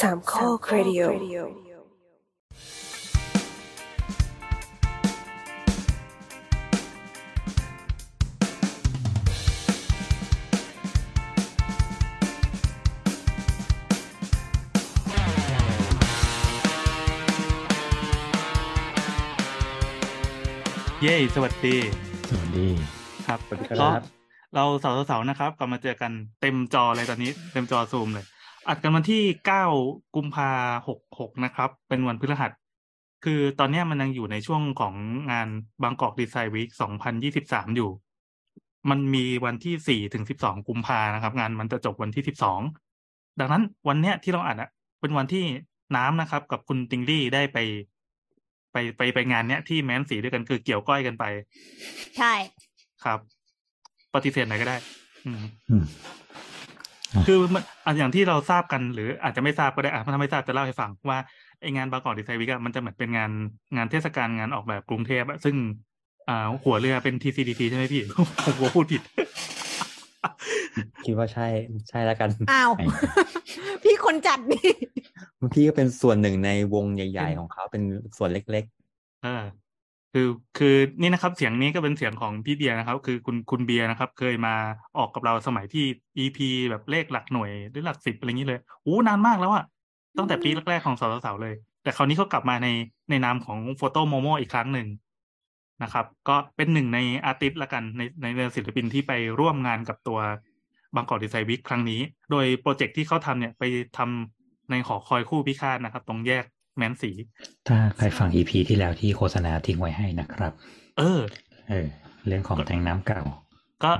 สามข้อครดิโอเย้สวัสดี สวัสดี ครับสวัสดีครับก็เราเสาร์เสาร์นะครับกลับมาเจอกันเต็มจอเลยตอนนี้ เต็มจอซูมเลย อัดกันวันที่เก้ากุมภาหกหกนะครับ เป็นวันพฤหัส คือตอนเนี้ยมันยังอยู่ในช่วงของงานบางกอกดีไซน์วีคสองพันยี่สิบสามอยู่ มันมีวันที่สี่ถึงสิบสองกุมภานะครับ งานมันจะจบวันที่สิบสองดังนั้นวันเนี้ยที่เราอัดอะเป็นวันที่น้ำนะครับ กับคุณติงลี่ได้ไป ไปไปไปงานเนี้ยที่แม้นสีด้วยกันคือเกี่ยวก้อยกันไป ใช่ครับ ปฏิเสธไหนก็ได้ อืมอืมอะ คือมันอะอย่างที่เราทราบกันหรืออาจจะไม่ทราบก็ได้อะถ้าไม่ทราบจะเล่าให้ฟังว่าไองานบางกอกดีไซน์วิกอะมันจะเหมือนเป็นงานงานเทศกาลงานออกแบบกรุงเทพอะซึ่งอ่าหัวเรือเป็น TCDC ใช่ไหมพี่ผมกลัวพูดผิด คิดว่าใช่ใช่แล้วกันอ้าวไอ้พี่คนจัดนี่พี่ก็เป็นส่วนหนึ่งในวงใหญ่ ๆ ของเขาเป็นส่วนเล็กเออ คือคือนี่นะครับเสียงนี้ก็เป็นเสียงของพี่เบียร์นะครับ คือคุณคุณเบียร์นะครับ เคยมาออกกับเราสมัยที่ EP แบบเลขหลักหน่วยหรือหลักสิบอะไรอย่างนี้เลยโอ้นานมากแล้วอะตั้งแต่ปีแรกๆของเสาเสาเสาเลย แต่คราวนี้เขากลับมาในในนามของ Foto Momo อีกครั้งหนึ่งนะครับ ก็เป็นหนึ่งใน artist ละกันในในศิลปินที่ไปร่วมงานกับตัว Bangkok Design Week ครั้งนี้ โดยโปรเจกต์ที่เขาทำเนี่ยไปทำในหอคอยคู่พิฆาตนะครับ ตรงแยก แมนสี ถ้าใครฟัง EP ที่แล้วที่โฆษณาทิ้งไว้ให้นะครับ เออ เออ เรื่องของแทงน้ำเก่า ก็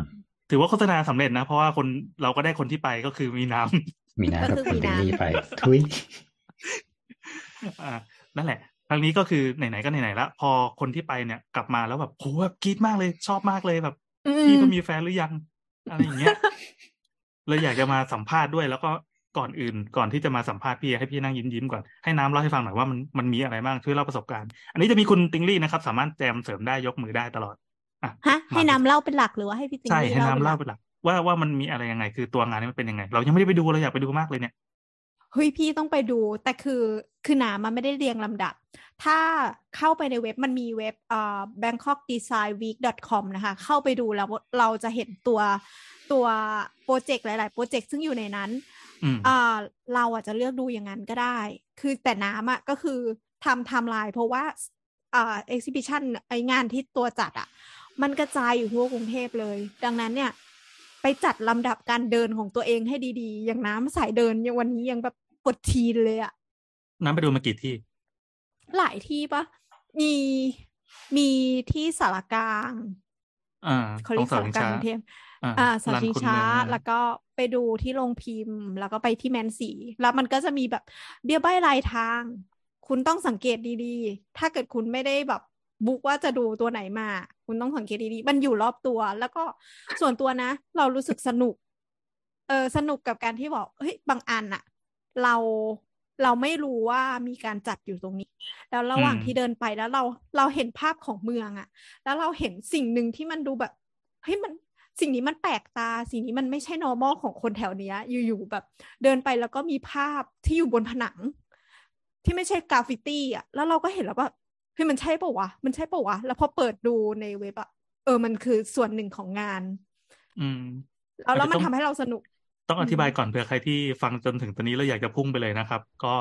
ถือว่าโฆษณาสำเร็จนะ เพราะว่าคนเราก็ได้คนที่ไปก็คือมีน้ำมีน้าก็กับคือคุณมีเดน้ำลี่ไป ทุยอ่านั่นแหละครั้งนี้ก็คือไหนๆก็ไหนๆละพอคนที่ไปเนี่ยกลับมาแล้วแบบโหแบบกรี๊ดมากเลย ชอบมากเลยแบบอืพี่มก็มีแฟนหรือยังอะไรอย่างเงี้ยเลยอยากจะมาสัมภาษณ์ด้วย แล้วก็ ก่อนอื่น ก่อนที่จะมาสัมภาษณ์พี่ให้พี่นั่งยิ้มยิ้มๆก่อนให้น้ำเล่าให้ฟังหน่อยว่ามันมันมีอะไรบ้างช่วยเล่าประสบการณ์ อันนี้จะมีคุณติงลี่นะครับ สามารถแจมเสริมได้ยกมือได้ตลอดอะฮะให้น้ำเล่าเป็นหลักหรือว่าให้พี่ติ๊งใช่ลี่ให้น้ำเล่าเป็เป็นนหลัก ว่าว่ามันมีอะไรยังไง คือตัวงานนี้มันเป็นยังไง เรายังไม่ได้ไปดูเราอยากไปดูมากเลยเนี่ยเฮ้ยพี่ต้องไปดูแต่คือคือน้ำมันไม่ได้เรียงลำดับ ถ้าเข้าไปในเว็บมันมีเว็บเอ่อ bangkokdesignweek.com นะคะเข้าไปดูแล้วเราจะเห็นตัวตัวโปรเจกต์หลาย ๆ โปรเจกต์ซึ่งอยู่ในนั้น อืมอ่าเราอาจจะเลือกดูอย่างนั้นก็ได้ คือแต่น้ำอะก็คือทำไทม์ไลน์เพราะว่าอ่า exhibition ไอ้งานที่ตัวจัดอะ มันกระจายอยู่ทั่วกรุงเทพเลย ดังนั้นเนี่ย ไปจัดลำดับการเดินของตัวเองให้ดีๆ อย่างน้ำสายเดินยังวันนี้ยังแบบปวดตีนเลยอะ น้ำไปดูมากี่ที่ หลายที่ปะมีมีที่สารกลางอ่าเขาเรียกตรสางรกลางกรุงเทพ อ่าอ่าสารลานชิงคนช้าเมืองแล้วก็ไปดูที่โรงพิมพ์ แล้วก็ไปที่แมนสี แล้วมันก็จะมีแบบเบี้ยใบ้รายทาง คุณต้องสังเกตดีๆ ถ้าเกิดคุณไม่ได้แบบบุ๊กว่าจะดูตัวไหนมา คุณต้องสังเกตดีๆ มันอยู่รอบตัว แล้วก็ส่วนตัวนะ เรารู้สึกสนุก เออสนุกกับการที่บอกเฮ้ยบางอันอะเราเราไม่รู้ว่ามีการจัดอยู่ตรงนี้ แล้วระหว่างอืมที่เดินไปแล้วเราเราเห็นภาพของเมืองอะแล้วเราเห็นสิ่งหนึ่งที่มันดูแบบเฮ้ยมัน สิ่งนี้มันแปลกตา สิ่งนี้มันไม่ใช่ normal ของคนแถวเนี้ย อยู่ๆแบบ เดินไปแล้วก็มีภาพที่อยู่บนผนัง ที่ไม่ใช่กราฟฟิตี้อะแล้วเราก็เห็นแล้วว่าเฮ้ยมันใช่ปะวะ มันใช่ปะวะ แล้วพอเปิดดูในเว็บอะเออมันคือส่วนหนึ่งของงาน อืมแล้วแล้วมันอาจจะต้องทำให้เราสนุก ต้องอธิบายก่อนเผื่อใครที่ฟังจนถึงตอนนี้แล้วอยากจะพุ่งไปเลยนะครับ ก็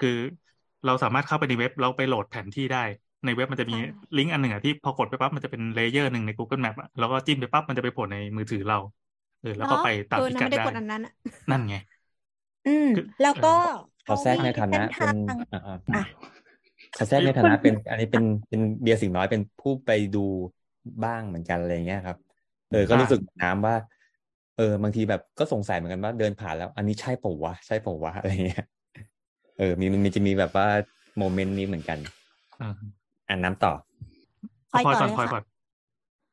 คือเราสามารถเข้าไปในเว็บแล้วไปโหลดแผนที่ได้ ในเว็บมันจะมีใช่ลิงก์อันหนึ่งอะที่พอกดไปปั๊บมันจะเป็น layer หนึ่งใน Google Map อะแล้วก็จิ้มไปปั๊บมันจะไปโผล่ในมือถือเราเออแล้วก็เนาะไปตามเออพินะกัดไม่ได้ได้กดอันนั้นอะนั่นไง อืมคือแล้วก็ๆขอแทรกในฐานะเขาเป็นมีเส้นทางอ่าอ่าอะขอแทรกในฐานะเป็นอันนี้เป็นเป็นเบียร์สิ่งน้อยเป็นผู้ไปดูบ้างเหมือนกันอะไรเงี้ยครับ เออก็อ่ารู้สึกน้ำว่า เออบางทีแบบก็สงสัยเหมือนกันว่าเดินผ่านแล้ว อันนี้ใช่ปะวะใช่ปะวะอะไรเงี้ยเออมีมันมีจะมีแบบว่าโมเมนต์นี้เหมือนกัน อ่าอ่านน้ำต่อพลอยพลอยก่ก่ออนนเลยพลอยค่ะก่อน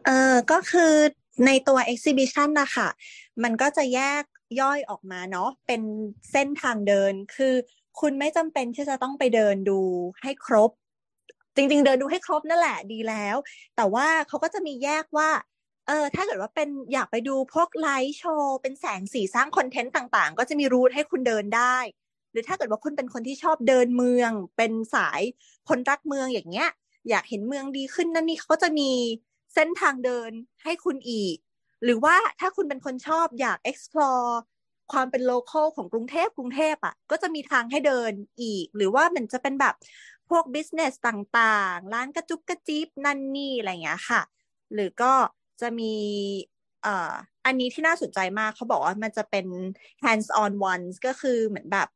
เออก็คือในตัว exhibition นะคะมันก็จะแยกย่อยออกมาเนาะเป็นเส้นทางเดิน คือคุณไม่จำเป็นที่จะต้องไปเดินดูให้ครบ จริง ๆ เดินดูให้ครบนั่นแหละดีแล้ว แต่ว่าเขาก็จะมีแยกว่าเออถ้าเกิดว่าเป็นอยากไปดูพวกไลฟ์โชว์เป็นแสงสีสร้างคอนเทนต์ต่างๆ ก็จะมีรูทให้คุณเดินได้ หรือถ้าเกิดว่าคุณเป็นคนที่ชอบเดินเมือง เป็นสายคนรักเมืองอย่างเงี้ย อยากเห็นเมืองดีขึ้นนั่นนี่เขาจะมีเส้นทางเดินให้คุณอีก หรือว่าถ้าคุณเป็นคนชอบอยาก explore ความเป็น local ของกรุงเทพกรุงเทพอะ ก็จะมีทางให้เดินอีก หรือว่ามันจะเป็นแบบพวก business ต่างๆ ร้านกระจุกกระจิกนั่นนี่อะไรอย่างเงี้ยค่ะ หรือก็จะมีเอ่ออันนี้ที่น่าสนใจมากเขาบอกว่ามันจะเป็น hands on ones ก็คือเหมือนแบบ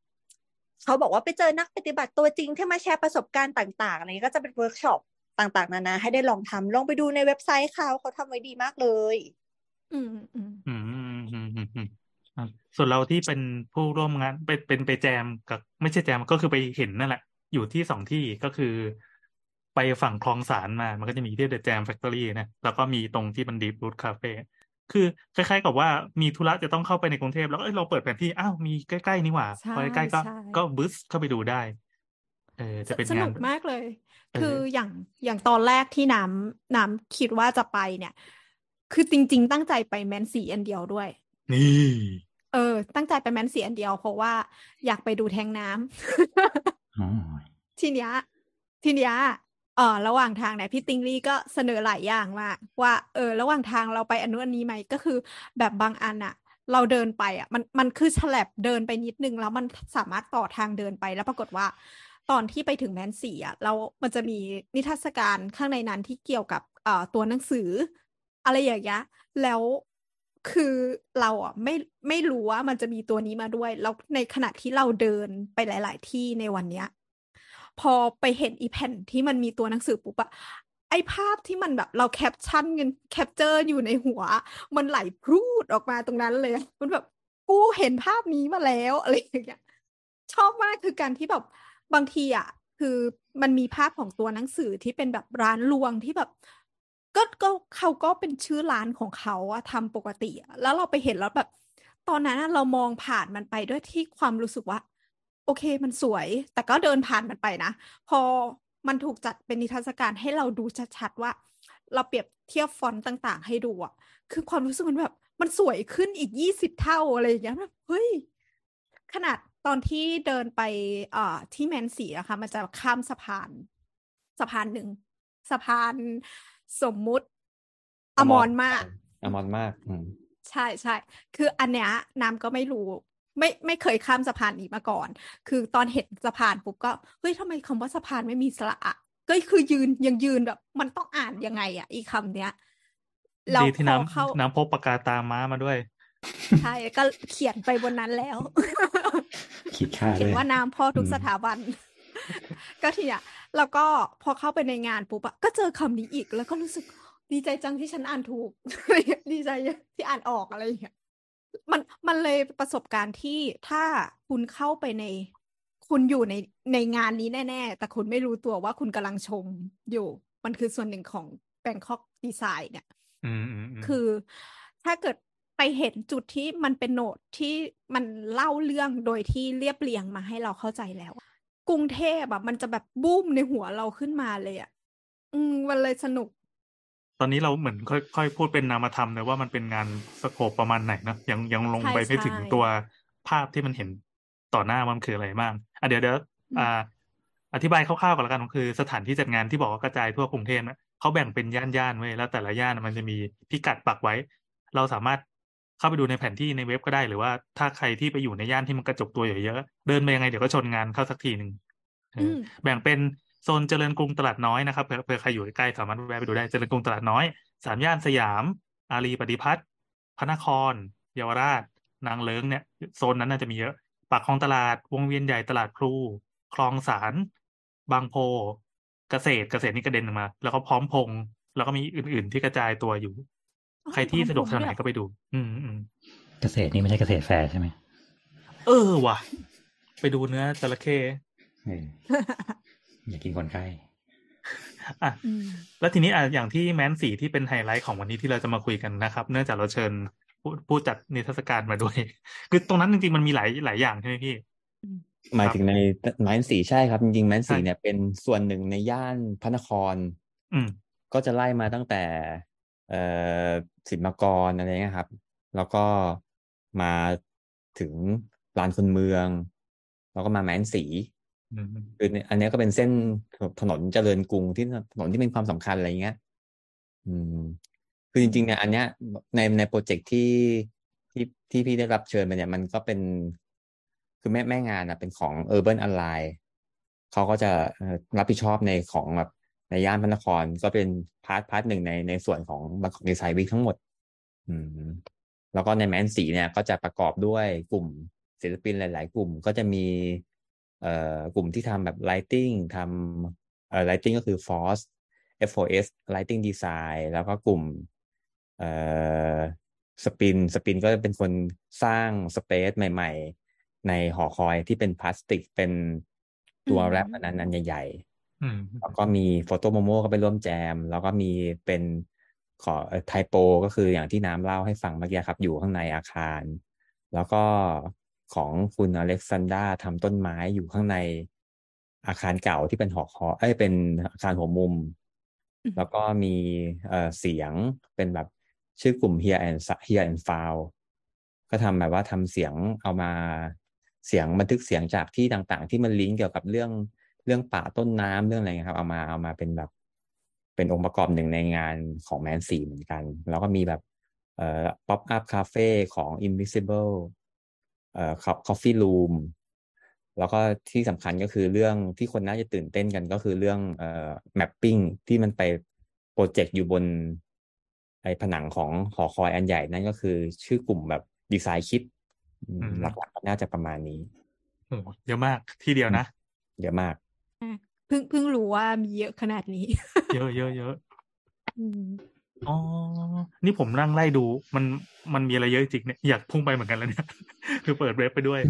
เขาบอกว่าไปเจอนักปฏิบัติตัวจริงที่มาแชร์ประสบการณ์ต่างๆอะไรเงี้ยก็จะเป็นเวิร์กช็อปต่างๆ นานาให้ได้ลองทำลองไปดูในเว็บไซต์เขาเขาทำไว้ดีมากเลย อืมอืมอืมอืมอืมอืมอืมอะส่วนเราที่เป็นผู้ร่วมงานเป็นเป็นไปแจมกับไม่ใช่แจมก็คือไปเห็นนั่นแหละ อยู่ที่สองที่ก็คือ ไปฝั่งคลองสารมา มันก็จะมีที่เดอะแจมแฟคทอรี่นะ แล้วก็มีตรงที่มันดีฟรูทคาเฟ่ คือคล้ายๆกับว่ามีธุระจะต้องเข้าไปในกรุงเทพแล้วเอ้ยเราเปิดแผนที่อ้าวมีใกล้ๆนี่หว่าใช่พอใกล้ๆก็ใช่ก็บึสเข้าไปดูได้เออจะเป็นสงานุนกมากเลยเออคืออย่างอย่างตอนแรกที่น้ำน้ำคิดว่าจะไปเนี่ย คือจริง ๆ ตั้งใจไปแมนซีอันเดียวด้วย นี่เออ ตั้งใจไปแมนซีอันเดียวเพราะว่า อยากไปดูแทงน้ำอ๋อทีเนี้ยทีเนี้ย เออระหว่างทางเนี่ยพี่ติงลี่ก็เสนอหลายอย่างมากว่าเออ ระหว่างทางเราไปอนนู้นอันนี้ไหมก็คือ แบบบางอันอะเราเดินไปอะมันมันคือฉลับเดินไปนิดนึงแล้วมันสามารถต่อทางเดินไปแล้วปรากฏว่า ตอนที่ไปถึงแมนซีอะเรา มันจะมีนิทรรศการข้างในนั้นที่เกี่ยวกับเอ่อตัวหนังสือ อะไรอย่างเงี้ยแล้วคือเราอะไม่ไม่รู้ว่ามันจะมีตัวนี้มาด้วย แล้วในขณะที่เราเดินไปหลาย ๆ ที่ในวันเนี้ย พอไปเห็นอีแผ่นที่มันมีตัวหนังสือปุ๊บอะไอภาพที่มันแบบเราแคปชั่นกัน capture อยู่ในหัว มันไหลพรูดออกมาตรงนั้นเลย มันแบบกูเห็นภาพนี้มาแล้วอะไรอย่างเงี้ยชอบมากคือการที่แบบบางทีอะคือมันมีภาพของตัวหนังสือที่เป็นแบบร้านรวงที่แบบก็ก็เขาก็เป็นชื่อร้านของเขาอะทำปกติ แล้วเราไปเห็นแล้วแบบ ตอนนั้นเรามองผ่านมันไปด้วยที่ความรู้สึกว่า โอเคมันสวย แต่ก็เดินผ่านมันไปนะ พอมันถูกจัดเป็นนิทรรศการให้เราดูชัดๆว่า เราเปรียบเทียบฟอนต์ต่าง ๆ ให้ดูอะคือความรู้สึกมันแบบมันสวยขึ้นอีกยี่สิบเท่าอะไรอย่างเงี้ยแบบเฮ้ยขนาดตอนที่เดินไปเอ่อที่แมนสีอะค่ะ มันจะข้ามสะพาน สะพานหนึ่งสะพานสมมุติ อมรมาก อมรมากอืมใช่ใช่คืออันเนี้ยน้ำก็ไม่รู้ ไม่ไม่เคยข้ามสะพานนี้มาก่อน คือตอนเห็นสะพานปุ๊บก็เฮ้ยทำไมคำว่าสะพานไม่มีสระอะก็คือยืนยังยืนแบบ มันต้องอ่านยังไงอะอีคำเนี้ยแล้วดีที่พอเข้าน้ำน้ำพกปากกาตามม้ามาด้วยใช่ก็เขียนไปบนนั้นแล้วคิดค่าเขีด้ยวนยว่าน้ำพ่อทุกอืมสถาบัน ก็ทีเนี้ยแล้วก็พอเข้าไปในงานปุ๊บอะก็เจอคำนี้อีกแล้วก็รู้สึกดีใจจังที่ฉันอ่านถูก ดีใจที่อ่านออกอะไรอย่างเงี้ย มันมันเลยประสบการณ์ที่ถ้าคุณเข้าไปใน คุณอยู่ในในงานนี้แน่ ๆ แต่คุณไม่รู้ตัวว่าคุณกำลังชมอยู่ มันคือส่วนหนึ่งของ Bangkok Design เนี่ยอืมอืมอืมคือถ้าเกิดไปเห็นจุดที่มันเป็นโน้ตที่มันเล่าเรื่องโดยที่เรียบเรียงมาให้เราเข้าใจแล้ว กรุงเทพอะมันจะแบบบูมในหัวเราขึ้นมาเลยอะอืมมันเลยสนุก ตอนนี้เราเหมือนค่อยค่อยพูดเป็นนามธรรมเลยว่ามันเป็นงานสโคปประมาณไหนนะยังยังลงใช่ไปไม่ถึงใช่ตัวภาพที่มันเห็นต่อหน้ามันคืออะไรบ้างอะเดี๋ยวเดี๋ยวอืมอ่า อธิบายคร่าวๆก่อนละกันก็คือ สถานที่จัดงานที่บอกว่ากระจายทั่วกรุงเทพนะเขาแบ่งเป็นย่านๆไว้ยแล้วแต่ละย่านมันจะมีพิกัดปักไว้ เราสามารถเข้าไปดูในแผนที่ในเว็บก็ได้ หรือว่าถ้าใครที่ไปอยู่ในย่านที่มันกระจกตัวเยอะๆเดินไปยังไงเดี๋ยวก็ชนงานเข้าสักทีหนึ่งเอออมแบ่งเป็น โซนเจริญกรุงตลาดน้อยนะครับเผื่อเผื่อใครอยู่ใกล้ๆสามารถแวะไปดูได้เจริญกรุงตลาดน้อยสามย่านสยาม อารีปฏิพัฒน์พระนคร เยาวราช นางเลิ้งเนี่ยโซนนั้นน่าจะมีเยอะ ปากคลองตลาดวงเวียนใหญ่ตลาดพลูคลองสาร บางโพเกษตรเกษตรนี่กระเด็นออกมา แล้วก็พร้อมพงษ์แล้วก็มีอื่น ๆ ที่กระจายตัวอยู่อ๋อใครที่พร้อมสะดวกพงษ์ทางไหนด้วยก็ไปดู อืมอืมเกษตรนี่ไม่ใช่เกษตรแฟร์ใช่ไหมเออว่ะ ไปดูเนื้อจระเข้เอออย่ากินคนไข้อะอืมแล้วทีนี้อะอย่างที่แมนสีที่เป็นไฮไลท์ของวันนี้ที่เราจะมาคุยกันนะครับ เนื่องจากเราเชิญผู้ผู้จัดนิทรรศการมาด้วย คือตรงนั้นจริงๆมันมีหลายหลายอย่างใช่ไหมพี่หมายถึงในแมนสีใช่ครับ จริงๆแมนสีใช่เนี่ยเป็นส่วนหนึ่งในย่านพระนคร อืมก็จะไล่มาตั้งแต่ เอ่อสินมากรอะไรเงี้ยครับ แล้วก็มาถึงลานคนเมือง แล้วก็มาแมนสีอืม คืออันนี้ก็เป็นเส้นถนนเจริญกรุงที่ถนนที่เป็นความสำคัญอะไรเงี้ย อืม คือจริงๆเนี่ยอันเนี้ยในในโปรเจกต์ที่ที่ที่พี่ได้รับเชิญไปเนี่ย มันก็เป็น คือแม่แม่งานอะเป็นของ Urban Ally เขาก็จะรับผิดชอบในของแบบในย่านพระนครก็เป็น part part หนึ่งในในส่วนของ Bangkok Design Week ทั้งหมด อืม แล้วก็ในแม้นศรีเนี่ย ก็จะประกอบด้วยกลุ่มศิลปินหลาย ๆ กลุ่มก็จะมี กลุ่มที่ทำแบบ lighting ทำเอ่อ lighting ก็คือ FOS F-O-S lighting design แล้วก็กลุ่มเอ่อ SPIN SPIN ก็เป็นคนสร้าง space ใหม่ ๆ ในหอคอยที่เป็นพลาสติกเป็นตัวอืมแรปอันนั้นอันใหญ่อืมๆแล้วก็มี FOTO_MOMO ก็ไปร่วมแจม แล้วก็มีเป็นของ typo ก็คืออย่างที่น้ำเล่าให้ฟังเมื่อกี้ครับ อยู่ข้างในอาคาร แล้วก็ ของคุณอเล็กซานดราทำต้นไม้อยู่ข้างในอาคารเก่าที่เป็นหอคอยเอ้ยเป็นอาคารหัวมุมอืมแล้วก็มีเอ่อเสียงเป็นแบบชื่อกลุ่ม Hear and Hear and Found ก็ทำแบบว่าทำเสียงเอามาเสียงบันทึกเสียงจากที่ต่างๆ ที่มันลิงก์เกี่ยวกับเรื่องเรื่องป่าต้นน้ำเรื่องอะไรเงี้ยครับ เอามาเอามาเป็นแบบเป็นองค์ประกอบหนึ่งในงานของแมนสีเหมือนกัน แล้วก็มีแบบเอ่อ pop-up คาเฟ่ของ Invisible เอ่อ Coffee Room แล้วก็ที่สำคัญก็คือเรื่องที่คนน่าจะตื่นเต้นกันก็คือเรื่องเอ่อ mapping ที่มันไป project อยู่บนไอ้ผนังของหอคอยอันใหญ่นั่นก็คือชื่อกลุ่มแบบ DecideKit อืมอืมหลักๆก็น่าจะประมาณนี้โอ้เยอะมากที่เดียวนะเยอะมากเพิ่งเพิ่งรู้ว่ามีเยอะขนาดนี้ เยอะเยอะเยอะ อืมอ๋อ นี่ผมนั่งไล่ดูมันมันมีอะไรเยอะจริงเนี่ยอยากพุ่งไปเหมือนกันแล้วเนี่ยคือเปิดเว็บไปด้วย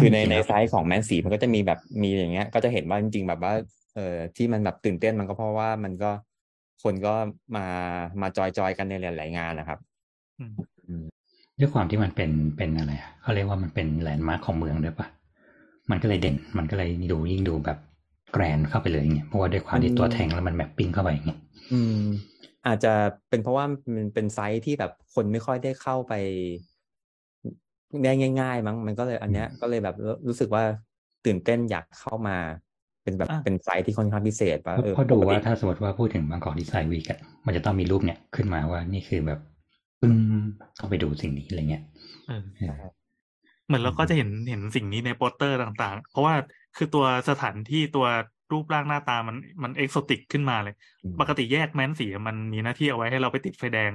คือในในไซต์ของแมนสีมันก็จะมีแบบมีอย่างเงี้ย ก็จะเห็นว่าจริงๆแบบว่า เอ่อที่มันแบบตื่นเต้นมันก็เพราะว่ามันก็คนก็มามาจอยๆกันในหลายๆงานนะครับอืมด้วยความที่มันเป็นเป็นอะไรอะเขาเรียกว่ามันเป็นแลนด์มาร์คของเมืองด้วยปะมันก็เลยเด่น มันก็เลยดูยิ่งดูแบบแกรนด์เข้าไปเลยอย่างเงี้ยเพราะว่าด้วยความที่ตัวแทงแล้วมันแมปปิ้งเข้าไปอย่างเงี้ยอืม อาจจะเป็นเพราะว่ามันเป็นไซต์ที่แบบคนไม่ค่อยได้เข้าไปได้ง่าย ๆ มั้งมันก็เลยอันเนี้ยก็เลยแบบรู้สึกว่าตื่นเต้นอยากเข้ามา เป็นแบบอะเป็นไซต์ที่ค่อนข้างพิเศษว่าเออเพราะดูปกติว่าถ้าสมมติว่าพูดถึงบางกอกดีไซน์วีกอะมันจะต้องมีรูปเนี่ยขึ้นมาว่านี่คือแบบปึ้งต้องไปดูสิ่งนี้อะไรเงี้ยเออเออเหมือนเราก็จะเห็นเห็นสิ่งนี้ในโปสเตอร์ต่าง ๆ เพราะว่าคือตัวสถานที่ตัว รูปร่างหน้าตามันมันเอกโซติกขึ้นมาเลยอืมปกติแยกแม้นสีมันมีหน้าที่เอาไว้ให้เราไปติดไฟแดง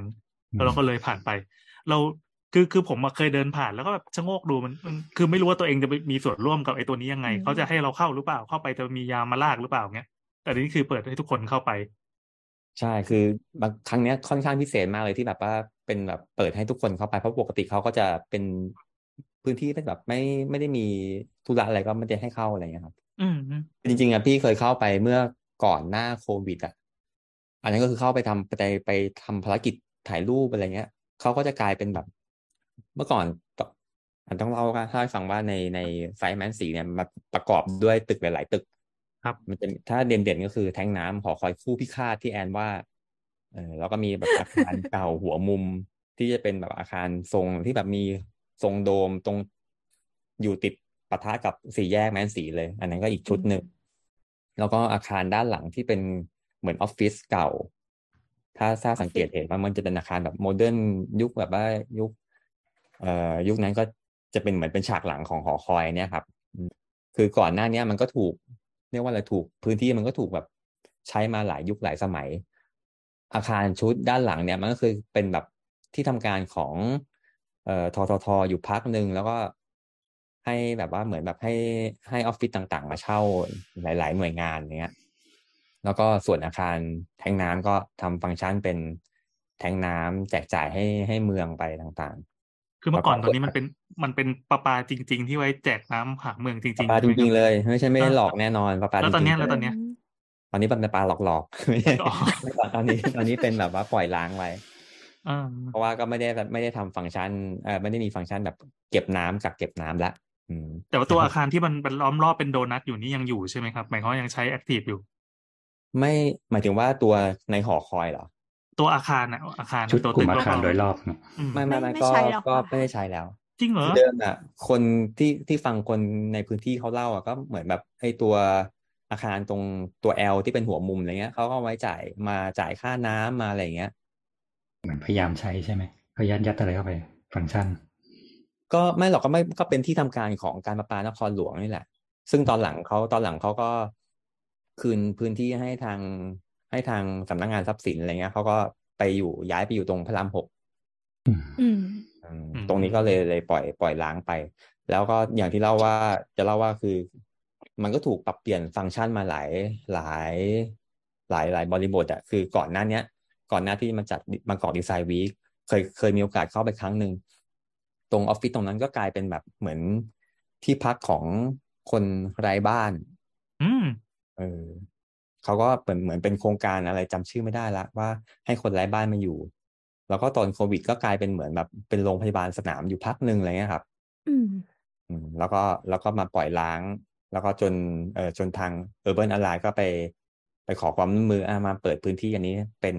แล้วเราก็เลยผ่านไป เราคือคือผมอะเคยเดินผ่านแล้วก็แบบชะโงกดูมันมันคือไม่รู้ว่าตัวเองจะไปมีส่วนร่วมกับไอ้ตัวนี้ยังไงอืมเขาจะให้เราเข้าหรือเปล่าเข้าไปจะมียามมาลากหรือเปล่าเงี้ย แต่อันนี้คือเปิดให้ทุกคนเข้าไป ใช่คือบางครั้งเนี้ยค่อนข้างพิเศษมากเลยที่แบบว่าเป็นแบบเปิดให้ทุกคนเข้าไปเพราะปกติเขาก็จะเป็นพื้นที่เป็นแบบไม่ไม่ได้มีธุระอะไรก็ไม่ได้ให้เข้าอะไรอย่างเงี้ยครับ อืมอืมจริงๆอะพี่เคยเข้าไปเมื่อก่อนหน้าโควิดอะ อันนั้นก็คือเข้าไปทำไปไปทำภารกิจถ่ายรูปอะไรเงี้ยเขาก็จะกลายเป็นแบบ เมื่อก่อนตอันต้องเล่าให้ฟังว่าในในไซต์แมนสีเนี่ยมันประกอบด้วยตึกหลาย ๆ ตึก ครับ มันจะถ้าเด่นๆก็คือแท้งน้ำหอคอยคู่พิฆาตที่แอนว่า เออแล้วก็มีแบบอาคารเก่าหัวมุมที่จะเป็นแบบอาคารทรงที่แบบมีทรงโดมตรงอยู่ติด ปะทะกับสี่แยกแม้นศรีเลย อันนั้นก็อีกชุดหนึ่ง แล้วก็อาคารด้านหลังที่เป็นเหมือนออฟฟิศเก่า ถ้าถ้าสังเกตเห็นว่ามันจะเป็นอาคารแบบ modern ยุคแบบว่ายุค เอ่อยุคนั้นก็จะเป็นเหมือนเป็นฉากหลังของหอคอยเนี่ยครับอืมคือก่อนหน้าเนี้ยมันก็ถูกเรียกว่าอะไรถูกพื้นที่มันก็ถูกแบบใช้มาหลายยุคหลายสมัย อาคารชุดด้านหลังเนี่ย มันก็คือเป็นแบบที่ทำการของเอ่อทททอยู่พักหนึ่งแล้วก็ ให้แบบว่าเหมือนแบบให้ให้ออฟฟิศต่างๆ มาเช่าหลาย ๆ หน่วยงานเนี้ย แล้วก็ส่วนอาคารแทงน้ำก็ทำฟังก์ชันเป็นแทงน้ำแจกจ่ายให้ให้เมืองไปต่างคือเมื่อก่อนแล้วก็ตัวนี้มันเป็นมันเป็นประปาจริง ๆ ที่ไว้แจกน้ำหาเมืองจๆริปงลาปลาๆจใช่ไหมริงๆคเลรับยไม่ใช่ไม่ได้เออหลอกแน่นอนปลาปลาแล้วจตอนริเนี้งยๆแล้วตอนเนี้ยตอนนี้เป็นปลาหลอกๆไม่ใช่อ๋อไม่ตอนตอนนี้ตอนนี้เป็นแบบว่าปล่อยล้างไว้อ่าเพราะว่าก็ไม่ได้แบบไม่ได้ทำฟังก์ชันเอ่อไม่ได้มีฟังก์ชันแบบเก็บน้ำกักเก็บน้ำละอืม แต่ว่าตัวอาคารที่มันเป็นล้อมรอบเป็นโดนัทอยู่นี่ยังอยู่ใช่ไหมครับหมายความว่ายังใช้แอคทีฟอยู่ ไม่หมายถึงว่าตัวในหอคอยเหรอ ตัวอาคารนะอาคารชุดตัวกลุ่ตึมกอาคารบๆโดยรอบเนี่ยอืมไม่ไม่ไม่ไม่ไม่ก็ใช้แล้วก็ค่ะไม่ได้ใช้แล้วจจริงเหรอเดิมอะคนที่ที่ฟังคนในพื้นที่เขาเล่าอะก็เหมือนแบบไอ้ตัวอาคารตรงตัว L ที่เป็นหัวมุมอะไรเงี้ยเขาก็เอาไว้จ่ายมาจ่ายค่าน้ำมาอะไรเงี้ย เหมือนพยายามใช้ใช่ไหมก็ยัดยัดอะไรเข้าไป ฟังก์ชัน ก็ไม่หรอกก็ไม่ก็เป็นที่ทำการของการประปานครหลวงนี่แหละ ซึ่งตอนหลังเขาตอนหลังเขาก็คืนพื้นที่ให้ทางให้ทางสำนักงานทรัพย์สินอะไรเงี้ยเขาก็ไปอยู่ย้ายไปอยู่ตรงพระรามหกอืมอืมอืมอืมตรงนี้ก็เลยเลยปล่อยปล่อยล้างไป แล้วก็อย่างที่เล่าว่าจะเล่าว่าคือ มันก็ถูกปรับเปลี่ยนฟังก์ชันมาหลายหลายหลายหลายบริบทอะคือก่อนหน้าเนี้ยก่อนหน้าที่มาจัดบางกอกดีไซน์วีคเคยเคยมีโอกาสเข้าไปครั้งหนึ่ง ตรงออฟฟิศตรงนั้นก็กลายเป็นแบบเหมือนที่พักของคนไร้บ้าน อืม เออเขาก็เหมือนเหมือนเป็นโครงการอะไรจำชื่อไม่ได้ละว่าให้คนไร้บ้านมาอยู่ แล้วก็ตอนโควิดก็กลายเป็นเหมือนแบบเป็นโรงพยาบาลสนามอยู่พักหนึ่งอะไรเงี้ยครับ อืมอืมแล้วก็แล้วก็มาปล่อยล้าง แล้วก็จนเอ่อจนทาง Urban a l i ก็ไป ไปขอความร่วมมืออะมาเปิดพื้นที่อันนี้เป็น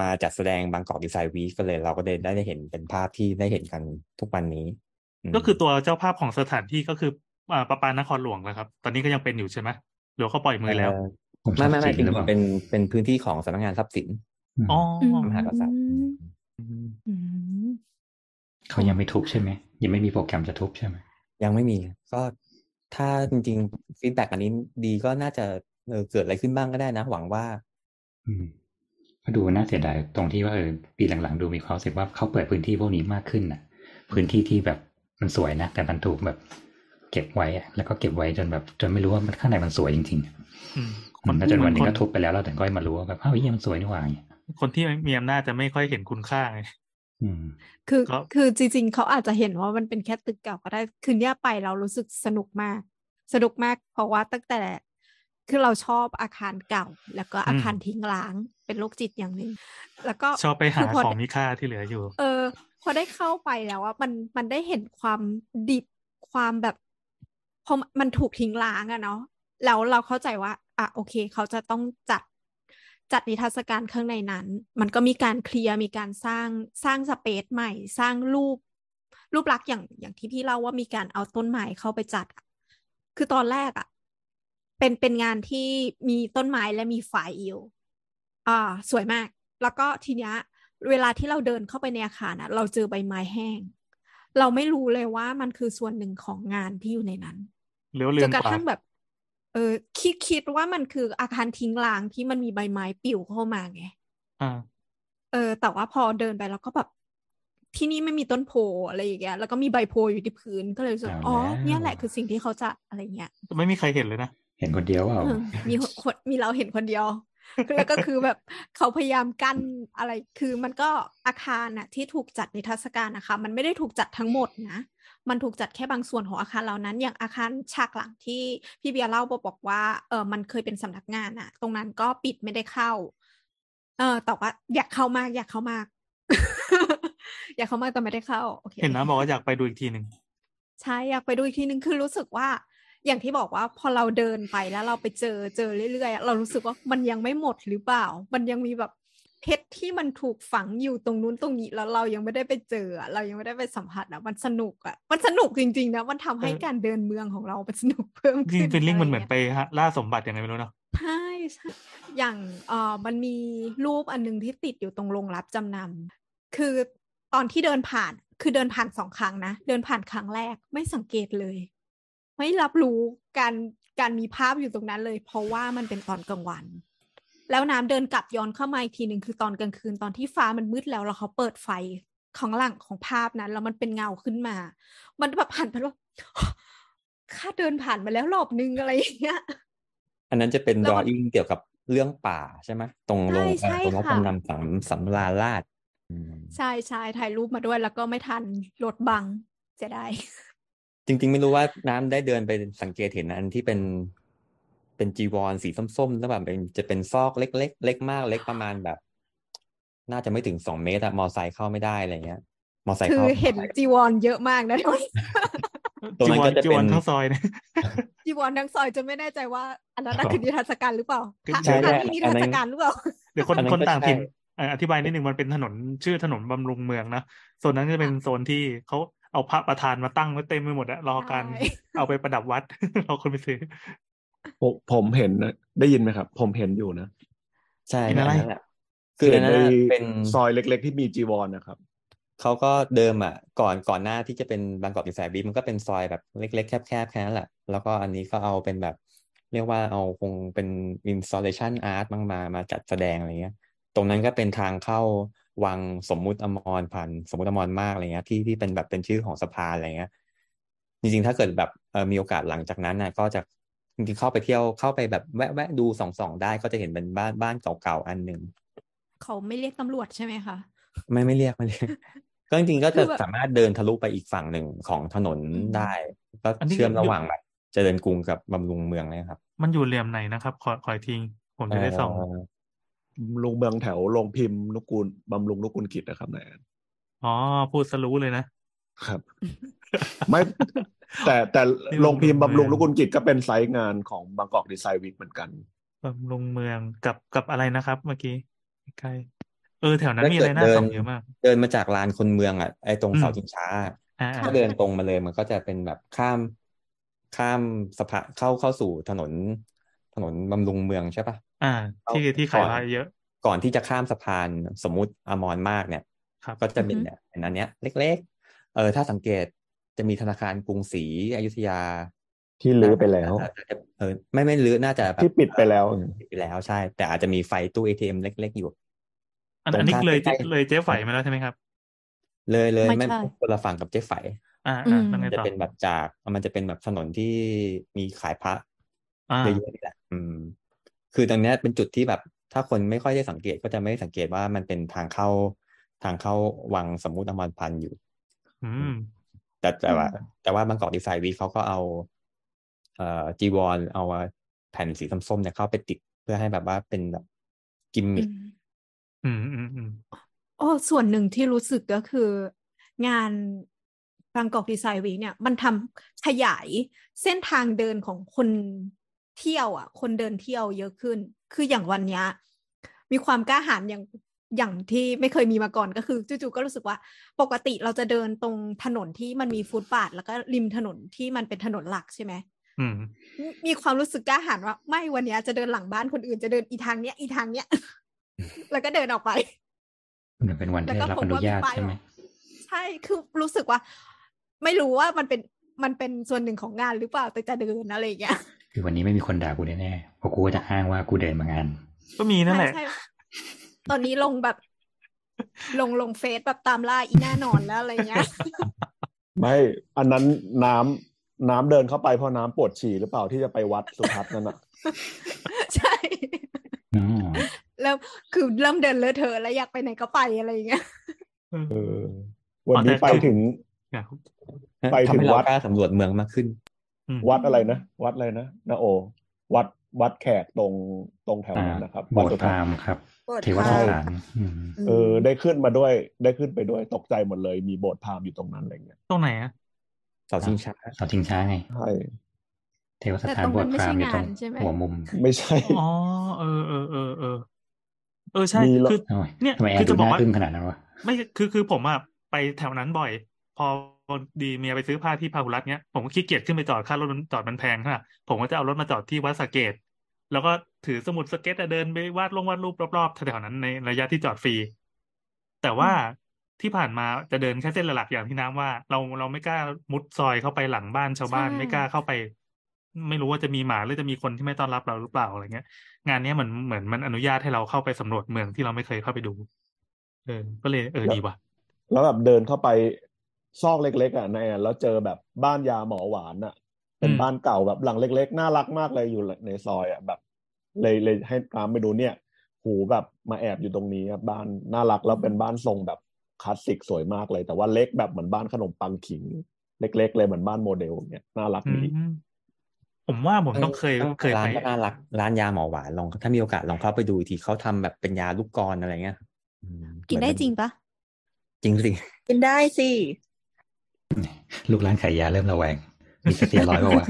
มาจัดแสดงบางกอกดีไซน์วีคก็เลยเราก็ได้ได้เห็นเป็นภาพที่ได้เห็นกันทุกวันนี้มก็คือตัวเจ้าภาพของสถานที่ก็คืออ่าประปานครหลวงนะครับ ตอนนี้ก็ยังเป็นอยู่ใช่ไหมหรือเขาปล่อยมือแล้วเอ่อผมไม่ไม่ไม่ทรัพย์สิเป็นนหรือเปล่าเป็นเป็นพื้นที่ของสำนักงานทรัพย์สินมอ๋ออืพระมหากษัตริย์อืมอืมเขายังไม่ทุบใช่ไหมยังไม่มีโปรแกรมจะทุบใช่ไหมยังไม่มีก็ถ้าจริงๆ feedback อันนี้ดีก็น่าจะเออเกิดอะไรขึ้นบ้างก็ได้นะ หวังว่าอืม ก็ดูน่าเสียดายตรงที่ว่าเออปีหลังๆ ดูมีความรู้สึกว่าเขาเปิดพื้นที่พวกนี้มากขึ้นน่ะพื้นที่ที่แบบมันสวยนะ แต่มันถูกแบบ เก็บไว้อะแล้วก็เก็บไว้จนแบบ จนไม่รู้ว่ามันข้างในมันสวยจริงๆอะอืมมันก็จนวันหนึงคก็ทุบไปแล้วเราถึงก็มารู้ว่าแบบอ้าวเหี้ยมันสวยนี่หว่าอย่างเงี้ยคนที่มีอำนาจจะไม่ค่อยเห็นคุณค่าไงอืมคือครับคือจริง ๆ เขาอาจจะเห็นว่ามันเป็นแค่ตึกเก่าก็ได้คืนเนี้ยไปเรารู้สึกสนุกมาก สนุกมากเพราะว่าตั้งแต่ คือเราชอบอาคารเก่า แล้วก็อาคารทิ้งร้างเป็นโรคจิตอย่างหนึ่งแล้วก็ชอบไปหาคือพของมีค่าที่เหลืออยู่ เออ พอได้เข้าไปแล้วว่ามันมันได้เห็นความดิบความแบบพอมันถูกทิ้งร้างอะเนาะแล้วเราเข้าใจว่าอะโอเค เขาจะต้องจัดจัดนิทรรศการข้างในนั้น มันก็มีการเคลียร์มีการสร้างสร้างสเปซใหม่ สร้างรูป รูปลักษณ์อย่างอย่างที่พี่เล่าว่ามีการเอาต้นไม้เข้าไปจัดอะคือตอนแรกอะ เป็นเป็นงานที่มีต้นไม้และมีไฟอยู่อ่าสวยมาก แล้วก็ทีเนี้ยเวลาที่เราเดินเข้าไปในอาคารนะเราเจอใบไม้แห้ง เราไม่รู้เลยว่ามันคือส่วนหนึ่งของงานที่อยู่ในนั้นเหลือเลืจอนนกระกว่าทั่งแบบ เออคิดคิดว่ามันคืออาคารทิ้งร้างที่มันมีใบไม้ปลิวเข้ามาไงอ่าเออ แต่ว่าพอเดินไปแล้วก็แบบที่นี่ไม่มีต้นโพอะไรอย่างเงี้ยแล้วก็มีใบโพอยู่ที่พื้นก็เลยรู้สึกเอาอ๋อแล้วเนี่ยแหละคือสิ่งที่เขาจะอะไรเงี้ยไม่มีใครเห็นเลยนะ เห็นคนเดียวเปล่าเออมีคนมีเราเห็นคนเดียว แล้วก็คือแบบเขาพยายามกั้นอะไรคือมันก็อาคารน่ะที่ถูกจัดนิทรรศการนะคะ มันไม่ได้ถูกจัดทั้งหมดนะมันถูกจัดแค่บางส่วนของอาคารเหล่านั้น อย่างอาคารฉากหลังที่พี่เบียร์เล่าบอกว่าเออมันเคยเป็นสำนักงานน่ะตรงนั้นก็ปิดไม่ได้เข้า เออแต่ว่าอยากเข้ามากอยากเข้ามาก อยากเข้ามากแต่ไม่ได้เข้าโอเคเห็นนะบอกว่าอยากไปดูอีกทีหนึ่งใช่อยากไปดูอีกทีนึงคือรู้สึกว่า อย่างที่บอกว่าพอเราเดินไปแล้วเราไปเจอเจอเรื่อยๆอะเรารู้สึกว่ามันยังไม่หมดหรือเปล่า มันยังมีแบบเพชรที่มันถูกฝังอยู่ตรงนู้นตรงนี้แล้วเรายังไม่ได้ไปเจออะเรายังไม่ได้ไปสัมผัสอะมันสนุกอะมันสนุกจริงๆนะมันทำให้การเดินเมืองของเรามันสนุกเพิ่มจริขึ้งนฟีลลิ่งะไรมันเหมือนงี้ยไปฮะล่าสมบัติยังไงไม่รู้เนาะใช่ใช่อย่างเอ่อมันมีรูปอันหนึงที่ติดอยู่ตรงโรงรับจำนำคือตอนที่เดินผ่านคือเดินผ่านสองครั้งนะ เดินผ่านครั้งแรกไม่สังเกตเลย ไม่รับรู้การการมีภาพอยู่ตรงนั้นเลย เพราะว่ามันเป็นตอนกลางวัน แล้วน้ำเดินกลับย้อนเข้ามาอีกทีหนึ่งคือตอนกลางคืนตอนที่ฟ้ามันมืดแล้วแล้วเขาเปิดไฟของหลังของภาพนั้นแล้วมันเป็นเงาขึ้นมา มันแบบผ่านไปแล้วข้าเดินผ่านมาแล้วรอบนึงอะไรอย่างเงี้ย อันนั้นจะเป็นแล้วดรมัอนอิ่งเกี่ยวกับเรื่องป่าใช่ไหมตรงลงใช่เอ่อตรงรับค่ะจำนำสำสำราญราชอืมใช่ใช่ถ่ายรูปมาด้วยแล้วก็ไม่ทันรถบังเสียดาย จริง ๆ ไม่รู้ว่าน้ำได้เดินไปสังเกตเห็นอันที่เป็นเป็นจีวรสีส้มๆแล้วแบบเป็นจะเป็นซอกเล็กๆเล็กมากเล็กประมาณแบบ น่าจะไม่ถึงสองเมตรอะมอไซค์เข้าไม่ได้อะไรเงี้ย มอไซค์คือเข้าเห็นจีวรเยอะมากนะตรงนั้นก็จะจีวเป็รนทั้งซอยเนี่ยจีวรทั้งซอยจะไม่แน่ใจว่า อันนั้นน่ะคือนิทรรศการหรือเปล่าคือพระใช่พระใช่ที่นิอัทรนรนั้ศนการหรือเปล่าเดี๋ยวคนอันนั้นคนก็ต่างถิ่นใช่เอ่ออธิบายนิดนึงมันเป็นถนนชื่อถนนบำรุงเมืองนะโซนนั้นจะเป็นโซนที่เขา เอาพระประธานมาตั้งไว้เต็มไปหมดอะรอการใช่เอาไปประดับวัดรอคนไปซื้อผมผมเห็นนะได้ยินไหมครับ ผมเห็นอยู่นะใช่เป็นอะไรนั่นแหละคืออันนั้นเห็น่ะในเป็นซอยเล็ก ๆ ที่มีจีวรนะครับเขาก็เดิมอะ ก่อนก่อนหน้าที่จะเป็นบางกอกดีไซน์บีมันก็เป็นซอยแบบเล็ก ๆ แคบๆแค่นั้นแหละ แล้วก็อันนี้ก็เอาเป็นแบบ เรียกว่าเอาคงเป็น installation art บ้างมามาจัดแสดงอะไรเงี้ย ตรงนั้นก็เป็นทางเข้า วังสมมุติอมรพันธ์สมมุติอมรมากอะไรเงี้ยที่ที่เป็นแบบเป็นชื่อของสะพานอะไรเงี้ยจริงๆถ้าเกิดแบบเออมีโอกาสหลังจากนั้นนะก็จะจริงๆเข้าไปเที่ยวเข้าไปแบบแวะแวะดูส่องๆได้ก็จะเห็นเป็นบ้านบ้านเก่าๆอันหนึ่งเขาไม่เรียกตำรวจใช่ไหมคะไม่ไม่เรียกไม่เรียกก็จริงๆก็คืจะอแบบสามารถเดินทะลุไปอีกฝั่งหนึ่งของถนนอืมได้ก็อันนี้เชื่อมอยู่ระหว่างแบบเจริญกรุงกับบำรุงเมืองเลยครับ มันอยู่เหลี่ยมไหนนะครับ ขอขออีกทีผมจะได้ส่องเอ่อ ลุงเมืองแถวโรงพิมพ์นุกูลบำรุงนุกูลกิจนะครับนายแอนอ๋อ พูดสรู้เลยนะครับ ไม่แต่แต่นี่โรงพิมพ์บำรุบำรุงงเมืองนุกูลกิจก็เป็นไซต์งานของบางกอกดีไซน์วีคเหมือนกันบำรุงเมืองกับกับอะไรนะครับ เมื่อกี้ใกล้ๆเออแถวนั้นถ้ามีอะไรเกิดน่าเดินส่องเยอะมาก เดินมาจากลานคนเมืองอะไอ้ตรงอืมเสาชิงช้าอ่าถ้าเดินตรงมาเลยมันก็จะเป็นแบบข้ามข้ามสะพานเข้าเข้าสู่ถนนถนนบำรุงเมืองใช่ปะ อ่า ที่ที่ขายก่อนพระเยอะ ก่อนที่จะข้ามสะพานสมมุติอมรมากเนี่ยครับก็จะเป็นอือฮึเนี่ยเป็นอันเนี้ย เล็ก ๆ เออถ้าสังเกตจะมีธนาคารกรุงศรีอยุธยา ที่ลื้อไปแล้วน่าจะเออไม่ไม่ลื้อน่าจะแบบที่ปิดไปแล้วปิดไปแล้วใช่ แต่อาจจะมีไฟตู้ ATM เล็ก ๆ อยู่ อันตรงอันนี้ข้ามเลยใกล้เลยเจ๊ไฝมาแล้วใช่ไหมครับ เลยเลยไม่ไม่ใช่คนละฝั่งกับเจ๊ไฝอ่าอือ่ามแล้วไงจะต่อเป็นแบบจากมันจะเป็นแบบถนนที่มีขายพระอ่าเยอะๆนี่แหละอืม คือตรงเนี้ยเป็นจุดที่แบบ ถ้าคนไม่ค่อยได้สังเกตก็จะไม่ได้สังเกตว่ามันเป็นทางเข้าทางเข้าวังสมมุติอมรพันธ์อยู่ อืม แต่แต่ว่าอืมแต่ว่าบางกอกดีไซน์วีคเขาก็เอาเอ่อจีวรเอาแผ่นสีส้มๆเนี่ยเข้าไปติดเพื่อให้แบบว่าเป็นแบบกิมมิอืคมอืมอืมอืมโอ้ส่วนหนึ่งที่รู้สึกก็คืองานบางกอกดีไซน์วีคเนี่ย มันทำขยายเส้นทางเดินของคน เที่ยวอะ คนเดินเที่ยวเยอะขึ้น คืออย่างวันเนี้ยมีความกล้าหาญอย่างอย่างที่ไม่เคยมีมาก่อนก็คือจู่ๆก็รู้สึกว่าปกติเราจะเดินตรงถนนที่มันมีฟุตบาท แล้วก็ริมถนนที่มันเป็นถนนหลักใช่ไหมอืมมีมีความรู้สึกกล้าหาญว่า ไม่วันเนี้ยจะเดินหลังบ้านคนอื่นจะเดินอีทางเนี้ยอีทางเนี้ย แล้วก็เดินออกไปมันเป็นวันที่ได้รับอนุญาตใช่ไหมใช่คือรู้สึกว่า ไม่รู้ว่ามันเป็นมันเป็นส่วนหนึ่งของงานหรือเปล่าแต่จะเดินอะไรอย่างเงี้ย คือวันนี้ไม่มีคนด่ากูแน่ๆเพราะกูก็จะอ้างว่ากูเดินมางาน ก็มีนั่นแหละใช่ใช่ตอนนี้ลงแบบ ลงลงเฟซแบบตามล่าอีหน้านอนแล้วอะไรเงี้ย ไม่ อันนั้นน้ำน้ำเดินเข้าไปเพราะน้ำปวดฉี่หรือเปล่าที่จะไปวัดสุทัศน์นั่นอะใช่อ๋อแล้วคือเริ่มเดินเลอะเทอะแล้วอยากไปไหนก็ไปอะไรอย่างเงี้ยเออวันนี้อ๋อแต่ไปถึงครับไปถึงทำให้เราวัดกล้าสำรวจเมืองมากขึ้นอืม วัดอะไรนะ วัดอะไรนะนาโอ วัดวัดแขกตรงตรงแถวอ่านั้นนะครับโบวัดสถ์สุพทัศราน์หมณ์ครับโบสถ์เทวพสราหมณ์ถานอืมเออ ได้ขึ้นมาด้วย ได้ขึ้นไปด้วยตกใจหมดเลย มีโบสถ์พราหมณ์อยู่ตรงนั้นอะไรเงี้ยตรงไหนอะเสาชิงช้าเสาชิงช้าไงใช่เทวสแต่ถานตรงโบนั้สนถ์ไม่พราหใช่มณ์อยู่ตรงงานใช่ไหมหัวมุม ไม่ใช่อ๋อเออเออเออเออเออใช่มีแล้วคือโอ้ยเนี่ยทำไมแอคืนอดูจะบอน่ากว่าอึ้งขนาดนั้นวะไม่คือคือผมอะไปแถวนั้นบ่อย พอ ดีเมียไปซื้อผ้าที่พาหุรัตน์เนี้ยผมก็ขี้เกียจขึ้นไปจอดค่ารถมันจอดมันแพงใช่ปะผมก็จะเอารถมาจอดที่วัดสะเกต แล้วก็ถือสมุดสเก็ตอะเดินไปวาดลงวาดรูปรอบๆแถวๆนั้นในระยะที่จอดฟรี แต่ว่าที่ผ่านมาจะเดินแค่เส้นหลักๆอย่างที่น้ำว่า เราเราไม่กล้ามุดซอยเข้าไปหลังบ้านชาวบ้านใช่ไม่กล้าเข้าไป ไม่รู้ว่าจะมีหมาหรือจะมีคนที่ไม่ต้อนรับเราหรือเปล่าอะไรเงี้ย งานเนี้ยเหมือนเหมือนมันอนุญาตให้เราเข้าไปสำรวจเมืองที่เราไม่เคยเข้าไปดูเออก็เลยเออดีว่ะแล้วแบบเดินเข้าไป ซอกเล็กๆอะนายแอนแล้วเจอแบบบ้านยาหมอหวานอะ เป็นอืมบ้านเก่าแบบหลังเล็ก ๆ น่ารักมากเลยอยู่ในซอยอะแบบ เลยเลยให้ตามไปดูเนี่ย หูแบบมาแอบอยู่ตรงนี้ครับบ้านน่ารักแล้วเป็นบ้านทรงแบบคลาสสิกสวยมากเลย แต่ว่าเล็กแบบเหมือนบ้านขนมปังขิง เล็ก ๆ เลยเหมือนบ้านโมเดลเนี่ยน่ารักอืดีมผมว่าผมต้องเคยเคยไปร้านก็น่ารักร้านยาหมอหวานลองถ้ามีโอกาสลองเข้าไปดูอีกทีเขาทำแบบเป็นยาลูกกลอนอะไรเงี้ยอืมกินได้จริงปะจริงสิกินได้สิ ลูกร้านขายยาเริ่มระแวง มีสเตียรอยด์ปะวะ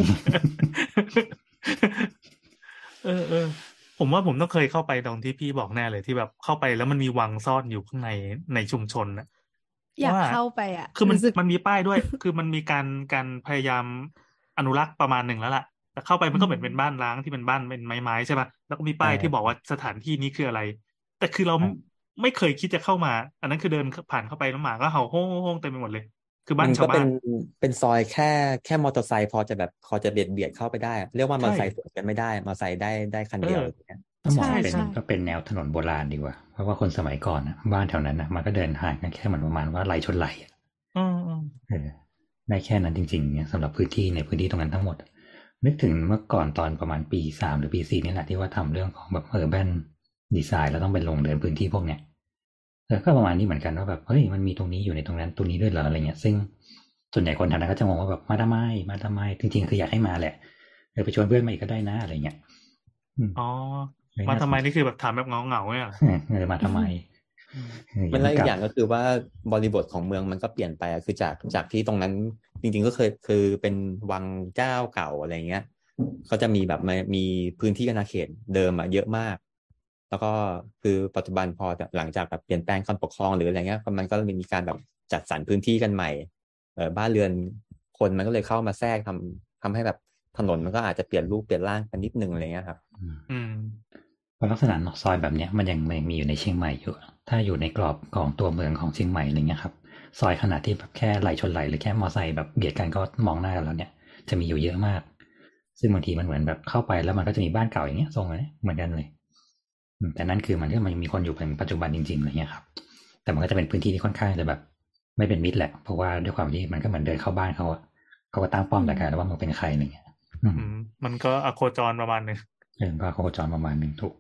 เออเออผมว่าผมต้องเคยเข้าไปตรงที่พี่บอกแน่เลยที่แบบเข้าไปแล้วมันมีวังซ่อนอยู่ข้างในในชุมชนน่ะอยากว่าเข้าไปอะ คือมันรู้สึกมันมีป้ายด้วย คือมันมีการการพยายามอนุรักษ์ประมาณหนึ่งแล้วล่ะแต่เข้าไปมันก็เหมือนเป็นบ้านร้างที่เป็นบ้านเป็นไม้ๆใช่ป่ะแล้วก็มีป้ายใช่ที่บอกว่าสถานที่นี้คืออะไร แต่คือเราไม่ไม่เคยคิดจะเข้ามา อันนั้นคือเดินผ่านเข้าไปแล้วหมาก็เห่าโฮ่งๆเต็มไปหมดเลย คือบ้านมันชาก็วเป็บ้านนเป็นซอยแค่แค่มอเตอร์ไซค์พอจะแบบพอจะเบียดเบียดเข้าไปได้ เรียกว่ามอเตอร์ไซค์สวนกันไม่ได้มอเตอร์ไซค์ได้ได้คันเดียวเอออย่างเงี้ยต้องมองใช่เป็นใช่ก็เป็นแนวถนนโบราณดีกว่า เพราะว่าคนสมัยก่อนนะบ้านแถวนั้นนะมันก็เดินห่างกันแค่เหมือนประมาณว่าไหลชนไหลอะอืมอืมเออได้แค่นั้นจริงๆเนี่ยสำหรับพื้นที่ในพื้นที่ตรงนั้นทั้งหมด นึกถึงเมื่อก่อนตอนประมาณปีสามหรือปีสี่นี่แหละที่ว่าทำเรื่องของแบบเออแบนดีไซน์แล้วต้องไปลงเดินพื้นที่พวกเนี้ยเออ ก็ประมาณนี้เหมือนกันว่าแบบเฮ้ยมันมีตรงนี้อยู่ในตรงนั้นตรงนี้ด้วยเหรออะไรเงี้ยซึ่งส่วนใหญ่คนแถวนั้นก็จะมองว่าแบบมาทำไมมาทำไมจริงๆคืออยากให้มาแหละเออไปชวนเพื่อนมาอีกก็ได้นะอะไรเงี้ยอืมอ๋อเลยมาน่ทำไมสนใจนี่คือแบบถามแบบเงาเงาๆเนี่ยเหรอเออมาทำไมอืมเออมันแล้วอีกลักบอย่างก็คือว่าบริบทของเมืองมันก็เปลี่ยนไปอะคือจากจากที่ตรงนั้นจริง ๆ ก็เคยคือเป็นวังเจ้าเก่าอะไรเงี้ยเขาจะมีแบบมามีพื้นที่อาณาเขตเดิมอะเยอะมาก แล้วก็คือปัจจุบันพอหลังจากแบบเปลี่ยนแปลงการปกครองหรืออะไรเงี้ยมันก็มีการแบบจัดสรรพื้นที่กันใหม่เออบ้านเรือนคนมันก็เลยเข้ามาแทรกทำทำให้แบบถนนมันก็อาจจะเปลี่ยนรูปเปลี่ยนร่างกันนิดนึงอะไรเงี้ยครับ อืมอืมเพราะลักษณะซอยแบบเนี้ยมันยังไม่มีอยู่ในเชียงใหม่อยู่ ถ้าอยู่ในกรอบของตัวเมืองของเชียงใหม่อะไรเงี้ยครับ ซอยขนาดที่แบบแค่ไหลชนไหลหรือแค่มอไซค์แบบเบียดกันก็มองหน้ากันแล้วเนี่ย จะมีอยู่เยอะมาก ซึ่งบางทีมันเหมือนแบบเข้าไปแล้วมันก็จะมีบ้านเก่าอย่างเงี้ยทรงอะไรเหมือนกันเลย แต่นั่นคือมันก็มันมีคนอยู่เป็นปัจจุบันจริงๆอะไรเงี้ยครับ แต่มันก็จะเป็นพื้นที่ที่ค่อนข้างจะแบบ ไม่เป็นมิตรแหละ เพราะว่าด้วยความที่มันก็เหมือนเดินเข้าบ้านเขาอะเขาก็ตั้งป้อมแต่กันแล้วว่ามึงเป็นใครอะไรเงี้ยอืมอืมมันก็อโคจรประมาณหนึงเออก็โคจรประมาณหนึ่งถูก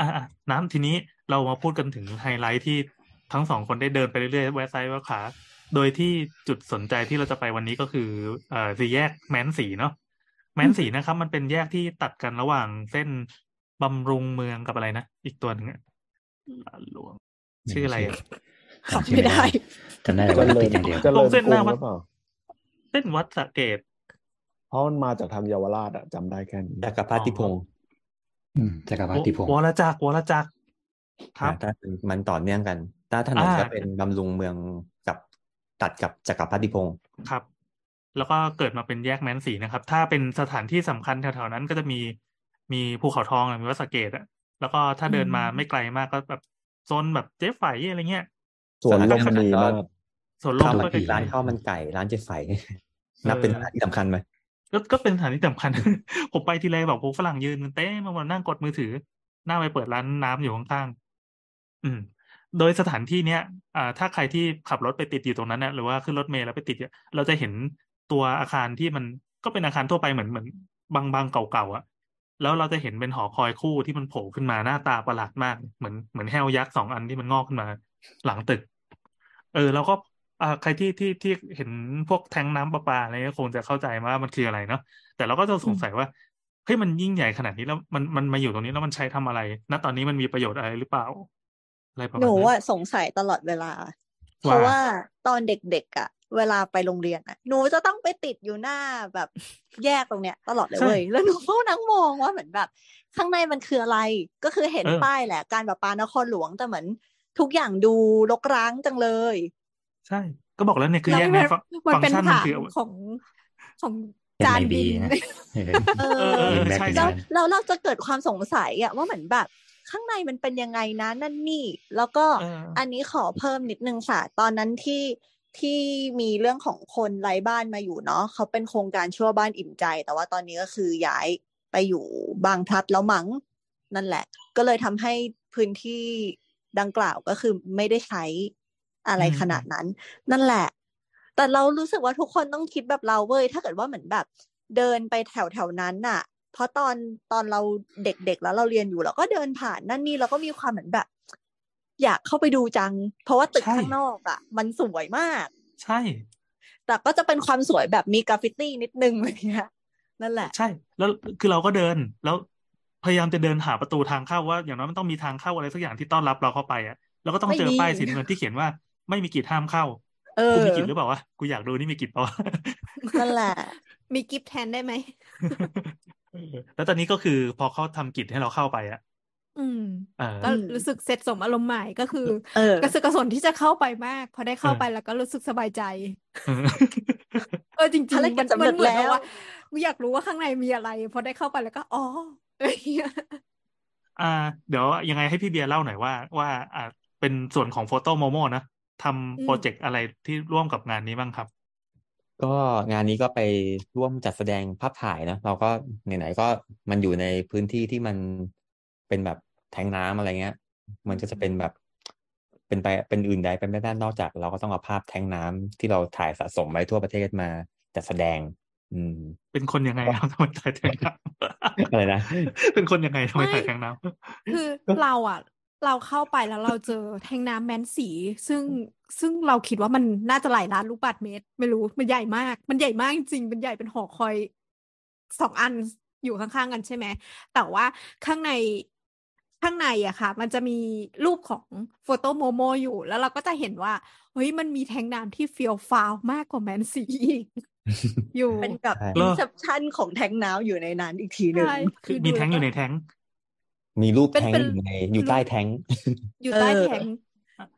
อะอะน้ำทีนี้เรามาพูดกันถึงไฮไลท์ที่ทั้งสองคนได้เดินไปเรื่อยๆแวะซ้ายแวะขวาโดยที่จุดสนใจที่เราจะไปวันนี้ก็คือเอ่อสี่แยกแม้นสีเนาะแม้นสีนะครับ มันเป็นแยกที่ตัดกันระหว่างเส้น บำรุงเมืองกับอะไรนะ อีกตัวหนึ่งอะอ่าหลวง ชื่ออะไรอะขับไม่ได้จำได้แต่ว่าติดอย่างเดียวเจริลญงเส้นหน้าวัดกรุงหรือเปล่าเส้นวัดสระเกตเพราะมันมาจากทางเยาวราชอะจำได้แค่นี้จักรพรรดิพงศ์อืมจักรพรรดิพงศ์วรจักรวรจักรครับถ้ามันต่อเนื่องกันถ้าถนนอ่าก็เป็นบำรุงเมืองกับตัดกับจักรพรรดิพงศ์ครับ แล้วก็เกิดมาเป็นแยกแม้นสีนะครับ ถ้าเป็นสถานที่สำคัญแถวๆนั้นก็จะมี มีภูเขาทองอะมีวัดสระเกตอะแล้วก็ถ้าเดินมาอืมไม่ไกลมากก็แบบโซนแบบเจ๊ไฝอะไรเงี้ยสวนลมมณีมากสวนลมข้าวก็มันใกล้ร้านข้าวมันไก่ร้านเจ๊ไฝเออนับเป็นสถานที่สำคัญไหมก็ก็เป็นสถานที่สำคัญ ผมไปทีไรแบบพวกฝรั่งยืนกันเต้มาวันนั่งกดมือถือ หน้าไปเปิดร้านน้ำอยู่ข้างๆอืม โดยสถานที่เนี้ยอ่าถ้าใครที่ขับรถไปติดอยู่ตรงนั้นนะหรือว่าขึ้นรถเมล์แล้วไปติดเนี่ยเราจะเห็นตัวอาคารที่มันก็เป็นอาคารทั่วไปเหมือนเหมือนบางบางเก่าๆอะ แล้วเราจะเห็นเป็นหอคอยคู่ที่มันโผล่ขึ้นมาหน้าตาประหลาดมาก เหมือนเหมือนแฮวยักษ์สองอันที่มันงอกขึ้นมา หลังตึก เออแล้วก็อ่าใครที่ที่ที่เห็นพวกแทงน้ำประปาอะไรเงี้ยคงจะเข้าใจว่ามันคืออะไรเนาะแต่เราก็จะสงสัยว่าเฮ้ยมันยิ่งใหญ่ขนาดนี้แล้วมันมันมาอยู่ตรงนี้แล้วมันใช้ทำอะไร ณตอนนี้มันมีประโยชน์อะไรหรือเปล่าอะไรประมาณหนูนั้นอะสงสัยตลอดเวลา เพว่าราะว่าตอนเด็กๆอะ เวลาไปโรงเรียนอะหนูจะต้องไปติดอยู่หน้าแบบแยกตรงเนี้ย ตลอดเลยใช่เว้ยแล้วหนูก็นั่งมองว่าเหมือนแบบ ข้างในมันคืออะไรก็คือเห็นเออป้ายแหละ การแบบปานครหลวงแต่เหมือนทุกอย่างดูรกร้างจังเลย ใช่ ก็บอกแล้วเนี่ยคือแยกแล้วในมันฟังมันฟังเป็นก์ชันมันผังคือของของเป็นจานไมบีบินนะเออเอเออเอออใช่แล้ใช่วแล้วเราจะเกิดความสงสัยอะว่าเหมือนแบบข้างในมันเป็นยังไงนะนั่นนี่ แล้วก็เอออันนี้ขอเพิ่มนิดนึงค่ะ ตอนนั้นที่ ที่มีเรื่องของคนไร้บ้านมาอยู่เนาะเขาเป็นโครงการชั่วบ้านอิ่มใจ แต่ว่าตอนนี้ก็คือย้ายไปอยู่บางพลัดแล้วมั้งนั่นแหละ ก็เลยทำให้พื้นที่ดังกล่าวก็คือไม่ได้ใช้อะไรอืมขนาดนั้น นั่นแหละ แต่เรารู้สึกว่าทุกคนต้องคิดแบบเราเว้ยถ้าเกิดว่าเหมือนแบบเดินไปแถวแถวๆนั้นน่ะ เพราะตอนตอนเราเด็กๆแล้วเราเรียนอยู่เราก็เดินผ่านนั่นนี่เราก็มีความเหมือนแบบ อยากเข้าไปดูจัง เพราะว่าตึกใช่ข้างนอกอะ มันสวยมาก ใช่ แต่ก็จะเป็นความสวยแบบมีกราฟฟิตี้นิดนึงอะไรเงี้ยนั่นแหละ ใช่ แล้วคือเราก็เดินแล้วพยายามจะเดินหาประตูทางเข้าว่า อย่างน้อยมันต้องมีทางเข้าอะไรสักอย่างที่ต้อนรับเราเข้าไปอะแล้วก็ต้องเจอไม่มีป้ายสีน้ำเงินที่เขียนว่าไม่มีกิจห้ามเข้าเออกูมีกิจหรือเปล่าวะกูอยากดูนี่มีกิจเปล่าวะนั่นแหละ มีกิฟต์แทนได้ไหมแล้วตอนนี้ก็คือพอเขาทำกิจให้เราเข้าไปอะ อืมเออก็รู้สึกเสร็จสมอารมณ์ใหม่ก็คือเออกระสือกระสนที่จะเข้าไปมาก พอได้เข้าเออไปแล้วก็รู้สึกสบายใจ เออเออจริงภารๆกิมัจนสำมัเร็นจเหมือนแล้กับวว่ากูอยากรู้ว่าข้างในมีอะไร พอได้เข้าไปแล้วก็อ๋ออะไรอย่างเงี้ยอ่า เดี๋ยวยังไงให้พี่เบียร์เล่าหน่อยว่า ว่าอ่าเป็นส่วนของ FOTO_MOMO นะทำโปรเจกต์อะไรที่ร่วมกับงานนี้บ้างครับ ก็งานนี้ก็ไปร่วมจัดแสดงภาพถ่ายนะ เราก็ไหนๆก็มันอยู่ในพื้นที่ที่มันเป็นแบบ แทงน้ำอะไรเงี้ย มันก็จะเป็นแบบ เป็นไปเป็นอื่นใดเป็นไม่ได้นอกจาก เราก็ต้องเอาภาพแทงน้ำที่เราถ่ายสะสมไว้ทั่วประเทศมาจัดแสดง อืม เป็นคนยังไงครับทำไมถ่ายแทงน้ำอะไรนะเป็นคนยังไงทำไมไม่ถ่ายแทงน้ำคือเราอะ เราเข้าไปแล้วเราเจอแทงน้ำแมนสี ซึ่งซึ่งเราคิดว่ามันน่าจะหลายล้านลูกบาศก์เมตร ไม่รู้มันใหญ่มาก มันใหญ่มากจริงๆมันใหญ่เป็นหอคอยสองอันอยู่ข้างๆกันใช่ไหม แต่ว่าข้างใน ข้างในอะค่ะ มันจะมีรูปของโฟโต้โมโมอยู่ แล้วเราก็จะเห็นว่า เฮ้ย มันมีแทงน้ำที่เฟียวฟาวมากกว่าแมนสีอีก อยู่ เป็นกับใช่อินเซปชันของแทงน้ำอยู่ในนั้นอีกทีหนึ่งใช่คือดูมีแท้งอยู่ในล้วก็แท้งมีรูปเป็นแท้งเป็นอยู่ในอยู่ใต้แท้งอยู่ใต้เออแทง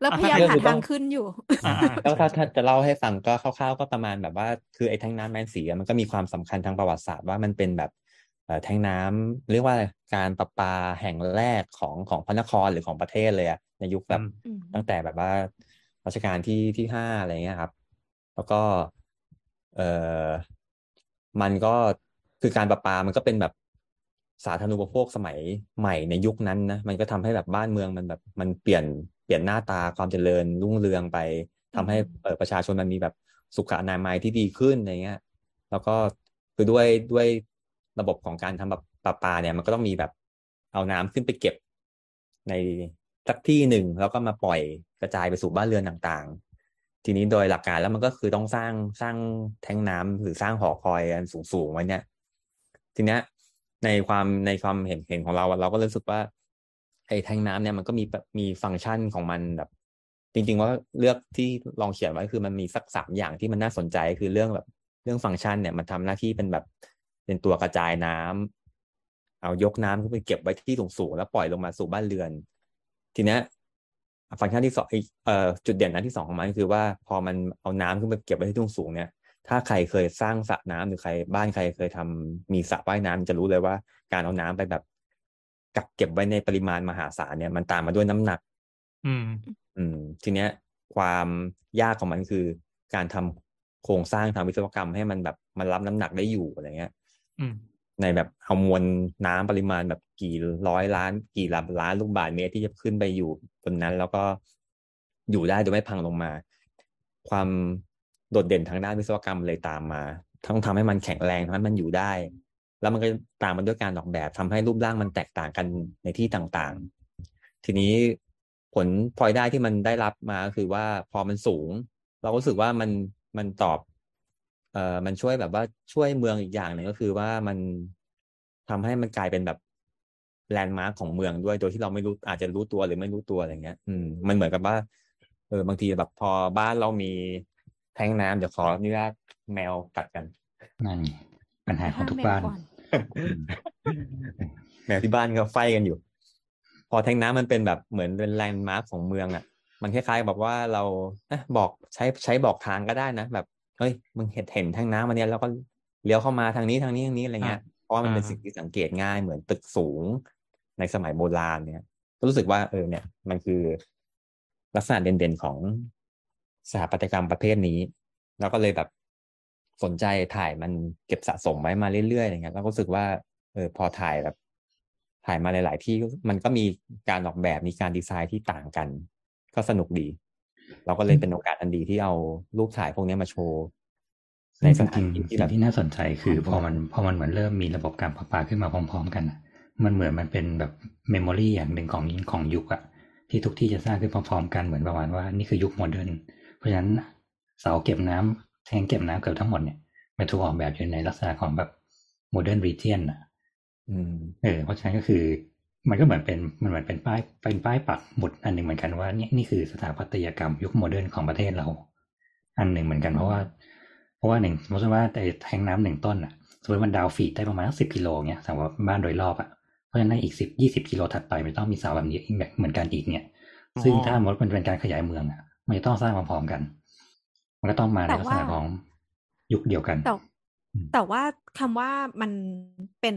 แล้วอะพยายามก็หาคือต้ทาองงขึ้นอยู่อ่าแล้วถ้าถ้าจะเล่าให้ฟังก็คร่าวๆก็ประมาณแบบว่า คือไอ้แท้งน้ำแมนสีอะมันก็มีความสำคัญทางประวัติศาสตร์ว่ามันเป็นแบบเอ่อ แท้งน้ำเรียกว่าการประปาแห่งแรกของของพระนครหรือของประเทศเลยอะในยุคแบบอืมอืมตั้งแต่แบบว่ารัชกาลที่ที่ห้าอะไรเงี้ยครับ แล้วก็เออมันก็คือการประปามันก็เป็นแบบสาธารณูปโภคสมัยใหม่ในยุคนั้นนะมันก็ทำให้แบบบ้านเมืองมันแบบมันเปลี่ยนเปลี่ยนหน้าตาความเจริญรุ่งเรืองไปทำให้เออประชาชนมันมีแบบสุขอนามัยที่ดีขึ้นอะไรเงี้ย แล้วก็คือด้วยด้วย ระบบของการทำแบบประปาเนี่ยมันก็ต้องมีแบบเอาน้ำขึ้นไปเก็บในสักที่หนึ่งแล้วก็มาปล่อยกระจายไปสู่บ้านเรือนต่างๆ ทีนี้โดยหลักการแล้วมันก็คือต้องสร้างสร้างแท้งน้ำหรือสร้างหอคอยอันสูงๆไว้เนี่ย ทีเนี้ยในความในความเห็นเห็นของเราเราก็รู้สึกว่าไอ้แท้งน้ำเนี่ยมันก็มีแบบมีฟังก์ชันของมันแบบ จริงๆว่าเลือกที่ลองเขียนไว้คือมันมีสักสามอย่างที่มันน่าสนใจคือเรื่องแบบเรื่องฟังก์ชันเนี่ยมันทำหน้าที่เป็นแบบ เป็นตัวกระจายน้ำเอายกน้ำขึ้นไปเก็บไว้ที่สูงๆแล้วปล่อยลงมาสู่บ้านเรือน ทีเนี้ยฟังก์ชันที่สองอีกเอ่อจุดเด่นอันที่สองของมันคือว่าพอมันเอาน้ำขึ้นไปเก็บไว้ที่สูงๆเนี่ยถ้าใครเคยสร้างสระน้ำหรือใครบ้านใครเคยทำมีสระว่ายน้ำจะรู้เลยว่าการเอาน้ำไปแบบ กักเก็บไว้ในปริมาณมหาศาลเนี่ยมันตามมาด้วยน้ำหนัก อืม อืม ทีเนี้ย ความยากของมันคือ การทำโครงสร้างทางวิศวกรรมให้มันแบบมันรับน้ำหนักได้อยู่อะไรเงี้ยอืม ในแบบเอามวลน้ำปริมาณแบบกี่ร้อยล้าน กี่ล้านล้านลูกบาศก์เมตรที่จะขึ้นไปอยู่บนนั้น แล้วก็อยู่ได้โดยไม่พังลงมา ความโดดเด่นทางด้านวิศวกรรมเลยตามมาต้องทำให้มันแข็งแรงทำให้มันอยู่ได้ แล้วมันก็ตามมาด้วยการออกแบบทำให้รูปร่างมันแตกต่างกันในที่ต่างๆ ทีนี้ผลพลอยได้ที่มันได้รับมาก็คือว่าพอมันสูง เราก็รู้สึกว่ามันมันตอบ เอ่อมันช่วยแบบว่าช่วยเมืองอีกอย่างหนึ่งก็คือว่ามันทำให้มันกลายเป็นแบบ landmark ของเมืองด้วยโดยที่เราไม่รู้อาจจะรู้ตัวหรือไม่รู้ตัวอะไรเงี้ย อืมมันเหมือนกับว่า เออบางทีแบบพอบ้านเรามีแทงน้ำเดี๋ยวขออนุญาตแมวกัดกันนั่นไงปัญหาของทุกห้ามแมวบ้านก่อนแมวที่บ้านก็ fight กันอยู่ พอแทงน้ำมันเป็นแบบเหมือนเป็น landmark ของเมืองอะ มันคล้ายๆแบบว่าเราเอะบอกใช้ใช้บอกทางก็ได้นะแบบ เฮ้ยมึงเห็นเห็นแทงน้ำมันเนี้ยแล้วก็เลี้ยวเข้ามาทางนี้ทางนี้ทางนี้อะไรเงี้ยเพราะว่ามันเป็นอ่าสิ่งที่สังเกตง่ายเหมือนตึกสูงในสมัยโบราณเนี่ยก็รู้สึกว่าเออเนี่ย มันคือลักษณะเด่นๆของสถาปัตยกรรมประเภทนี้ แล้วก็เลยแบบสนใจถ่ายมันเก็บสะสมไว้มาเรื่อยๆอะไรเงี้ยแล้วก็รู้สึกว่าเออพอถ่ายแบบ ถ่ายมาหลาย ๆ ที่มันก็มีการออกแบบมีการดีไซน์ที่ต่างกัน ก็สนุกดี เราก็เลยเป็นโอกาสอันดีที่เอารูปถ่ายพวกนี้มาโชว์ในซึ่งสจริถานงที่ๆที่สิ่แบงบที่น่าสนใจคือของพอมันพอมันเหมือนเริ่มมีระบบการประปาขึ้นมาพร้อม ๆ กันอะมันเหมือนมันเป็นแบบเมมโมรีอย่างหนึ่งของของยุคอะที่ทุกที่จะสร้างขึ้นพร้อมๆกันเหมือนประมาณว่านี่คือยุคโมเดิร์นเพราะฉะนั้นเสาเก็บน้ำแทงเก็บน้ำเกือบทั้งหมดเนี่ยมันถูกออกแบบอยู่ในลักษณะของแบบmodern region อะอืมเออเพราะฉะนั้นก็คือ มันก็เหมือนเป็นมันเหมือนเป็นป้ายเป็นป้ายปักหมุดอันหนึ่งเหมือนกันว่านี่นี่คือสถาปัตยกรรมยุค modern ของประเทศเรา อันหนึ่งเหมือนกันเพราะว่า เพราะว่าหนึ่งสมมติว่าแต่แทงน้ำหนึ่งต้นอะสมมติมัน down feed ได้ประมาณสิบกิโลเงี้ยสมมติว่าบ้านโดยรอบอะเพราะฉะนั้นอีกสิบยี่สิบกิโลถัดไปมันต้องมีเสาแบบนี้อีกแบบเหมือนกันอีกเนี่ย ซึ่งทั้งหมดมันเป็นการขยายเมืองอะมันจะต้องสร้างพร้อมๆกัน มันก็ต้องมาในแต่ลักษว่าณะของยุคเดียวกันแต่อืม แต่ว่าคำว่ามันเป็น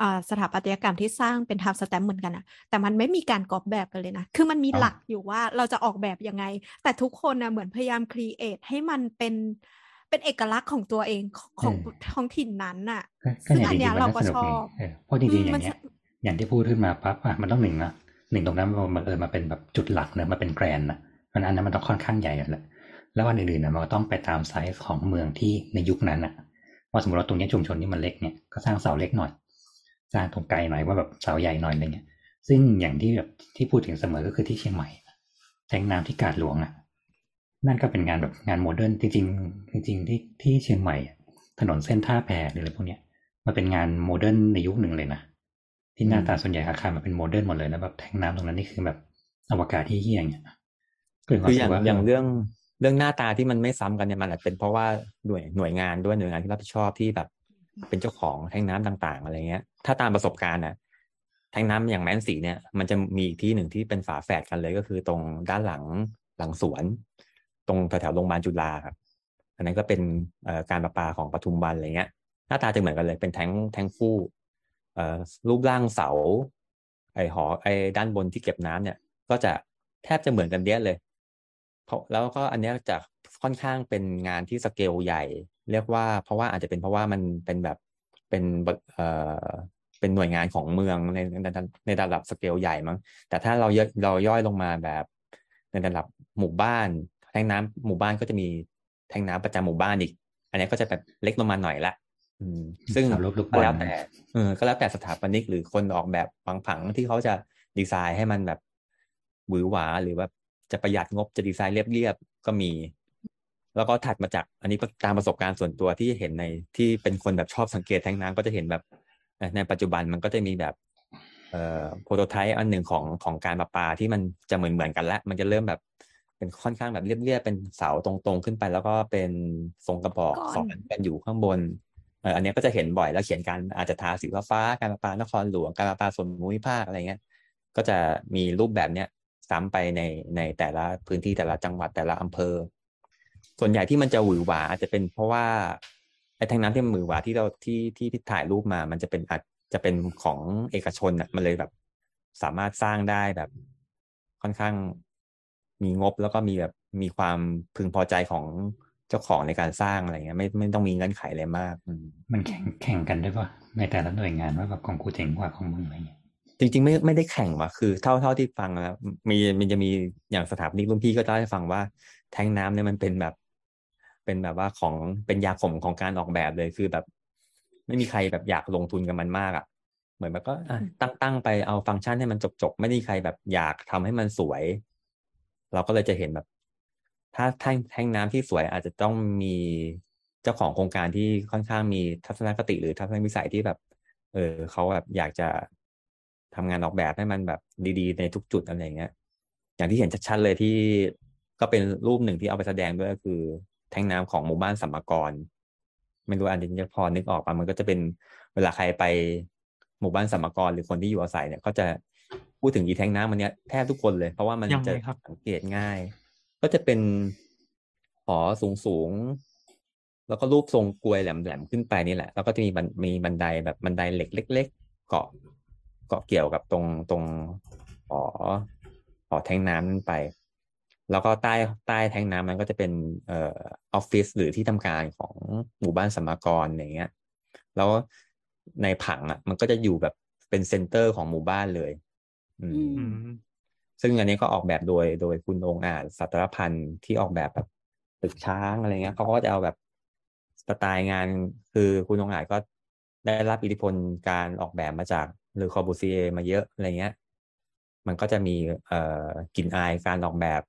อ่าสถาปัตยกรรมที่สร้างเป็นทาวสแตมป์เหมือนกันอะแต่มันไม่มีการกอบแบบกันเลยนะ คือมันมีอ๋อหลักอยู่ว่าเราจะออกแบบยังไง แต่ทุกคนนะเหมือนพยายามครีเอทให้มันเป็นเป็นเอกลักษณ์ของตัวเองของของท้องถิ่นนั้นน่ะก็ก็ซึ่งอย่างอันจเนี้ริยงๆมันเราก็ก็สนุกชอนี่บเออเพราะจริงๆอือมย่ามันงเงี้ยสอย่างที่พูดขึ้นมาปั๊บอะมันต้องหนึ่งนะหนึ่งตรงนั้นมันมันเออมาเป็นแบบจุดหลักเนอะมาเป็นแกรนนะเพราะฉะนั้นอันนั้นมันต้องค่อนข้างใหญ่อยู่แหละแล้วอันอื่นๆนะมันก็ต้องไปตามไซส์ของเมืองที่ในยุคนั้นอะ ว่าสมมติว่าตรงนี้ชุมชนที่มันเล็กเนี่ยก็สร้างเสาเล็กหน่อย สร้างตรงไกลหน่อยว่าแบบเสาใหญ่หน่อยอะไรเงี้ย ซึ่งอย่างที่แบบที่พูดถึงเสมอก็คือที่เชียงใหม่แทงน้ำที่กาดหลวงอะนั่นก็เป็นงานแบบงาน modern จริงๆจริงๆที่ที่เชียงใหม่ ถนนเส้นท่าแพหรืออะไรพวกเนี้ยมันเป็นงาน modern ในยุคหนึ่งเลยนะที่หน้าตาส่วนใหญ่อาคารมันเป็น modern หมดเลยแล้วแบบแทงน้ำตรงนั้นนี่คือแบบอวกาศที่เฮี้ยงเนี่ยคืออย่างอย่างเรื่อง เรื่องหน้าตาที่มันไม่ซ้ำกันเนี่ยมันอาจเป็นเพราะว่าหน่วยหน่วยงานด้วยหน่วยงานที่รับผิดชอบที่แบบ เป็นเจ้าของแท่งน้ำต่าง ๆ อะไรเงี้ย ถ้าตามประสบการณ์น่ะแท่งน้ำอย่างแมนสีเนี่ยมันจะมีอีกที่หนึ่งที่เป็นฝาแฝดกันเลยก็คือตรงด้านหลังหลังสวน ตรงแถวๆโรงพยาบาลจุฬาครับอันนั้นก็เป็นเอ่อการประปาของปทุมวันอะไรเงี้ย หน้าตาจะเหมือนกันเลยเป็นแทงแทงคู่เอ่อรูปร่างเสา ไอหอไอด้านบนที่เก็บน้ำเนี่ย ก็จะแทบจะเหมือนกันเดียเลย เพราะแล้วก็อันเนี้ยจะค่อนข้างเป็นงานที่สเกลใหญ่ เรียกว่าเพราะว่าอาจจะเป็นเพราะว่ามันเป็นแบบเป็นแบบเอ่อเป็นหน่วยงานของเมืองในในในระดับสเกลใหญ่มั้งแต่ถ้าเราย่อยเราย่อยลงมาแบบในระดับหมู่บ้าน แทงน้ำหมู่บ้านก็จะมีแทงน้ำประจำหมู่บ้านอีก อันนี้ก็จะแบบเล็กลงมาหน่อยละอืมซึ่งเสารูปลูกบก็อลแล้วแต่เออก็แล้วแต่สถาปนิกหรือคนออกแบบบางผังที่เขาจะดีไซน์ให้มันแบบหวือหวาหรือแบบ จะประหยัดงบจะดีไซน์เรียบๆก็มี แล้วก็ถัดมาจากอันนี้ตามประสบการณ์ส่วนตัวที่เห็นในที่เป็นคนแบบชอบสังเกตแทงน้ำก็จะเห็นแบบเอ่อในปัจจุบันมันก็จะมีแบบเอ่อโปรโตไทป์อันหนึ่งของของการประปาที่มันจะเหมือนเหมือนกันแล้วมันจะเริ่มแบบเป็นค่อนข้างแบบเรียบๆเป็นเสาตรงๆขึ้นไป แล้วก็เป็นทรงกระบอกก้อนสอนกันอยู่ข้างบนเอออันเนี้ยก็จะเห็นบ่อยแล้วเขียนการอาจจะทาสีฟ้าๆการประปานครหลวงการประปาส่วนภูมิภาคอะไรเงี้ย ก็จะมีรูปแบบเนี้ย ซ้ำไปในในแต่ละพื้นที่แต่ละจังหวัดแต่ละอำเภอ ส่วนใหญ่ที่มันจะหวือหวาอาจจะเป็นเพราะว่าไอ้ทางน้ำที่มันหวือหวาที่เราที่ที่ที่ถ่ายรูปมา มันจะเป็นอาจจะเป็นของเอกชนอะมันเลยแบบ สามารถสร้างได้แบบ ค่อนข้างมีงบแล้วก็มีแบบมีความพึงพอใจของเจ้าของในการสร้างอะไรเงี้ยไม่ไม่ต้องมีเงื่อนไขอะไรมากมมันแข่งแข่งกันด้วยป่ะในแต่ละหน่วยงานว่าแบบของกูเจ๋งกว่าของมึงอะไรเงี้ย จริงๆไม่ไม่ได้แข่งว่ะคือเท่าเท่าที่ฟังแล้วมีมันจะมีอย่างสถาปนิกรุ่นพี่ก็จะให้ฟังว่า แทงน้ำเนี่ยมันเป็นแบบ เป็นแบบว่าของเป็นยาขมของการออกแบบเลยคือแบบ ไม่มีใครแบบอยากลงทุนกับมันมากอะ เหมือนแบบก็อะตั้งตั้งไปเอาฟังก์ชันให้มันจบจบไม่ได้ใครแบบอยากทำให้มันสวย เราก็เลยจะเห็นแบบ ถ้าแท่งแท่งน้ำที่สวยอาจจะต้องมีเจ้าของโครงการที่ค่อนข้างมีทัศนคติหรือทัศนวิสัยที่แบบ เออเขาแบบอยากจะ ทำงานออกแบบให้มันแบบดีๆ ในทุกจุดอะไรอย่างเงี้ย อย่างที่เห็นชัดๆเลยที่ก็เป็นรูปหนึ่งที่เอาไปแสดงด้วยก็คือ แท่งน้ำของหมู่บ้านสัมมกรไม่รู้อันนี้จะพอนึกออกปะมันก็จะเป็นเวลาใครไปหมู่บ้านสัมมกรหรือคนที่อยู่อาศัยเนี่ยก็จะพูดถึงอีแทงน้ำมันเนี้ยแทบทุกคนเลย เพราะว่ามันจะสังเกตง่าย ก็จะเป็นหอสูงสูงๆแล้วก็รูปทรงกลวยแหลมๆขึ้นไปนี่แหละ แล้วก็จะมีบันมีบันไดแบบบันไดเหล็กเล็ก ๆ เกาะ กาะเกี่ยวกับตรงตรงหอหอแท็งก์น้ำนั้นไป แล้วก็ใต้ใต้แท็งก์น้ำมันก็จะเป็นเอ่อออฟฟิศหรือที่ทำการของหมู่บ้านสัมมากรอย่างเงี้ย แล้วในผังอะ มันก็จะอยู่แบบเป็น center ของหมู่บ้านเลย อืมอืมอืมซึ่งอันนี้ก็ออกแบบโดยโดยคุณองอาจสาตรพันธุ์ที่ออกแบบแบบตึกช้างอะไรเงี้ยเขาก็จะเอาแบบสไตล์งาน คือคุณองค์อาจก็ได้รับอิทธิพลการออกแบบมาจาก Le Corbusier มาเยอะอะไรเงี้ย มันก็จะมีเอ่อกลิ่นอายการออกแบบ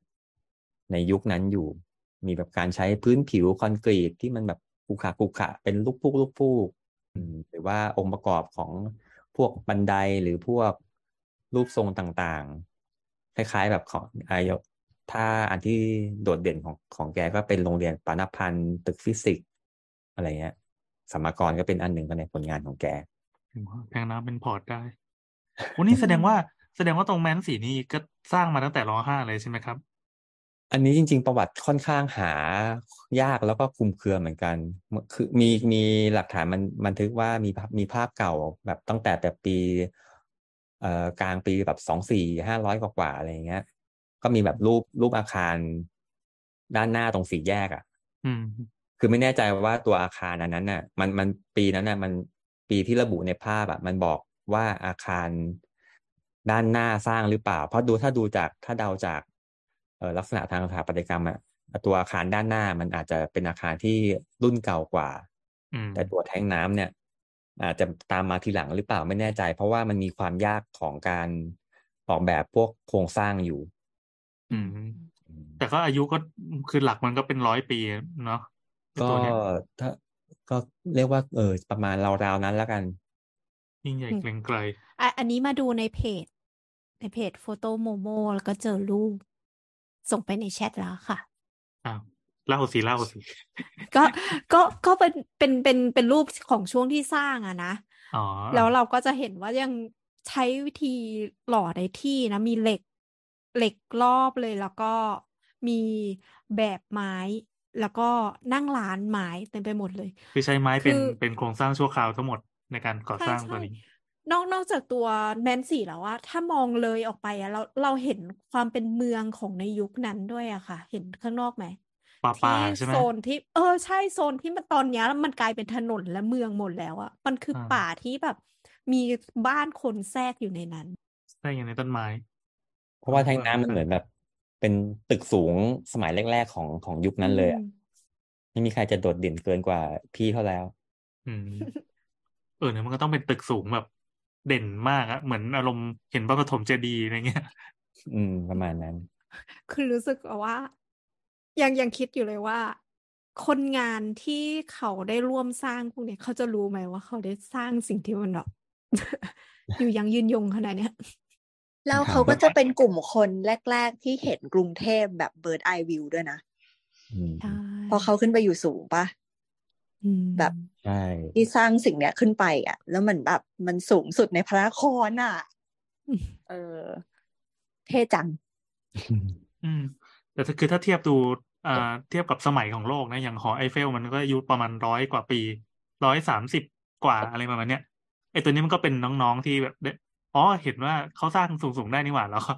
ในยุคนั้นอยู่ มีแบบการใช้พื้นผิวคอนกรีตที่มันแบบขรุขระขรุขระเป็นลูกฟูกลูกฟูกหรือว่าองค์ประกอบของพวกบันไดหรือพวกรูปทรงต่างๆ คล้ายๆแบบของอายกถ้าอันที่โดดเด่นของของแกก็เป็นโรงเรียนปานะพันธุ์ตึกฟิสิกส์อะไรเงี้ยสมกรก็เป็นอันหนึ่งในผลงานของแก แทงน้ำเป็นพอร์ตได้โอ้นี่แสดงว่าแสดงว่าตรงแมนสีนี่ก็สร้างมาตั้งแต่รห้าเลยใช่ไหมครับ อันนี้จริง ๆ ประวัติค่อนข้างหายากแล้วก็คลุมเครือเหมือนกัน คือมีมีหลักฐานมันบันทึกว่ามีมีภาพเก่าแบบตั้งแต่แต่ปีเอ่อกลางปีแบบสองสี่ห้าร้อยกว่าๆอะไรเงี้ย ก็มีแบบรูปรูปอาคารด้านหน้าตรงสี่แยกอะ่ะอืมคือไม่แน่ใจว่าตัวอาคารอันนั้นน่ะ มันมันปีนั้นน่ะ มัน ปีที่ระบุในภาพอะมันบอกว่าอาคารด้านหน้าสร้างหรือเปล่า เพราะดูถ้าดูจากถ้าเดาจากเออลักษณะทางสถาปัตยกรรมอะตัวอาคารด้านหน้ามันอาจจะเป็นอาคารที่รุ่นเก่ากว่าอืมแต่ตัวแท้งน้ำเนี่ย อาจจะตามมาทีหลังหรือเปล่าไม่แน่ใจ เพราะว่ามันมีความยากของการออกแบบพวกโครงสร้างอยู่ อืม แต่ก็อายุก็คือหลักมันก็เป็นร้อยปีเนาะไอ้ก็ตัวเนี้ยถ้า ก็เรียกว่าเออประมาณราวๆนั้นแล้วกัน ยิ่งใหญ่อืมเกรียงไกรอะอันนี้มาดูในเพจ ในเพจโฟโต้โมโมแล้วก็เจอรูป ส่งไปในแชทแล้วค่ะอ้าวเล่าสิเล่าสิก็ก็ก็เป็นเป็นเป็นเป็นรูปของช่วงที่สร้างอะนะอ๋อแล้วเราก็จะเห็นว่ายังใช้วิธีหล่อในที่นะ มีเหล็กเหล็กรอบเลยแล้วก็มีแบบไม้ แล้วก็นั่งร้านไม้เต็มไปหมดเลย คือใช้ไม้เป็นคือเป็นโครงสร้างชั่วคราวทั้งหมดในการก่อใช่สร้างใช่ตัวนี้นอกนอกจากตัวแมนสี่แล้วว่าถ้ามองเลยออกไปอะเราเราเห็นความเป็นเมืองของในยุคนั้นด้วยอะค่ะ เห็นข้างนอกไหมป่าป่าที่ใช่ไหมโซนที่เออใช่โซนที่มันตอนเนี้ยมันกลายเป็นถนนและเมืองหมดแล้วอะมันคืออาป่าที่แบบ มีบ้านคนแทรกอยู่ในนั้นได้อย่างในต้นไม้ เพราะว่าแท้งน้ำมันเหมือนแบบ เป็นตึกสูงสมัยแรกๆของของยุคนั้นเลยอะอืมไม่มีใครจะโดดเด่นเกินกว่าพี่เขาแล้ว อืมเออเนี่ยมันก็ต้องเป็นตึกสูงแบบเด่นมากอะเหมือนอารมณ์เห็นพระปฐมเจดีย์อะไรเงี้ย อืม ประมาณนั้น คือรู้สึกว่า ยังยังคิดอยู่เลยว่า คนงานที่เขาได้ร่วมสร้างพวกเนี้ยเขาจะรู้ไหมว่าเขาได้สร้างสิ่งที่มันแบบอยู่ยังยืนยงขนาดเนี้ย แล้วเขาก็จะเป็นกลุ่มคนแรก ๆ ที่เห็นกรุงเทพแบบเบิร์ดไอวิวด้วยนะอืมใช่เพราะเขาขึ้นไปอยู่สูงปะอืมแบบใช่ที่สร้างสิ่งเนี้ยขึ้นไป อะ แล้วมันแบบมันสูงสุดในพระนครอะ เออ เท่จัง อืมแต่ถ้าคือถ้าเทียบดูอ่าเทียบกับสมัยของโลกนะ อย่างหอไอเฟล มันก็อายุประมาณร้อยกว่าปีร้อยสามสิบกว่าอะไรประมาณเนี้ยไอตัวนี้มันก็เป็นน้องๆที่แบบได้ อ๋อเห็นว่าเขาสร้างสูงๆได้นี่หว่าแล้วก็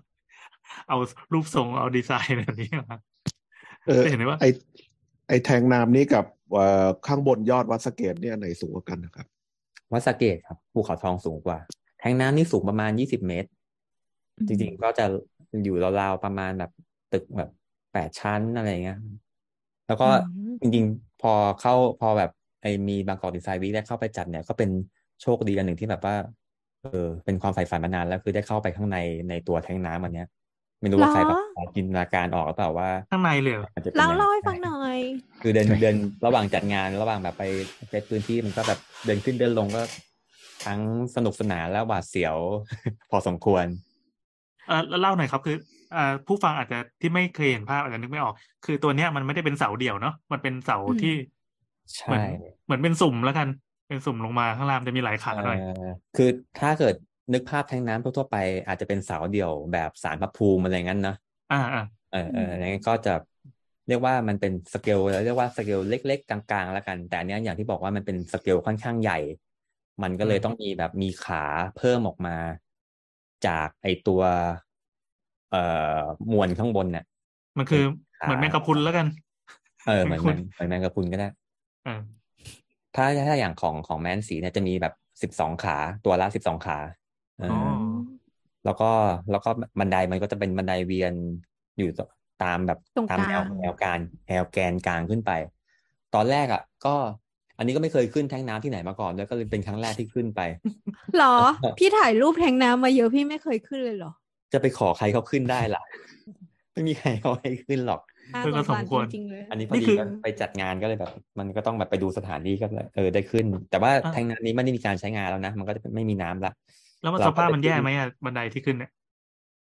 เอารูปทรงเอาดีไซน์แบบนี้มาเออจะเห็นได้ว่าไอไอแทงน้ำนี้กับเอ่อข้างบนยอดวัดสะเกตเนี่ยอันไหนสูงกว่ากันนะครับ วัดสะเกตครับภูเขาทองสูงกว่า แท้งน้ำนี่สูงประมาณยี่สิบเมตร จริงๆก็จะอยู่ราวๆประมาณแบบตึกแบบแปดชั้นอะไรเงี้ย แล้วก็อืมจริงๆ พอเข้าพอแบบไอมีบางกอกดีไซน์วีคได้เข้าไปจัดเนี่ยก็เป็นโชคดีอันหนึ่งที่แบบว่า เออเป็นความใฝ่ฝันมานานแล้วคือได้เข้าไปข้างในในตัวแท้งน้ำอันเนี้ย ไม่รู้ว่าใครแบบจินตนาการออกหรือเปล่าว่าข้างในเลยเหรอมันจะเป็นเล่ายังไงเล่าให้ฟังหน่อย คือเดินเดินระหว่างจัดงานระหว่างแบบไปเซตพื้นที่มันก็แบบเดินขึ้นเดินลงก็ ทั้งสนุกสนานและหวาดเสียว พอสมควรเออแล้วเล่าหน่อยครับคืออ่าผู้ฟังอาจจะที่ไม่เคยเห็นภาพอาจจะนึกไม่ออก คือตัวเนี้ยมันไม่ได้เป็นเสาเดี่ยวเนาะมันเป็นเสาอืมที่ใช่เหมือนเหมือนเป็นสุ่มแล้วกัน เป็นสุ่มลงมาข้างล่างจะมีหลายขาหน่อยเอ่อคือถ้าเกิดนึกภาพแท้งน้ำทั่วๆไป อาจจะเป็นเสาเดี่ยวแบบสารพระภูมิอะไรงั้นนะอ่าอ่าเออเอออะไรงั้นก็จะเรียกว่ามันเป็นสเกลเรียกว่าสเกลเล็ก ๆ กลางๆแล้วกัน แต่อันเนี้ยอย่างที่บอกว่ามันเป็นสเกลค่อนข้างใหญ่ มันก็เลยต้องมีแบบมีขาเพิ่มออกมา จากไอตัว เอ่อมวลข้างบนเนี่ยมันคือขาเหมือนแมงกะพรุนแล้วกัน เออเหมือนคุเหมืณอนเหมือนแมงกะพรุนก็ได้เออ ถ้าถ้าอย่างของของแม้นศรีเนี่ยจะมีแบบสิบสองขาตัวละสิบสองขาเอออ๋ออแล้วก็แล้วก็บันไดมันก็จะเป็นบันไดเวียนอยู่ตามแบบตรงตามกแนลาวงแนวการแนวแกนกลางขึ้นไป ตอนแรกอะ ก็อันนี้ก็ไม่เคยขึ้นแท้งน้ำที่ไหนมาก่อนแล้วก็เลยเป็นครั้งแรกที่ขึ้นไปหรอ พี่ถ่ายรูปแทงน้ำมาเยอะพี่ไม่เคยขึ้นเลยเหรอ จะไปขอใครเขาขึ้นได้ล่ะ ไม่มีใครเขาให้ขึ้นหรอกน่า เออสก็งสสามรควรจริงๆเลยอันนี้พอนี่ดีคือก็ไปจัดงานก็เลยแบบ มันก็ต้องแบบไปดูสถานที่ก็เลยเออได้ขึ้น แต่ว่าอะแทงน้ำนี้ไม่ได้มีการใช้งานแล้วนะ มันก็จะไม่มีน้ำละ แล้วมันเราสก็ภาพไปมันขึ้แย่นไหมอะบันไดที่ขึ้นเนี่ย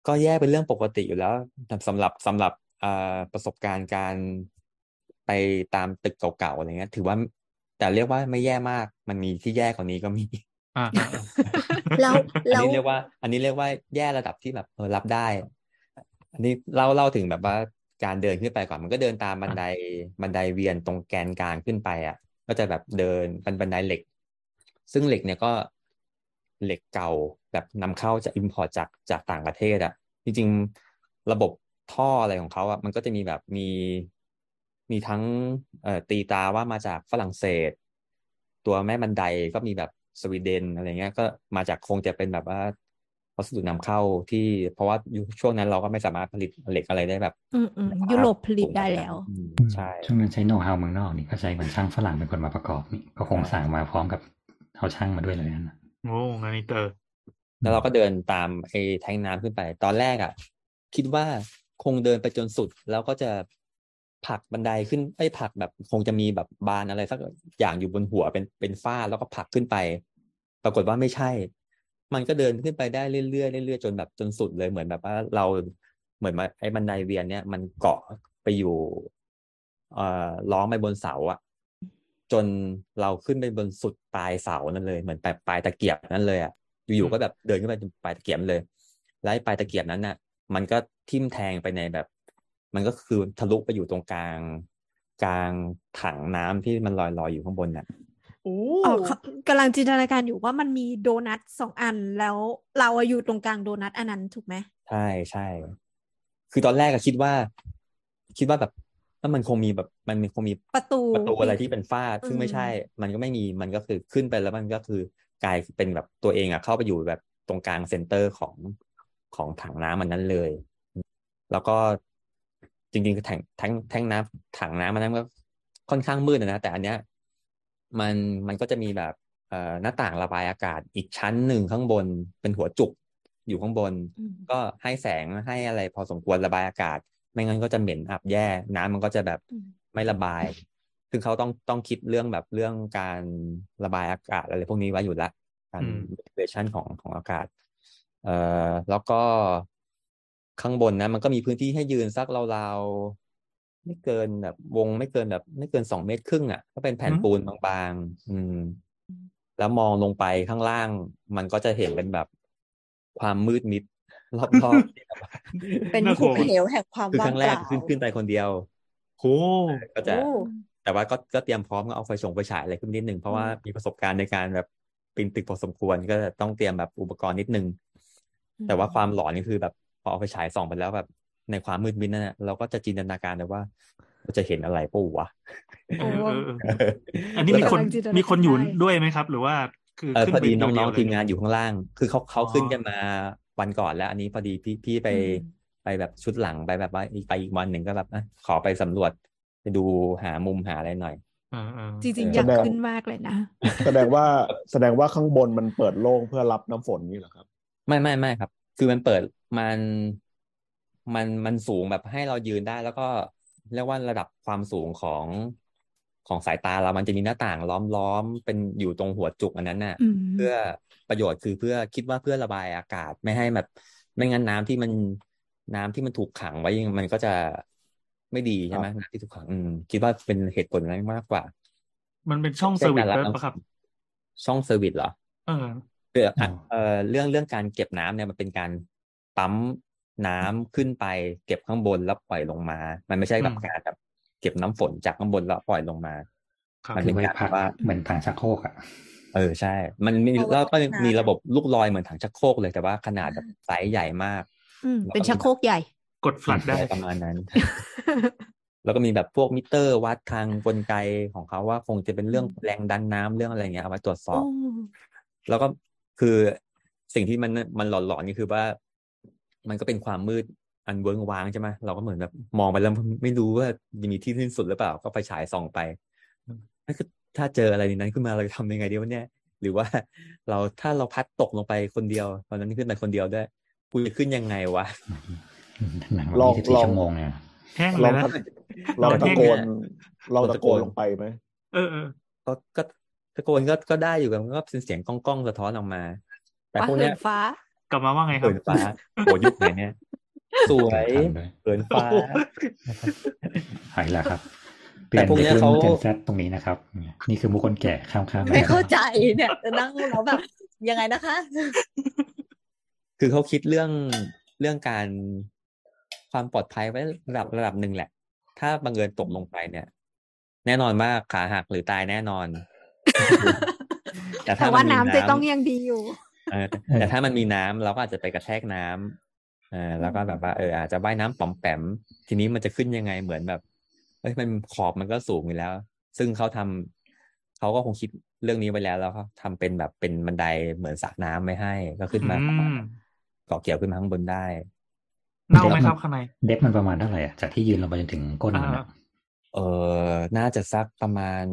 ก็แย่เป็นเรื่องปกติอยู่แล้วแต่สำหรับสำหรับเอ่อประสบการณ์การไปตามตึกเก่าๆอะไรเงี้ย ถือว่าแต่เรียกว่าไม่แย่มาก มันมีที่แย่กว่านี้ก็มีอ่อ่าอ่าอ่าแล้วอันแล้วนี้เรียกว่า อันนี้เรียกว่าแย่ระดับที่แบบเออรับได้ อันนี้เล่าเล่าถึงแบบว่า การเดินขึ้นไปก่อนมันก็เดินตามบันไดบันไดเวียนตรงแกนกลางขึ้นไปอะ ก็จะแบบเดินเป็นบันไดเหล็ก ซึ่งเหล็กเนี่ยก็เหล็กเก่าแบบนำเข้าจาก import จากจากต่างประเทศ อะ จริงๆระบบท่ออะไรของเขาอะมันก็จะมีแบบมีมีทั้งเอ่อตีตราว่ามาจากฝรั่งเศส ตัวแม่บันไดก็มีแบบสวีเดนอะไรเงี้ย ก็มาจากคงจะเป็นแบบว่า วัสดุนำเข้าที่เพราะว่ายุคช่วงนั้นเราก็ไม่สามารถผลิตเหล็กอะไรได้แบบอืมอืมยุโรปผลิตได้แล้วอืมใช่ช่วงนั้นใช้โน้ตฮาวเมืองนอกนี่ก็ใช้เหมือนช่างฝรั่งเป็นคนมาประกอบนี่ก็คงสั่งมาพร้อมกับเอาช่างมาด้วยเลยนั่นนะโอ้งานอินเตอร์แล้วเราก็เดินตามไอ้แทงน้ำขึ้นไป ตอนแรกอะ คิดว่าคงเดินไปจนสุด แล้วก็จะผลักบันไดขึ้นไอ้ยผลักแบบคงจะมีแบบบานอะไรสักอย่างอยู่บนหัวเป็นเป็นฝ้าแล้วก็ผลักขึ้นไป ปรากฏว่าไม่ใช่ มันก็เดินขึ้นไปได้เรื่อยๆเรื่อยๆจนแบบจนสุดเลยเหมือนแบบว่าเราเหมือนมาไอ้บันไดเวียนเนี่ยมันเกาะไปอยู่เอ่อล้อมไปบนเสาอะจนเราขึ้นไปบนสุดปลายเสานั่นเลย เหมือนปลายปลายตะเกียบนั่นเลยอะอยู่ๆก็แบบเดินขึ้นไปจนปลายตะเกียบเลยแล้วปลายตะเกียบนั้นน่ะ มันก็ทิ่มแทงไปในแบบ มันก็คือทะลุไปอยู่ตรงกลาง กลางถังน้ำที่มันลอยๆอยู่ข้างบนน่ะ โอ้อ๋อกำลังจินตนาการอยู่ว่ามันมีโดนัทสองอันแล้วเราอะอยู่ตรงกลางโดนัทอันนั้นถูกไหมใช่ใช่ คือตอนแรกอะคิดว่า คิดว่าแบบว่ามันคงมีแบบ มันมีคงมีประตูประตูอะไรที่เป็นฝ้าอืมซึ่งไม่ใช่ มันก็ไม่มีมันก็คือขึ้นไปแล้วมันก็คือกลายเป็นแบบตัวเองอะเข้าไปอยู่แบบตรงกลางเซ็นเตอร์ของของถังน้ำมันนั้นเลย แล้วก็จริงๆคือแทงแทงแทงน้ำถังน้ำมันนั้นก็ค่อนข้างมืดอะนะแต่อันเนี้ย มันมันก็จะมีแบบเอ่อหน้าต่างระบายอากาศอีกชั้นหนึ่งข้างบนเป็นหัวจุกอยู่ข้างบนอืมก็ให้แสงให้อะไรพอสมควรระบายอากาศ ไม่งั้นก็จะเหม็นอับแย่ น้ำมันก็จะแบบอืมไม่ระบาย ซึ่งเขาต้องต้องคิดเรื่องแบบเรื่องการระบายอากาศอะไรพวกนี้ไว้อยู่ละการอืมเวชันของของอากาศ เอ่อแล้วก็ข้างบนนะ มันก็มีพื้นที่ให้ยืนสักราวๆ ไม่เกินแบบ วงไม่เกินแบบ ไม่เกินสองเมตรครึ่งอะ ก็เป็นแผ่นปูนบางๆอืม แล้วมองลงไปข้างล่าง มันก็จะเห็นเป็นแบบความมืดมิดรอบๆที่แบบว่าเป็นน่ากหุลับวเหวแห่งความคือว่าคงรั้งเปแรกล่าขึ้นขึ้นไปคนเดียวโอ้ก็จะโอ้แต่ว่าก็ก็เตรียมพร้อมก็เอาไฟฉงไฟฉายอะไรขึ้นนิดนึงเพราะว่ามีประสบการณ์ในการแบบปีนตึกพอสมควรก็จะต้องเตรียมแบบอุปกรณ์นิดนึง แต่ว่าความหลอนนี่คือแบบพอเอาไฟฉายส่องไปแล้วแบบ ในความมืดมิดนั่นน่ะเราก็จะจินตนาการเลยว่าเราจะเห็นอะไรปุ๊วะเออเออเอออันนี้มีคนกำลังจินตนาการมีคนอยู่ได้ด้วยไหมครับ หรือว่า คือเออขึ้นพอไปดีเดีน้ยวองๆๆทีมเลยงานอยู่ข้างล่าง คือเขาเขาอ๋อขึ้นกันมาวันก่อนแล้ว อันนี้พอดีพี่พี่ไปอืมไปแบบชุดหลังไปแบบว่าอีกไปอีกวันหนึ่งก็แบบอะขอไปสำรวจไปดูหามุมหาอะไรหน่อยเออเออจริงๆเอออยากแสดงขึ้นมากเลยนะ แสดงว่าแสดงว่าข้างบนมันเปิดโล่งเพื่อรับน้ำฝนนี่เหรอครับ ไม่ไม่ไม่ครับ คือมันเปิดมัน มันมันสูงแบบให้เรายืนได้ แล้วก็เรียกว่าระดับความสูงของของสายตาเรามันจะมีหน้าต่างล้อมล้อมเป็นอยู่ตรงหัวจุกอันนั้นน่ะอืมเพื่อประโยชน์คือเพื่อคิดว่าเพื่อระบายอากาศไม่ให้แบบ ไม่งั้นน้ำที่มันน้ำที่มันถูกขังไว้มันก็จะไม่ดีใช่ไหมน้ำที่ถูกขังอืมคิดว่าเป็นเหตุผลนั้นมากกว่า มันเป็นช่อง service ด้วยปะครับ ช่อง service เหรอเออคืออะเอ่อเรื่องเรื่องการเก็บน้ำเนี่ยมันเป็นการปั๊ม น้ำขึ้นไป เก็บข้างบนแล้วปล่อยลงมา มันไม่ใช่แบบอืมการแบบเก็บน้ำฝนจากข้างบนแล้วปล่อยลงมาครับมันคืเป็นไว้การพักไว้ว่าเหมือนถังชักโครกอะเออใช่ มันมีเอาไว้แล้วก็พักน้ำมีระบบลูกลอยเหมือนถังชักโครกเลยแต่ว่าขนาดแบบไซส์ใหญ่มากอืมแล้วก็เป็นชักโครกใหญ่ กด flush ได้อะไรประมาณนั้น แล้วก็มีแบบพวกมิเตอร์วัดทางกลไกของเขาว่าคงจะเป็นเรื่องแรงดันน้ำเรื่องอะไรเงี้ยเอาไว้ตรวจสอบโอ้แล้วก็คือสิ่งที่มันมันหลอนๆนี่คือว่า มันก็เป็นความมืดอันเวิ้งว้างใช่ไหมเราก็เหมือนแบบมองไปแล้วไม่รู้ว่าจะมีที่สิ้นสุดหรือเปล่า ก็ไปฉายส่องไปนั่นคือถ้าเจออะไรในนั้นขึ้นมาเราจะทำยังไงดีวะเนี่ย หรือว่าเราถ้าเราพลัดตกลงไปคนเดียวตอนนั้นขึ้นไปคนเดียวด้วยกูจะขึ้นยังไงวะหนังลองยี่สิบสี่ลองชั่วโมงเนี่ยแห้งลเลองยนะลองตะโกนเราลองตะตะโกโกนนลงไปไหมเออเออก็ก็ตะโกนก็ก็ได้อยู่กับมันก็เป็นเสียงก้องก้องๆสะท้อนออกมา แต่ว่าพวกเหิเนี้ยนฟ้า กลับมาว่าไงครัเหิบนฟ้าโหยุคไหนเนี่ยสวยทันด้วยเหินฟ้าโอ้โหหายแล้วครับแต่เปลี่ยนพวกเนี้ยเด็กรุ่นเขาเจนแซตรงนี้นะครับ นี่คือมุกคนแก่ข้ามข้ามไม่เข้าใจเนี่ยจะนั่งแล้วแบบยังไงนะคะ คือเขาคิดเรื่องเรื่องการความปลอดภัยไว้ระดับระดับหนึ่งแหละ ถ้าบังเอิญตกลงไปเนี่ย แน่นอนว่าขาหักหรือตายแน่นอน แต่แต่ถ้ามัว่านมีน้ำจะต้องน้ำยังดีอยู่เออ แต่แต่ถ้ามันมีน้ำเราก็อาจจะไปกระแทกน้ำเออแล้วก็แบบว่าเอออาจจะว่ายน้ำป๋อมแปม ทีนี้มันจะขึ้นยังไงเหมือนแบบเอ้ยมันขอบมันก็สูงอยู่แล้ว ซึ่งเขาทำเขาก็คงคิดเรื่องนี้ไว้แล้วแล้วเขาทำเป็นแบบเป็นบันไดเหมือนสระน้ำไม่ให้ ก็ขึ้นมาอืมเกาะเกี่ยวขึ้นมาข้างบนได้เน่าไหมครับข้างในเดฟมันประมาณเท่าไหร่อะจากที่ยืนลงไปจนถึงก้นมันอ่าอะเออน่าจะสักประมาณ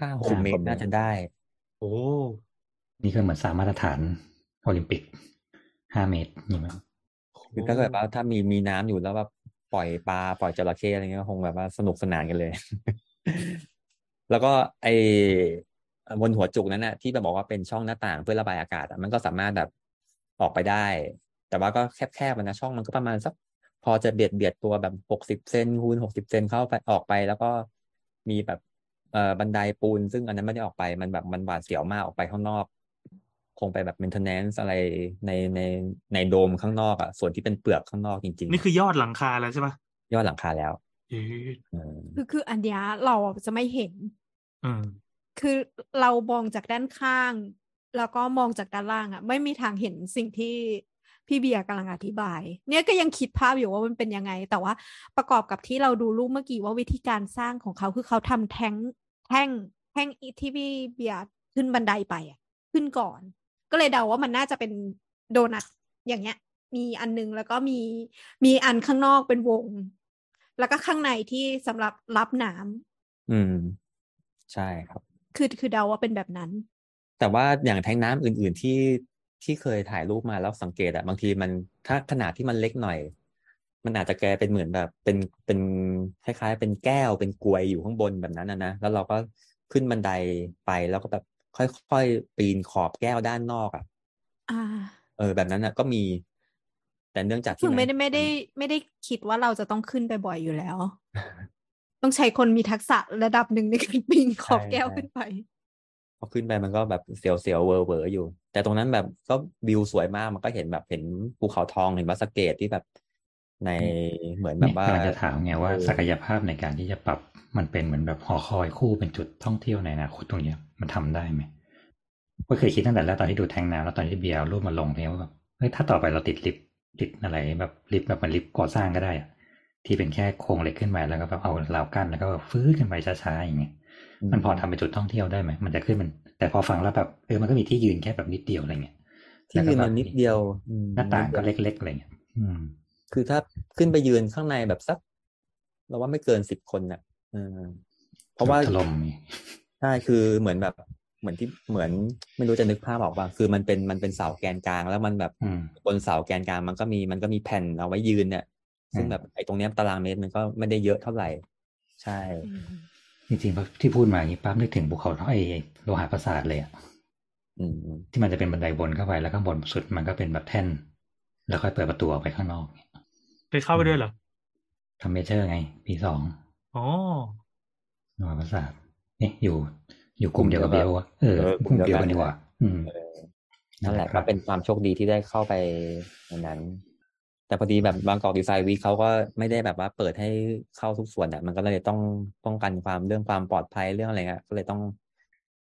ห้าหกเมตรน่าจะได้ โอ้ นี่คือเหมือนสามมาตรฐานโอลิมปิกห้าเมตรนี่มั้งคือถ้าเกิดว่าถ้ามีมีน้ำอยู่แล้วแบบปล่อยปลาปล่อยจระเข้อะไรเงี้ยคงแบบว่าสนุกสนานกันเลย แล้วก็ไอบนหัวจุกนั้นน่ะที่แบบบอกว่าเป็นช่องหน้าต่างเพื่อระบายอากาศอะมันก็สามารถแบบออกไปได้ แต่ว่าก็แคบๆมันนะช่องมันก็ประมาณสักพอจะเบียดเบียดตัวแบบหกสิบเซนคูณหกสิบเซนเข้าไปออกไป แล้วก็มีแบบเอ่อบันไดปูน ซึ่งอันนั้นไม่ได้ออกไปมันแบบมันหวาดเสียวมากออกไปข้างนอก คงไปแบบ maintenance อะไรในในในโดมข้างนอกอะ ส่วนที่เป็นเปลือกข้างนอกจริงนี่คือยอดหลังคาแล้วใช่ปะๆยอดหลังคาแล้วเอ๊ะเออคือคืออันเนี้ยเราจะไม่เห็นอืมคือเรามองจากด้านข้าง แล้วก็มองจากด้านล่างอะไม่มีทางเห็นสิ่งที่พี่เบียร์กำลังอธิบาย เนี่ยก็ยังคิดภาพอยู่ว่ามันเป็นยังไง แต่ว่าประกอบกับที่เราดูรูปเมื่อกี้ว่าวิธีการสร้างของเขาคือเขาทำแท่งแท่งแท่งอีที่พี่เบียร์ขึ้นบันไดไปอะขึ้นก่อน ก็เลยเดาว่ามันน่าจะเป็นโดนัทอย่างเงี้ย มีอันนึงแล้วก็มีมีอันข้างนอกเป็นวง แล้วก็ข้างในที่สำหรับรับน้ำอืม ใช่ครับ คือคือเดาว่าเป็นแบบนั้น แต่ว่าอย่างแท้งน้ำอื่น ๆที่ที่เคยถ่ายรูปมาแล้วสังเกตอะบางทีมันถ้าขนาดที่มันเล็กหน่อย มันอาจจะแกลายเป็นเหมือนแบบเป็นเป็นคล้าย ๆ เป็นแก้วเป็นกรวยอยู่ข้างบนแบบนั้นนะนะแล้วเราก็ขึ้นบันไดไปแล้วก็แบบ ค่อยๆปีนขอบแก้วด้านนอกอะอ่าเออ แบบนั้นอะก็มี แต่เนื่องจากคืที่อไม่ได้นไม่ได้ไม่ได้คิดว่าเราจะต้องขึ้นไปบ่อยอยู่แล้ว ต้องใช้คนมีทักษะระดับหนึ่งในการปีนขอบแก้วขึ้นไปพอขึ้นไปมันก็แบบเสียวๆเวอร์เวอร์อยู่ แต่ตรงนั้นแบบก็วิวสวยมากมันก็เห็นแบบเห็นภูเขาทองเห็นวัดสะเกตที่แบบในเหมือนแบเนี่ยบว่ากำลังจะถามไงว่าเออศักยภาพในการที่จะปรับมันเป็นเหมือนแบบหอคอยคู่เป็นจุดท่องเที่ยวในอนาคตตรงเนี้ย มันทำได้ไหมก็เคยคิดตั้งแต่แรกตอนที่ดูแทงน้ำแล้วตอนที่เบียร์เอารูปมาลงเนี่ยว่าแบบเฮ้ยถ้าต่อไปเราติดลิฟต์ติดอะไรแบบลิฟต์แบบเหมันลิฟต์ก่อสร้างก็ได้อะที่เป็นแค่โครงเหล็กขึ้นมาแล้วก็แบบเอาราวกั้นแล้วก็แบบฟื้นขึ้นไปช้าๆอย่างเงี้ยมันพอทำเป็นจุดท่องเที่ยวได้ไหมมันจะขึ้นมัน แต่พอฟังแล้วแบบเออมันก็มีที่ยืนแค่แบบนิดเดียวอะไรเงี้ยที่ยืนมันนิดเดียวอืมหน้าต่างก็นิดดียวเล็กๆอะไรเงี้ยอืมคือถ้าขึ้นไปยืนข้างในแบบสัก เราว่าไม่เกินสิบคนน่ะเออเพราะว่าถล่มนี่ ใช่คือเหมือนแบบเหมือนที่เหมือนไม่รู้จะนึกภาพออกป่ะคือมันเป็นมันเป็นเสาแกนกลาง แล้วมันแบบอืมบนเสาแกนกลางมันก็มีมันก็มีแผ่นเอาไว้ยืนเนี่ยซึ่งอืมแบบไอ้ตรงเนี้ยตารางเมตรมันก็ไม่ได้เยอะเท่าไหร่ ใช่ จริงๆพอที่พูดมาอย่างนี้ปั๊บนึกถึงภูเขาไอ้โลหะประสาทเลยอะอืมที่มันจะเป็นบันไดวนเข้าไปแล้วข้างบนสุดมันก็เป็นแบบแท่น แล้วค่อยเปิดประตูออกไปข้างนอกเคยเข้าไปด้วยเหรอทำเมเจอร์ไงปีสองอ๋อโลหะประสาทเนี่ย อยู่ อยู่กลุ่มเดียวกับเบลอะเออเออกกลุ่มเดียวกันกลุ่มเดียวกันดีกว่า อืมเออนั่นแหละครัก็บเป็นความโชคดีที่ได้เข้าไปในนั้น แต่พอดีแบบบางกอกดีไซน์วีคเขาก็ไม่ได้แบบว่าเปิดให้เข้าทุกส่วนอะมันก็เลยต้องป้องกันความเรื่องความปลอดภัยเรื่องอะไรเงี้ยก็เลยต้อง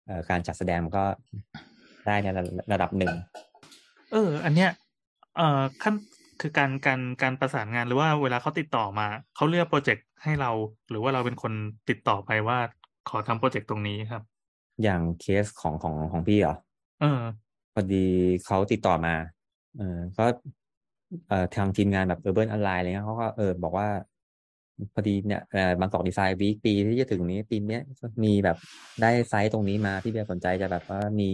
เอ่อการจัดแสดงมันก็ได้ในระระดับหนึ่ง เออ อันเนี้ยเอ่อขั้นคือการการการประสานงานหรือว่าเวลาเขาติดต่อมา เขาเลือกโปรเจกต์ให้เรา หรือว่าเราเป็นคนติดต่อไปว่า ขอทำโปรเจกต์ตรงนี้ครับ อย่างเคสของของของพี่เหรอเออพอดีเขาติดต่อมา เออก็เอ่อทางทีมงานแบบ Urban Align อะไรเงี้ยเขาก็เออบอกว่า พอดีเนี่ยเอ่อบางกอกดีไซน์วีคปีที่จะถึงนี้ปีเนี้ยมีแบบได้ไซต์ตรงนี้มาพี่เบียร์สนใจจะแบบว่ามี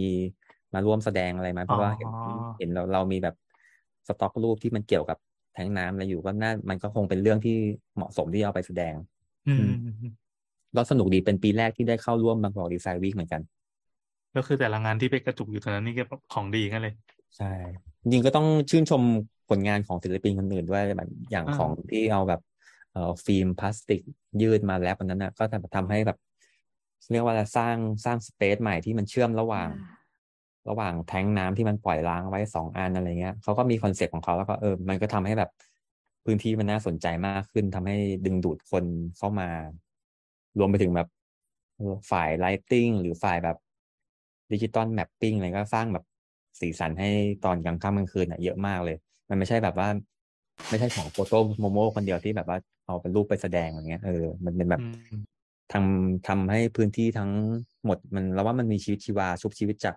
มาร่วมแสดงอะไรไหมเพราะว่าเห็นอ๋อเห็นเราเรามีแบบสต็อกรูปที่มันเกี่ยวกับแทงน้ำอะไรอยู่ก็น่ามันก็คงเป็นเรื่องที่เหมาะสมที่จะเอาไปแสดง อืมก็สนุกดีเป็นปีแรกที่ได้เข้าร่วม Bangkok Design Week เหมือนกัน ก็คือแต่ละงานที่ไปกระจุกอยู่ตรงนั้นนี่ก็ของดีกันเลย ใช่จริงๆก็ต้องชื่นชมผลงานของศิลปินคนอื่นด้วยแบบอย่างอ่าของที่เอาแบบเอ่อฟิล์มพลาสติกยืดมา wrap อันนั้นนะก็ทำทำให้แบบเรียกว่าอะไรสร้างสร้าง space ใหม่ที่มันเชื่อมระหว่าง ระหว่างแท้งน้ำที่มันปล่อยร้างไว้สองอันอะไรเงี้ยเขาก็มี concept ของเขาแล้วก็เออ มันก็ทำให้แบบพื้นที่มันน่าสนใจมากขึ้นทำให้ดึงดูดคนเข้ามา รวมไปถึงแบบฝ่าย lighting หรือฝ่ายแบบ digital mapping อะไรก็สร้างแบบสีสันให้ตอนกลางค่ำกลางคืนอะเยอะมากเลย มันไม่ใช่แบบว่า ไม่ใช่ของโฟโต้โมโมคนเดียวที่แบบว่าเอาเป็นรูปไปแสดงอย่างเงี้ยเออมันเป็นแบบอืมทำทำให้พื้นที่ทั้งหมดมันเราว่ามันมีชีวิตชีวาชุบชีวิตจาก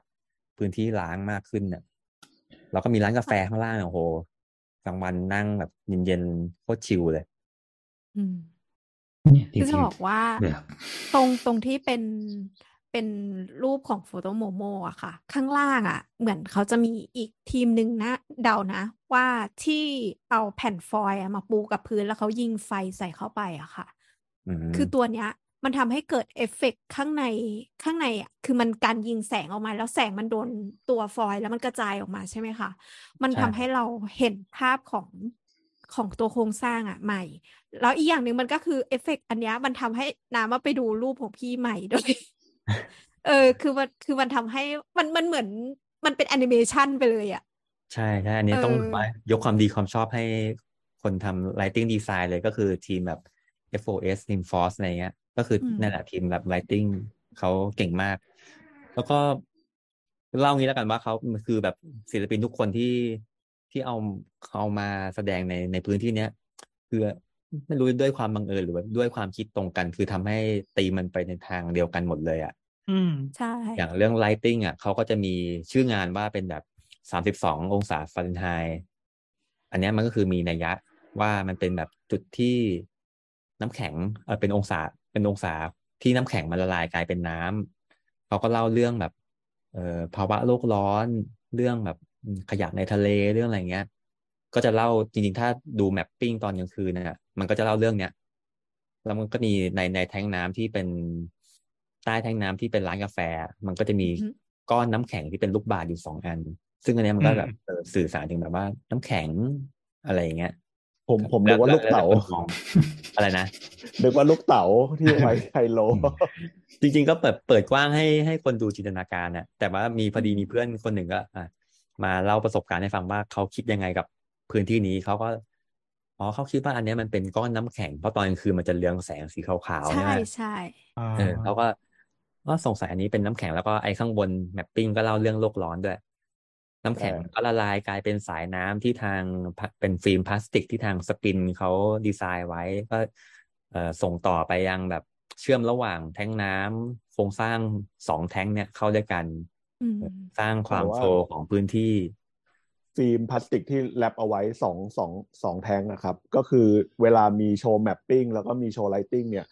พื้นที่ร้างมากขึ้นเนี่ยเราก็มีร้านกาแฟข้างล่างเนี่ยโอ้โหกลางวันนั่งแบบเย็นๆโคตรชิลเลยอืมเนี่ยจริ คือจะงบอกว่าๆแบบตรงตรงที่เป็นเป็นรูปของโฟโตโมโมอะค่ะ ข้างล่างอะเหมือนเขาจะมีอีกทีมหนึ่งนะเดานะ ว่าที่เอาแผ่นฟอยล์อะมาปูกับพื้นแล้วเขายิงไฟใส่เข้าไปอะค่ะอืมคือตัวเนี้ย มันทำให้เกิดเอฟเฟกต์ข้างในข้างในอะคือมันการยิงแสงออกมา แล้วแสงมันโดนตัวฟอยล์แล้วมันกระจายออกมาใช่ไหมคะ มันใช่ทำให้เราเห็นภาพของ ของตัวโครงสร้างอะใหม่ แล้วอีกอย่างหนึ่งมันก็คือเอฟเฟกต์อันเนี้ยมันทำให้น้ำมาไปดูรูปของพี่ใหม่ด้วย เออ คือมันคือมันทำให้มันมันเหมือนมันเป็นแอนิเมชันไปเลยอะใช่ใช่อันนี้ต้องเออมายกความดีความชอบให้คนทำ lighting design เลยก็คือทีมแบบ FOS Team Force อะไรเงี้ย ก็คืออมนั่นแหละทีมแบบ lighting เขาเก่งมาก แล้วก็เล่างี้แล้วกันว่าเขาคือแบบศิลปินทุกคนที่ ที่เอาเอามาแสดงในในพื้นที่เนี้ยคือไม่รู้ด้วยความบังเอิญหรือว่าด้วยความคิดตรงกัน คือทำให้ตีมันไปในทางเดียวกันหมดเลยอะ อืมใช่ อย่างเรื่อง lighting อะเขาก็จะมีชื่องานว่าเป็นแบบสามสิบสององศาฟาเรนไฮต์อันเนี้ยมันก็คือมีนัยยะว่ามันเป็นแบบจุดที่น้ำแข็งเออเป็นองศาเป็นองศาที่น้ำแข็งมันละลายกลายเป็นน้ำเขาก็เล่าเรื่องแบบ เอ่อภาวะโลกร้อนเรื่องแบบ ขยะในทะเลเรื่องอะไรเงี้ย ก็จะเล่าจริงๆ ถ้าดูแมปปิ้งตอนกลางคืนน่ะมันก็จะเล่าเรื่องเนี้ยแล้วมันก็มีในในแท้งน้ำที่เป็นใต้แท้งน้ำที่เป็นร้านกาแฟ มันก็จะมีอือฮึก้อนน้ำแข็งที่เป็นลูกบาศก์อยู่สองอัน ซึ่งอันเนี้ยมันก็อืมแบบเออสื่อสารถึงแบบว่า น้ำแข็งอะไรอย่างเงี้ยผมผมนึกว่าลูกเต๋าแวแต่คนมองอะไรนะนึกว่าลูกเต๋าที่ไว้ไฮโล จริง ๆ ก็เปิดเปิดกว้างให้ให้คนดูจินตนาการน่ะแต่ว่ามีพอดีมีเพื่อนคนหนึ่งก็อะ มาเล่าประสบการณ์ให้ฟังว่าเขาคิดยังไงกับพื้นที่นี้เขาก็อ๋อเขาคิดว่าอันเนี้ยมันเป็นก้อนน้ำแข็งเพราะตอนกลางคืนมันจะเรืองแสงสีขาวๆใช่ใช่ไหมใช่อ่าเออเขาก็ก็สงสัยอันนี้เป็นน้ำแข็งแล้วก็ไอ้ข้างบน mapping ก็เล่าเรื่องโลกร้อนด้วย น้ำแข็งเออก็ละลายกลายเป็นสายน้ำที่ทางพะเป็นฟิล์มพลาสติกที่ทางศิลปินเขาดีไซน์ไว้ก็เอ่อส่งต่อไปยังแบบเชื่อมระหว่างแท้งน้ำโครงสร้างสองแท้งเนี่ยเข้าด้วยกัน อืมสร้างความแต่ว่า flow ของพื้นที่ ฟิล์มพลาสติกที่ wrap เอาไว้สองสองสองแทงนะครับ ก็คือเวลามีโชว์ mapping แล้วก็มีโชว์ lighting เนี่ย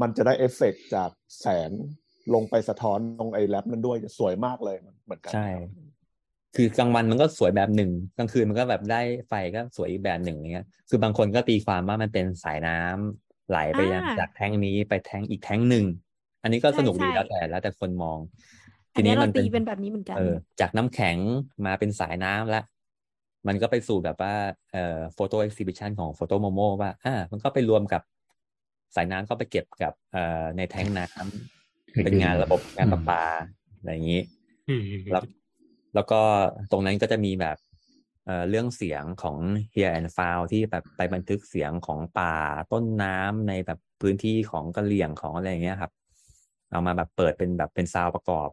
มันจะได้เอฟเฟกต์จากแสงลงไปสะท้อนตรงไอ้ wrap นั้นด้วยสวยมากเลยเหมือนกันใช่ คือกลางวันมันก็สวยแบบหนึ่งกลางคืนมันก็แบบได้ไฟก็สวยอีกแบบหนึ่งอย่างเงี้ย คือบางคนก็ตีความว่ามันเป็นสายน้ำไหลไปยังอ่าจากแท้งนี้ไปแท้งอีกแท้งหนึ่ง อันนี้ก็ใช่สนุกดีใช่แล้วแต่แล้วแต่คนมองอั ทีนเนี้นี้ยเรามันตีเป็นเป็นแบบนี้เหมือนกันเออจากน้ำแข็งมาเป็นสายน้ำแล้วมันก็ไปสู่แบบว่าเอ่อ photo exhibition ของโฟโต้โมโมว่าอ่ามันก็ไปรวมกับสายน้ำก็ไปเก็บกับเอ่อในแท้งน้ำเป็นงานระบบงานประปาอะไรอย่างนี้อืมแล้วแล้วก็ตรงนั้นก็จะมีแบบเอ่อเรื่องเสียงของ Hear and Found ที่แบบไปบันทึกเสียงของป่าต้นน้ำในแบบพื้นที่ของกะเหรี่ยงของอะไรอย่างเงี้ยครับ เอามาแบบเปิดเป็นแบบเป็น sound ประกอบ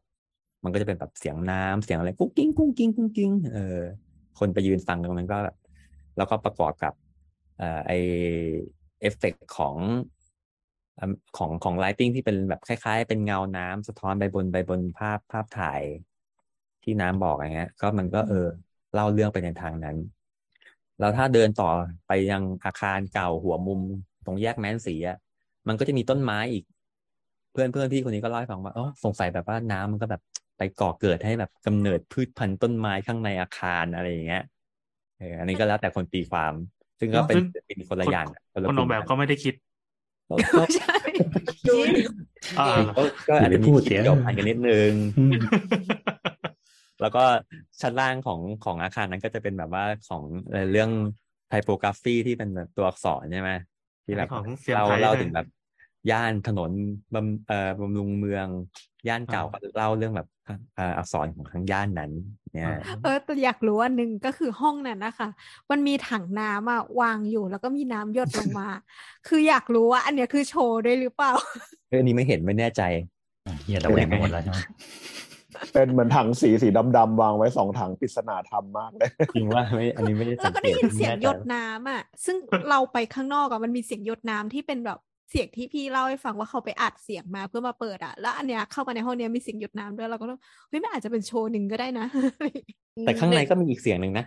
มันก็จะเป็นแบบเสียงน้ำเสียงอะไรกุ้งกิ้งกุ้งกิ้งกุ้งกิ้งเออคนไปยืนฟังตรงนั้นก็ แล้วก็ประกอบกับเอ่อไอเอฟเฟกของของของ lighting ที่เป็นแบบคล้าย ๆ เป็นเงาน้ำสะท้อนไปบนไปบนภาพภาพถ่ายที่น้ำบอกอย่างเงี้ย ก็มันก็เออ เล่าเรื่องไปในทางนั้น แล้วถ้าเดินต่อไปยังอาคารเก่าหัวมุมตรงแยกแม้นศรีอะมันก็จะมีต้นไม้อีก เพื่อนเพื่อนพี่คนนี้ก็เล่าให้ฟังว่าอ๋อสงสัยแบบว่าน้ำมันก็แบบ ไปก่อเกิดให้แบบกำเนิดพืชพันธุ์ต้นไม้ข้างในอาคารอะไรอย่างเงี้ยเอออันนี้ก็แล้วแต่คนตีความ ซึ่งก็เป็นเป็นคนละอย่างคนละคนออกแบบก็ไม่ได้คิดก็ก็ใช่อ่าก็ก็อาจจะมีพูดคิเสีดยเกี่ยวพันกันนิดนึงอืมแล้วก็ชั้นล่างของของอาคารนั้นก็จะเป็นแบบว่าของเอ่อเรื่องไทโปกราฟีที่เป็นแบบตัวอักษรใช่ไหมที่แบบของเซียนเราไทยเล่าด้วยถึงแบบ ย่านถนนบำเอ่อบำรุงเมือง ย่านเก่าก็เล่าเรื่องแบบเอ่ออักษรของทั้งย่านนั้น เนี่ยเออแต่อยากรู้อันหนึ่งก็คือห้องนั้นนะคะมันมีถังน้ำอะวางอยู่แล้วก็มีน้ำหยดลงมา คืออยากรู้ว่า อันเนี้ยคือโชว์ด้วยหรือเปล่าเอออันนี้ไม่เห็นไม่แน่ใจอะเฮียเราแหวงไปหมดแล้วใช่ไหมเป็นเหมือนถังสีสีดำๆวางไว้สองถังปริศนาธรรมมากเลยจริงว่าไม่อันนี้ไม่ได้แล้สัวงก็เกได้ตยินเสียงไม่แน่หยใจดน้ำอะ ซึ่งเราไปข้างนอกอะมันมีเสียงหยดน้ำที่เป็นแบบ เสียงที่พี่เล่าให้ฟังว่าเขาไปอัดเสียงมาเพื่อมาเปิดอะแล้วอันเนี้ยเข้ามาในห้องเนี้ยมีเสียงหยดน้ำด้วยเราก็ต้องเฮ้ยมันอาจจะเป็นโชว์หนึ่งก็ได้นะ แต่ข้างในก็มีอีกเสียงหนึ่งนะ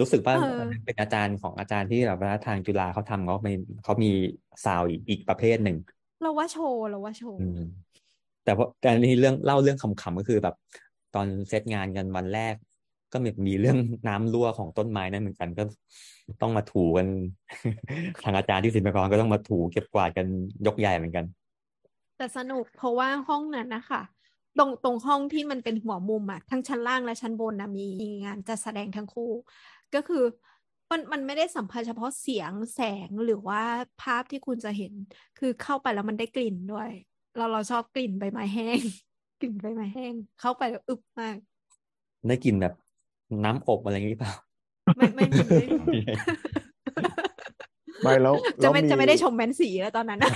รู้สึกว่าเออเป็นอาจารย์ของอาจารย์ที่แบบว่าทางจุฬาเขาทำเขาไม่เขามี sound อีกอีกประเภทหนึ่งเราว่าโชว์เราว่าโชว์อืมแต่ว่าแต่อันนี้เรื่องเล่าเรื่องขำๆก็คือแบบ ตอนเซตงานกันวันแรก ก็มีมีเรื่องน้ำรั่วของต้นไม้นั่นเหมือนกัน ก็ต้องมาถูกัน ทางอาจารย์ที่ศิลปากรก็ต้องมาถูเก็บกวาดกันยกใหญ่เหมือนกัน แต่สนุกเพราะว่าห้องนั้นนะคะตรงตรงห้องที่มันเป็นหัวมุมอะทั้งชั้นล่างและชั้นบนนะมีงานจัดแสดงทั้งคู่ ก็คือมันมันไม่ได้สัมผัสเฉพาะเสียงแสงหรือว่าภาพที่คุณจะเห็น คือเข้าไปแล้วมันได้กลิ่นด้วย เราเราชอบกลิ่นใบไม้แห้ง กลิ่นใบไม้แห้ง เข้าไปแล้วอึบมาก ได้กลินแบบ น้ำอบอะไรอย่างนี้เปล่า ไม่ไม่มีไม่มีไม่แล้วจะแล้วไม่มีจะไม่ได้ชมแมนสีแล้วตอนนั้นนะ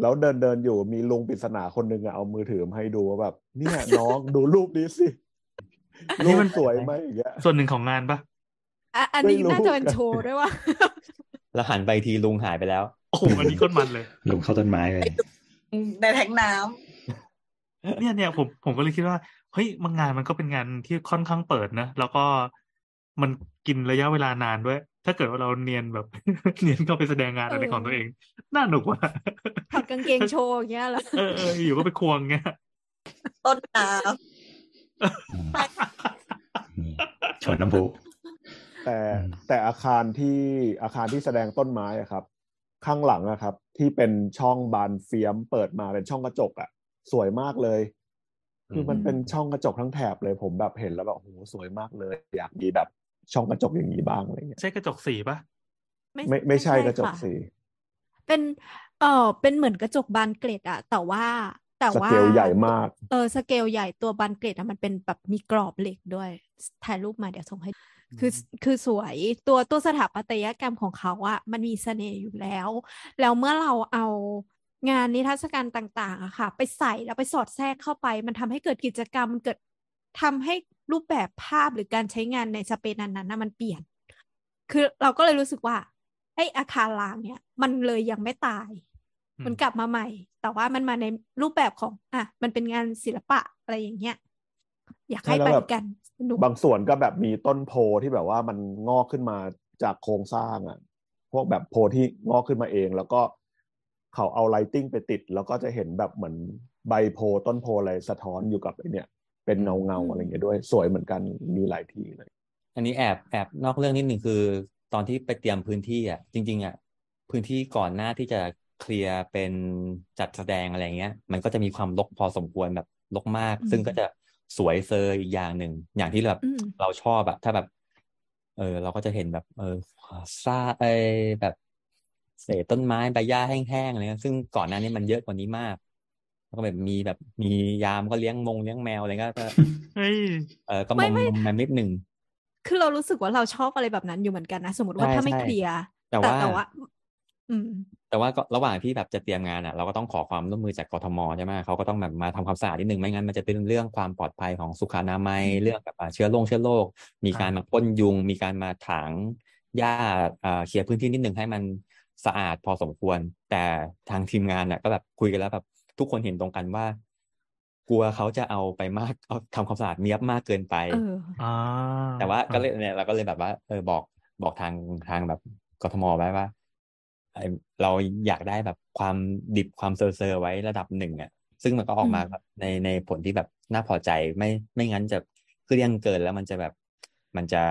แล้วเดินเดินอยู่มีลุงปริศนาคนหนึ่งอะเอามือถือมาให้ดูว่าแบบ เนี่ยน้องดูรูปนี้สิอันนี้รูมัปนสวยไหมอย่างเงี้ยส่วนหนึ่งของงานปะอะอันนี้ไม่รู้น่าจะเป็นกันโชว์ด้วยว่าแล้วหันไปทีลุงหายไปแล้ว โอ้โหอันนี้โคตรมันเลย ลุงเข้าต้นไม้เลยในแทงน้ำเนี่ยเนี่ยผมผมก็เลยคิดว่า เฮ้ยมันงานมันก็เป็นงานที่ค่อนข้างเปิดนะแล้วก็มันกินระยะเวลานานด้วย ถ้าเกิดว่าเราเนียนแบบ เนียนเข้าไปแสดงงานอะไรเออของตัวเอง น่าหนุกว่ะถอดกางเกงโชว์อย่างเงี้ยเหรอเออเอออยู่ก็ไปควงเงี้ยต้นน้อืมนี่ชนน้ำพุแต่อืมแต่อาคารที่อาคารที่แสดงต้นไม้อะครับ ข้างหลังอะครับ ที่เป็นช่องบานเฟียมเปิดมาเป็นช่องกระจกอะสวยมากเลย คือมันอืมเป็นช่องกระจกทั้งแถบเลยผมแบบเห็นแล้วแบบโอ้โหสวยมากเลย อยากมีแบบช่องกระจกอย่างนี้บ้างอะไรเงี้ยใช่กระจกสีปะไม่ไม่ใช่กระจกค่สี เป็นเออเป็นเหมือนกระจกบานเกล็ดอะแต่ว่าแต่สว่าเกลใหญ่มาก เออสเกลใหญ่ตัวบานเกล็ดอะมันเป็นแบบมีกรอบเหล็กด้วยถ่ายรูปมาเดี๋ยวส่งให้ คือคือสวยตัวตัวสถาปัตยกรรมของเขาอะมันมีเสน่ห์อยู่แล้ว แล้วเมื่อเราเอา งานนิทรรศการต่างๆอะค่ะ ไปใส่แล้วไปสอดแทรกเข้าไป มันทำให้เกิดกิจกรรมมันเกิดทำให้รูปแบบภาพหรือการใช้งานในสเปซนั้นๆนะมันเปลี่ยน คือเราก็เลยรู้สึกว่าไอ้อาคารล้างเนี่ย มันเลยยังไม่ตายอืมมันกลับมาใหม่ แต่ว่ามันมาในรูปแบบของอะมันเป็นงานศิลปะอะไรอย่างเงี้ยอยากให้ใช่แล้วไปแบบกันสนุกบางส่วนก็แบบมีต้นโพที่แบบว่ามันงอกขึ้นมาจากโครงสร้างอะ พวกแบบโพที่งอกขึ้นมาเอง แล้วก็ เขาเอาไลติ้งไปติด แล้วก็จะเห็นแบบเหมือนใบโพต้นโพอะไรสะท้อนอยู่กับไอเนี่ย เป็นเงาเงาๆอะไรเงี้ยด้วย สวยเหมือนกันมีหลายที่เลย อันนี้แอบแอบนอกเรื่องนิดหนึ่งคือ ตอนที่ไปเตรียมพื้นที่อะจริง ๆอะพื้นที่ก่อนหน้าที่จะเคลียร์เป็นจัดแสดงอะไรเงี้ย มันก็จะมีความรกพอสมควรแบบรกมากอืมซึ่งก็จะสวยเซอร์อีกอย่างหนึ่งอย่างที่แบบอืมเราชอบอะถ้าแบบ เออ เราก็จะเห็นแบบ เออซ่าเออแบบ เศษต้นไม้ใบหญ้าแห้งๆอะไรเงี้ยซึ่งก่อนหน้านี้มันเยอะกว่านี้มากแล้วก็แบบมีแบบมียามก็เลี้ยงมงเลี้ยงแมวอะไรก็ก็เฮ้ยเออก็มไม่อมไม่มอมแมมนิดหนึ่งคือเรารู้สึกว่าเราชอบอะไรแบบนั้นอยู่เหมือนกันนะสมมติว่าใช่ถ้าไม่ใช่เคลียร์แต่ว่าแต่ว่าอืมแต่ว่าก็ระหว่างที่แบบจะเตรียมงานอะ เราก็ต้องขอความร่วมมือจากกทมใช่ไหมเขาก็ต้องแบบมาทำความสะอาดนิดนึงไม่งั้นมันจะเป็นเรื่องความปลอดภัยของสุขอนามัยอืมเรื่องแบบอ่าเชื้อโรคเชื้อโรคมีการมาพ่นยุง มีการมาถางหญ้าอ่าเคลียร์พื้นที่นิดนึงให้มัน สะอาดพอสมควร แต่ทางทีมงานอะ ก็แบบคุยกันแล้วแบบทุกคนเห็นตรงกันว่า กลัวเขาจะเอาไปมากเอาทำความสะอาดเนี้ยบมากเกินไปเอออ่าแต่ว่าก็เลยเนี่ยเราก็เลยแบบว่า เออบอกบอกทางทางแบบกทมไว้ว่าเอ่อเราอยากได้แบบความดิบความเซอร์เซอร์ไว้ระดับหนึ่งอะ ซึ่งมันก็ออกมาอืมแบบในในผลที่แบบน่าพอใจไม่ไม่งั้นจะเกลี้ยงเกินแล้วมันจะแบบมันจะ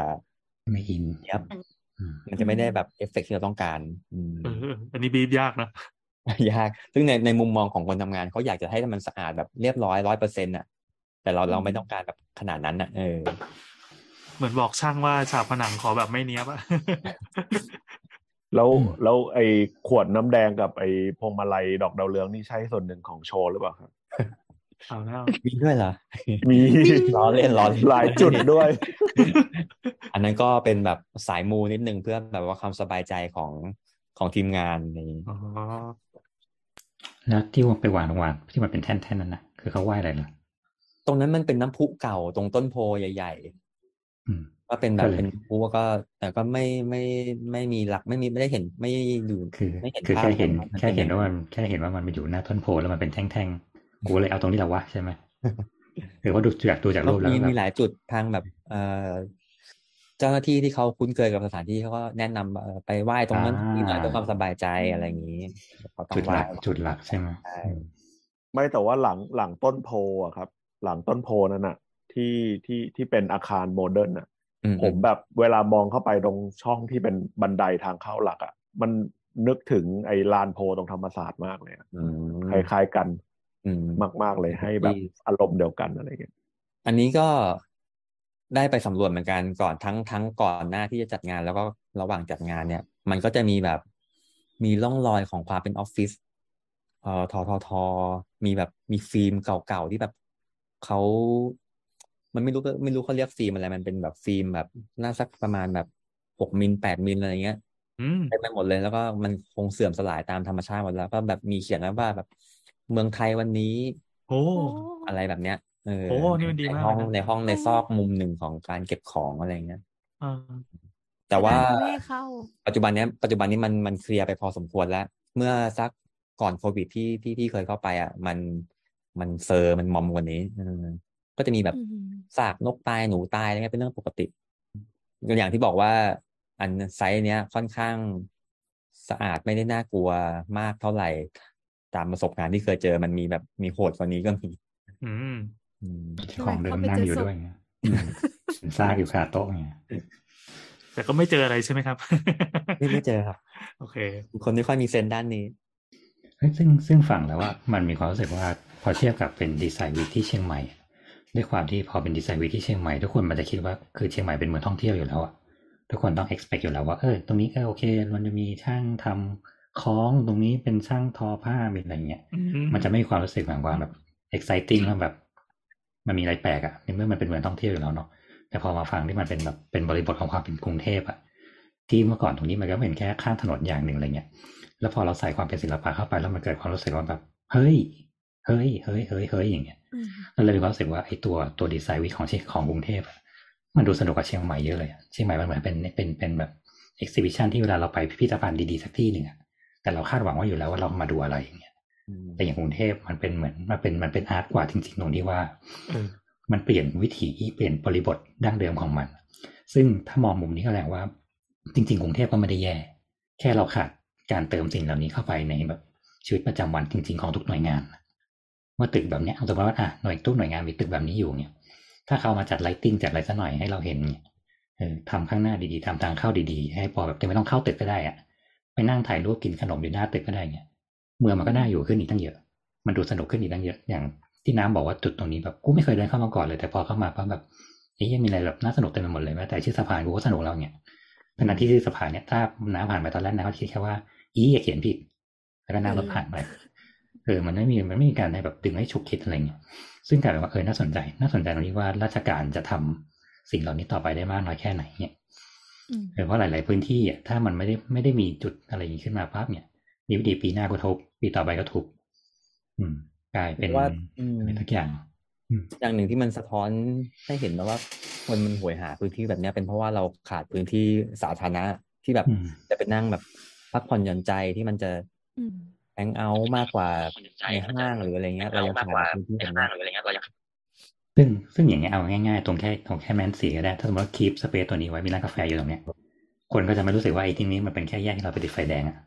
ไม่อินเนี้ยบอื มมันจะไม่ได้แบบเอฟเฟกต์ที่เราต้องการอืมเอออันนี้บีบยากนะยาก ซึ่งในในมุมมองของคนทำงานเขาอยากจะให้มันสะอาดแบบเรียบร้อยร้อยเปอร์เซ็นต์อะ แต่เราเราไม่ต้องการแบบขนาดนั้นอะ เออ เหมือนบอกช่างว่าฉาบผนังขอแบบไม่เนี้ยบอะแล้วอืมแล้วไอ้ขวดน้ำแดงกับไอ้พวงมาลัยดอกดาวเรืองนี่ใช่ส่วนหนึ่งของโชว์หรือเปล่าครับ เอาแล้วมีด้วยเหรอ มีล้อเล่นล้อเล่นหลายจุดด้วย อันนั้นก็เป็นแบบสายมูนิดนึงเพื่อแบบว่าความสบายใจของของทีมงานในอ๋อแล้วที่ว่าไปวางวางที่มันเป็นแท่นๆนั่นนะคือเขาไหว้อะไรเหรอตรงนั้นมันเป็นน้ำพุเก่าตรงต้นโพใหญ่อืมๆก็เป็นแบบก็เลยเป็นน้ำพุก็ แต่ก็ไม่ไม่ไม่มีหลักไม่มีไม่ได้เห็นไม่ดูคือไม่เห็นคือภาพแค่เห็นว่ามัแค่เห็นป็ว่ามันแค่เห็นว่ามันมาอยู่หน้าต้นโพแล้วมันเป็นแท่งๆ กูเลยเอาตรงนี้แหละวะใช่ไหมหรือว่าดูจากดูจากรูปแล้วมีแบบมีหลายจุดทางแบบเอ่อเจ้าหน้าที่ที่เขาคุ้นเคยกับสถานที่เขาก็แนะนำเอ่อไปไหว้ตรงนั้นที่หน่อยเพื่อความสบายใจอะไรอย่างนี้เขาต้อจุงดไหหว้ลักจุดหลักใช่ไหมใช่อืมไม่แต่ว่าหลังหลังต้นโพอะครับ หลังต้นโพนั่นน่ะ ที่ที่ที่เป็นอาคารโมเดิร์นน่ะอืมผมแบบเวลามองเข้าไปตรงช่องที่เป็นบันไดทางเข้าหลักอะ มันนึกถึงไอ้ลานโพตรงธรรมศาสตร์มากเลยอะอืมคล้ายๆกันอื มมาก ๆ เลยให้แบบที่อารมณ์เดียวกันอะไรอย่างเงี้ยอันนี้ก็ได้ไปสำรวจเหมือนกันก่อนทั้งทั้งก่อนหน้าที่จะจัดงาน แล้วก็ระหว่างจัดงานเนี่ย มันก็จะมีแบบมีร่องรอยของความเป็นออฟฟิศเอ่อทอทอทอมีแบบมีฟิล์มเก่าๆที่แบบเขามันไม่รู้ก็ไม่รู้เขาเรียกฟิล์มอะไรมันเป็นแบบฟิล์มแบบน่าสักประมาณแบบหกมิลแปดมิลอะไรเงี้ยอืมเต็มไปหมดเลยแล้วก็มันคงเสื่อมสลายตามธรรมชาติหมดแล้ว ก็แบบมีเขียนไว้ว่าแบบ เมืองไทยวันนี้ โอ้ โอ้อะไรแบบเนี้ย เออ โอ้ นี่มันดีมากในห้องเลยนะในห้องในซอกมุมหนึ่งของการเก็บของอะไรเงี้ย อ่าแต่ว่าไม่ให้เข้า ปัจจุบันเนี้ยปัจจุบันนี้มันมันเคลียร์ไปพอสมควรแล้ว เมื่อสักก่อนโควิดที่ที่ที่เคยเข้าไปอะมันมันเซอร์มันมอมกว่านี้เออก็จะมีแบบอืมซากนกตายหนูตายอะไรเงี้ยเป็นเรื่องปกติอย่างที่บอกว่า อันไซส์เนี้ยค่อนข้างสะอาดไม่ได้น่ากลัวมากเท่าไหร่ ตามประสบการณ์ที่เคยเจอมันมีแบบมีโหดกว่านี้ก็มีอืมอืมของเดิมนั่งอยู่ด้วยไงเป็นซากอยู่คาโต๊ะไงแต่ก็ไม่เจออะไรใช่ไหมครับ ไม่ไม่เจอครับ โอเค คนไม่ค่อยมีเซนส์ด้านนี้เฮ้ยซึ่งซึ่งฟังแล้วว่ามันมีความรู้สึกว่าพอเทียบกับเป็นดีไซน์วีคที่เชียงใหม่ ด้วยความที่พอเป็นดีไซน์วีคที่เชียงใหม่ทุกคนมันจะคิดว่าคือเชียงใหม่เป็นเมืองท่องเที่ยวอยู่แล้วอะทุกคนต้อง expect อยู่แล้วว่าเออตรงนี้ก็โอเค มันจะมีช่างทำ คล้องตรงนี้เป็นช่างทอผ้ามีอะไรเงี้ยอืมมันจะไม่มีความรู้สึกแบบว่าแบบ exciting แล้วแบบ มันมีอะไรแปลกอะในเมื่อมันเป็นเมืองท่องเที่ยวอยู่แล้วเนาะแต่พอมาฟังที่มันเป็นแบบเป็นบริบทของความเป็นกรุงเทพอะที่เมื่อก่อนตรงนี้มันก็เป็นแค่ข้างถนนอย่างหนึ่งอะไรเงี้ย แล้วพอเราใส่ความเป็นศิลปะเข้าไปแล้วมันเกิดความรู้สึกว่าแบบเฮ้ยเฮ้ยเฮ้ยเฮ้ยเฮ้ยอย่างเงี้ยอืมเราเลยมีความรู้สึกว่าไอ้ตัวตัวดีไซน์วิของเชียงของกรุงเทพอะมันดูสนุกกว่าเชียงใหม่เยอะเลยอะเชียงใหม่มันเหมือนเป็นเป็นเป็นแบบเอ็กซิบิชันที่เวลาเราไปพิพิธภัณฑ์ดีๆสักที่หนึ่งอะ แต่เราคาดหวังว่าอยู่แล้วว่าเรามาดูอะไรอย่างเงี้ยแต่อย่างกรุงเทพมันเป็นเหมือนมันเป็นมันเป็นอาร์ตกว่าจริงๆตรงที่ว่าเออมันเปลี่ยนวิถีเปลี่ยนบริบทดั้งเดิมของมัน ซึ่งถ้ามองมุมนี้ก็แปลว่า จริง ๆกรุงเทพก็ไม่ได้แย่ แค่เราขาดการเติมสิ่งเหล่านี้เข้าไปในแบบชีวิตประจำวันจริง ๆของทุกหน่วยงาน ว่าตึกแบบเนี้ยเอาสมมติว่าอะหน่วยทุกหน่วยงานมีตึกแบบนี้อยู่เนี่ยถ้าเขามาจัดไลติ้งจัดอะไรสักหน่อยให้เราเห็นเนี่ยเออทำข้างหน้าดีๆทำทางเข้าดีๆ ให้พอแบบจะไม่ต้องเข้าตึกก็ได้อะไป นั่งถ่ายรูปกินขนมอยู่หน้าตึกก็ได้เนี่ยเมืองมันก็น่าอยู่ขึ้นอีกตั้งเยอะ มันดูสนุกขึ้นอีกตั้งเยอะอย่างที่น้ำบอกว่าจุดตรงนี้แบบกูไม่เคยเดินเข้ามาก่อนเลยแต่พอเข้ามาปั๊บแบบเอ้ยมีอะไรแบบน่าสนุกเต็มไปหมดเลยแม้แต่ชื่อสะพานกูก็สนุกแล้วเนี่ยขณะที่ชื่อสะพานเนี่ยถ้าน้ำผ่านไปตอนแรกน้ำก็คิดแค่ว่าอีอย่าเขียนผิดแล้วก็นั่งรถผ่านไปเออมันไม่มีมันไม่มีการให้แบบดึงให้ฉุกคิดอะไรเงี้ยซึ่งกลายเป็นว่าเออน่าสนใจ น่าสนใจตรงนี้ว่าราชการจะทำสิ่งเหล่านี้ต่อไปได้มากน้อยแค่ไหนเนี่ย อืมเออเพราะหลาย ๆ พื้นที่อะถ้ามันไม่ได้ไม่ได้มีจุดอะไรอย่างนี้ขึ้นมาปั๊บเนี่ยดีวดีปีหน้าก็ทุบปีต่อไปก็ทุบอืมกลายเป็นว่าอืมอะไรทุกอย่างอืมอย่างหนึ่งที่มันสะท้อนให้เห็นนะว่า คนมันหวยหาพื้นที่แบบเนี้ยเป็นเพราะว่าเราขาดพื้นที่สาธารณะที่แบบอืมจะไปนั่งแบบพักผ่อนหย่อนใจที่มันจะอืมแฮงเอาท์มากกว่าในห้างหรืออะไรเงี้ยเรายังขาดพื้นที่แบบนี้ ซึ่งซึ่งอย่างเงี้ยเอาง่ายๆ ตรงแค่ตรงแค่แมนสีก็ได้ ถ้าสมมติว่าคีปสเปซตัวนี้ไว้มีร้านกาแฟอยู่ตรงเนี้ย คนก็จะไม่รู้สึกว่าไอ้ที่นี้มันเป็นแค่แยกที่เราไปติดไฟแดงอะ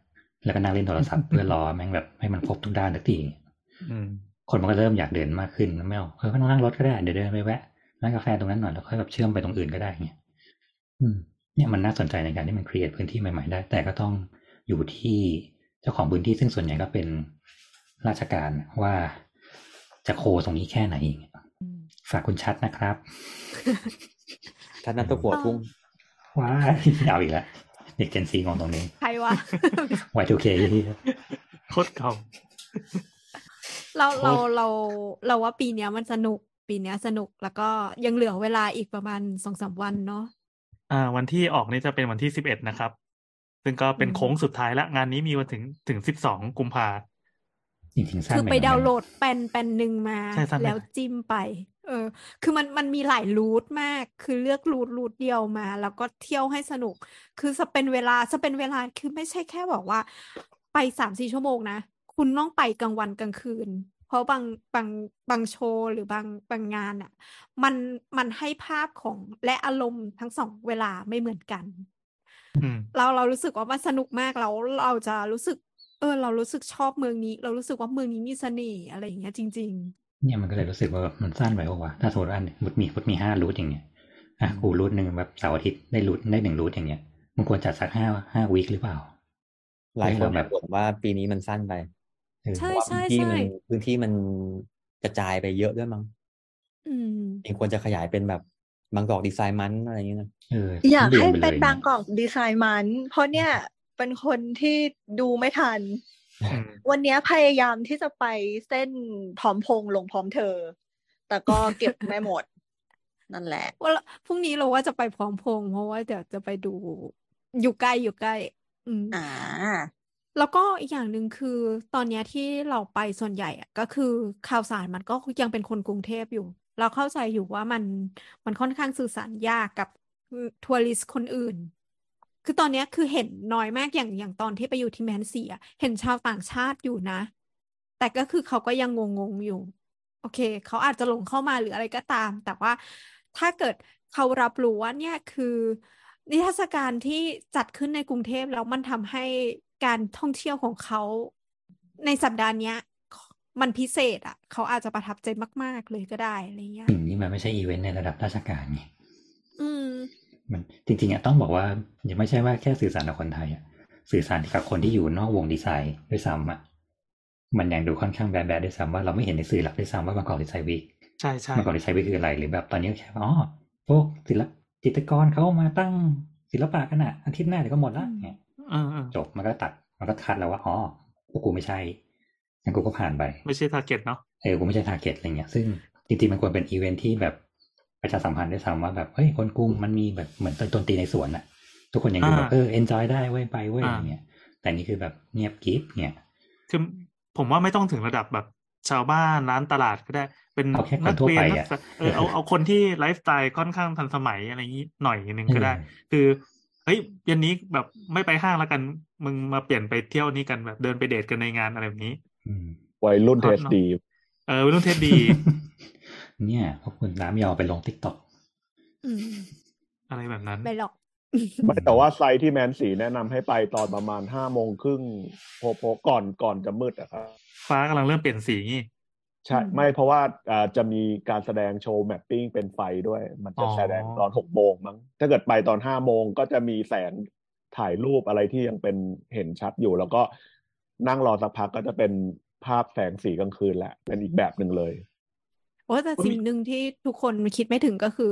แล้วก็นั่งเล่นโทรศัพท์เพื่อรอแม่งแบบให้มันครบทุกด้านสักทีอืมคนมันก็เริ่มอยากเดินมากขึ้นแล้วไม่เอาเออก็ต้องนั่งรถก็ได้เดี๋ยวเดินไปแวะร้านกาแฟตรงนั้นหน่อยแล้วค่อยแบบเชื่อมไปตรงอื่นก็ได้เงี้ยอืมเนี่ยมันน่าสนใจในการที่มันครีเอทพื้นที่ใหม่ๆได้ แต่ก็ต้องอยู่ที่เจ้าของพื้นที่ซึ่งส่วนใหญ่ก็เป็นราชการว่าจะโคตรงนี้แค่ไหนอืม ฝากคุณชัดนะครับถ้านับตัวหัวทุ่งว้ายเอาอีกแล้วเด็กเจนซีงงตรงนี้ใครวะ Y2K ที่โคตรเก่าเราเราโอ้เราเราว่าปีเนี้ยมันสนุกปีเนี้ยสนุกแล้วก็ยังเหลือเวลาอีกประมาณสองสามวันเนาะอ่า วันที่ออกนี่จะเป็นวันที่สิบเอ็ดนะครับ ซึ่งก็เป็นอืมโค้งสุดท้ายละงานนี้มีวันถึงถึงสิบสองกุมภาจริงๆสั้นคือไปไปหน่อยดาวน์โหลนะดแปลนแปลนหนึ่งมาใช่สั้นไปแล้วหน่อยจิ้มไป เออ คือมันมันมีหลายรูทมาก คือเลือกรูทรูทเดียวมา แล้วก็เที่ยวให้สนุก คือจะเป็นเวลาจะเป็นเวลาคือไม่ใช่แค่บอกว่า ไปสามสี่ชั่วโมงนะ คุณต้องไปกลางวันกลางคืน เพราะบางบางบางโชว์หรือบางบางงานอะ มันมันให้ภาพของและอารมณ์ทั้งสองเวลาไม่เหมือนกันอืมเราเรารู้สึกว่ามันสนุกมากแล้วเราจะรู้สึก เออ เรารู้สึกชอบเมืองนี้ เรารู้สึกว่าเมืองนี้มีเสน่ห์อะไรอย่างเงี้ยจริง เนี่ยมันก็เลยรู้สึกว่าแบบมันสั้นไปปะวะถ้าสมมติว่ามุดมีมุดมีห้ารูทอย่างเงี้ยอะกูรูทหนึ่งแบบเสาร์อาทิตย์ได้รูทได้หนึ่งรูทอย่างเงี้ยมันควรจัดสักห้าห้าวีคหรือเปล่าหลายคนแบบบ่นว่าปีนี้มันสั้นไปเออใช่เพราะว่าพื้นที่มันพื้นที่มันกระจายไปเยอะด้วยมั้งๆอืมเองควรจะขยายเป็นแบบบางกอกดีไซน์มันอะไรอย่างเงี้ยนะเอออยากดืให้ไปเป็นลยบางกอกดีไซน์มัน เพราะเนี่ยเป็นคนที่ดูไม่ทันอืม วันเนี้ยพยายามที่จะไปเส้นพร้อมพงษ์ลงพร้อมเธอ แต่ก็เก็บไม่หมด นั่นแหละว่าพรุ่งนี้เราว่าจะไปพร้อมพงษ์เพราะว่าเดี๋ยวจะไปดู อยู่ใกล้อยู่ใกล้ อืมอ่า แล้วก็อีกอย่างหนึ่งคือ ตอนเนี้ยที่เราไปส่วนใหญ่อะก็คือข่าวสารมันก็ยังเป็นคนกรุงเทพอยู่ เราเข้าใจอยู่ว่ามันมันค่อนข้างสื่อสารยากกับทัวริสต์คนอื่น คือตอนเนี้ยคือเห็นน้อยมากอย่างอย่างตอนที่ไปอยู่ที่แมนซีอะเห็นชาวต่างชาติอยู่นะ แต่ก็คือเขาก็ยังงงๆอยู่ โอเค เขาอาจจะหลงเข้ามาหรืออะไรก็ตาม แต่ว่าถ้าเกิดเขารับรู้ว่าเนี่ยคือนิทรรศการที่จัดขึ้นในกรุงเทพแล้วมันทำให้การท่องเที่ยวของเขาในสัปดาห์เนี้ยมันพิเศษอะ เขาอาจจะประทับใจมาก ๆ เลยก็ได้อะไรเงี้ยสิ่งนี้มันไม่ใช่อีเวนต์ในระดับราชการไงอืม มันจริงๆอะต้องบอกว่ายังไม่ใช่ว่าแค่สื่อสารกับคนไทยอะสื่อสารกับคนที่อยู่นอกวงดีไซน์ด้วยซ้ำอะมันยังดูค่อนข้างแบดๆด้วยซ้ำว่าเราไม่เห็นในสื่อหลักด้วยซ้ำว่าบางกอกดีไซน์วีคใช่ใช่บางกอกดีไซน์วีคคืออะไรหรือแบบตอนนี้แค่อ๋อพวกศิลปจิตรกรเขามาตั้งศิลปะกันอะอาทิตย์หน้าเดี๋ยวก็หมดละเนี่ยเออเออจบมันก็ตัดมันก็คัดแล้วว่าอ๋อพวกกูไม่ใช่งั้นกูก็ผ่านไป ไม่ใช่ target เนาะเออกูไม่ใช่ target อะไรเงี้ยซึ่งจริงๆมันควรเป็นอีเวนท์ที่แบบ ประชาสัมพันธ์ด้วยซ้ำว่าแบบเฮ้ยคนกรุงมันมีแบบเหมือนดนตรีในสวนอะทุกคนยังดูแบบเออ enjoy ได้เว้ยไปเว้ยอะไรเงี้ยแต่นี่คือแบบเงียบกริบเนี่ยคือผมว่าไม่ต้องถึงระดับแบบชาวบ้านร้านตลาดก็ได้ เป็นเอาแค่คนนักทั่วไปอะนักเรียนนัอะกศึกษาเออเอาเอาคนที่ไลฟ์สไตล์ค่อนข้างทันสมัยอะไรอย่างนี้หน่อยนึงก็ได้ คือเฮ้ยเย็นนี้แบบไม่ไปห้างแล้วกัน มึงมาเปลี่ยนไปเที่ยวนี้กันแบบเดินไปเดทกันในงานอะไรแบบนี้อืมวัยรุ่นเทสดี เออวัยรุ่นเทดี เนี่ยพวกคุณน้ำยอไปลง TikTokอืมอะไรแบบนั้นไม่หรอกไม่แต่ว่า site ที่แม้นศรีแนะนำให้ไปตอนประมาณห้าโมงครึ่งโพโพก่อนก่อนจะมืดอะครับฟ้ากำลังเริ่มเปลี่ยนสีงี้ใช่อืมไม่เพราะว่าอ่าจะมีการแสดงโชว์ mapping เป็นไฟด้วย มันจะอ๋อแสดงตอนหกโมงมั้ง ถ้าเกิดไปตอนห้าโมงก็จะมีแสงถ่ายรูปอะไรที่ยังเป็นเห็นชัดอยู่ แล้วก็นั่งรอสักพักก็จะเป็นภาพแสงสีกลางคืนแหละเป็นอีกแบบหนึ่งเลย โอ้แต่สิ่งหนึ่งที่ทุกคนคิดไม่ถึงก็คือ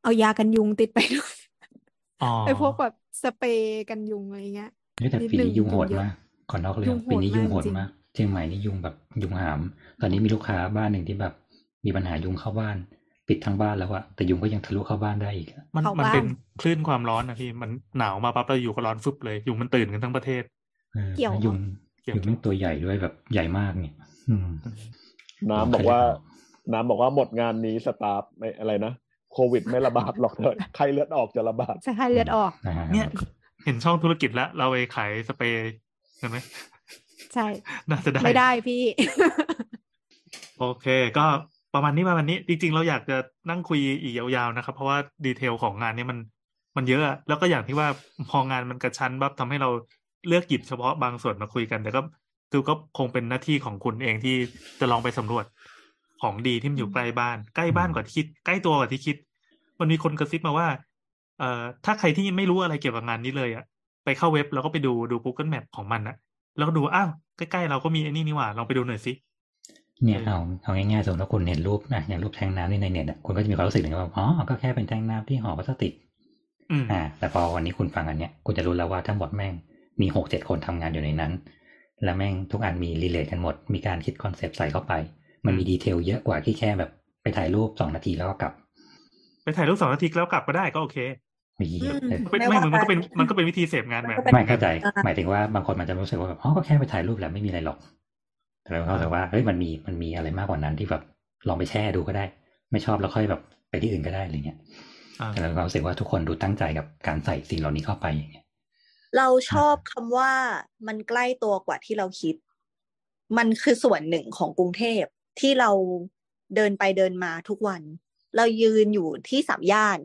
เอายากันยุงติดไปด้วยอ๋อไอ้พวกแบบสเปรย์กันยุงอะไรเงี้ยเฮ้ยแต่นิดปีนึงนี้ยุงโหดยุงเยอะมากขอนอกเรื่ยุองงโหดปีนี้ยุงโหดมากจริงมากเชียงใหม่นี่ยุงแบบยุงหาม ตอนนี้มีลูกค้าบ้านหนึ่งที่แบบ มีปัญหายุงเข้าบ้าน ปิดทั้งบ้านแล้วอะแต่ยุงก็ยังทะลุเข้าบ้านได้อีกอะมันเข้ามันบ้านเป็นคลื่นความร้อนนะพี่มันหนาวมาปั๊บแล้วอยู่ก็ร้อนฟึบเลยอยู่มันตื่นกันทั้งประเทศเออเกี่ยวแล้วยุงเกี่ยวยุงมันตัวใหญ่ด้วยแบบใหญ่มากเนี่ยอืมน้ำบอกว่า น้ำบอกว่าหมดงานนี้สตาฟไม่อะไรนะโควิดไม่ระบาดหรอกเถอะไข้เลือดออกจะระบาดใช่เลือดออกนะฮะเนี่ย เห็นช่องธุรกิจแล้ว เราไปขายสเปรย์เห็นไหมใช่น่าจะได้ไม่ได้พี่ โอเค ก็ประมาณนี้ประมาณนี้ จริง ๆ เราอยากจะนั่งคุยอีกยาวๆนะครับ เพราะว่าดีเทลของงานนี้มันมันเยอะอะแล้วก็อย่างที่ว่าพองานมันกระชั้นแบบทำให้เราเลือกหยิบเฉพาะบางส่วนมาคุยกัน แต่ก็คือก็คงเป็นหน้าที่ของคุณเองที่จะลองไปสำรวจ ของดีที่มันอยู่ใกล้บ้าน ใกล้บ้านกว่าที่คิด ใกล้ตัวกว่าที่คิด มันมีคนกระซิบมาว่า เอ่อถ้าใครที่ไม่รู้อะไรเกี่ยวกับงานนี้เลยอะไปเข้าเว็บแล้วก็ไปดูดู Google Map ของมันอะแล้วก็ดูอ้าวใกล้ๆเราก็มีไอ้นี่นี่หว่าลองไปดูหน่อยสิเนี่ยเอาเอาง่ายๆสมมติว่าคุณเห็นรูปนะอย่างรูปแทงค์น้ำนี่ในเน็ตอะคุณก็จะมีความรู้สึกถึงว่าอ๋อก็แค่เป็นแทงค์น้ำที่ห่อพลาสติกอืมอ่า แต่พอวันนี้คุณฟังอันเนี้ยคุณจะรู้แล้วว่าทั้งหมดแม่งมีหกเจ็ดคนทำงานอยู่ในนั้น แล้วแม่งทุกอันมี relate กันหมด มีการคิด concept ใส่เข้าไป มันมี detail เยอะกว่าที่แค่แบบไปถ่ายรูปสองนาทีแล้วก็กลับ ไปถ่ายรูปสองนาทีแล้วกลับก็ได้ก็โอเคมีอืมเออเป็นไม่ไม่ว่ามันก็เป็นกันมันก็เป็นวิธีเสพงานแบบไม่เข้าใจ หมายถึงว่าบางคนมันจะรู้สึกว่าแบบอ๋อก็แค่ไปถ่ายรูปแหละไม่มีอะไรหรอก แต่เราเข้าใจว่าเฮ้ยมันมีมันมีอะไรมากกว่านั้นที่แบบลองไปแช่ดูก็ได้ ไม่ชอบแล้วค่อยแบบไปที่อื่นก็ได้อะไรเงี้ยอ่าแต่เรารู้สึกว่าทุกคนดูตั้งใจกับการใส่สิ่งเหล่านี้เข้าไปอย่างเงี้ยเราชอบคำว่ามันใกล้ตัวกว่าที่เราคิด มันคือส่วนหนึ่งของกรุงเทพ ที่เราเดินไปเดินมาทุกวัน เรายืนอยู่ที่สามย่าน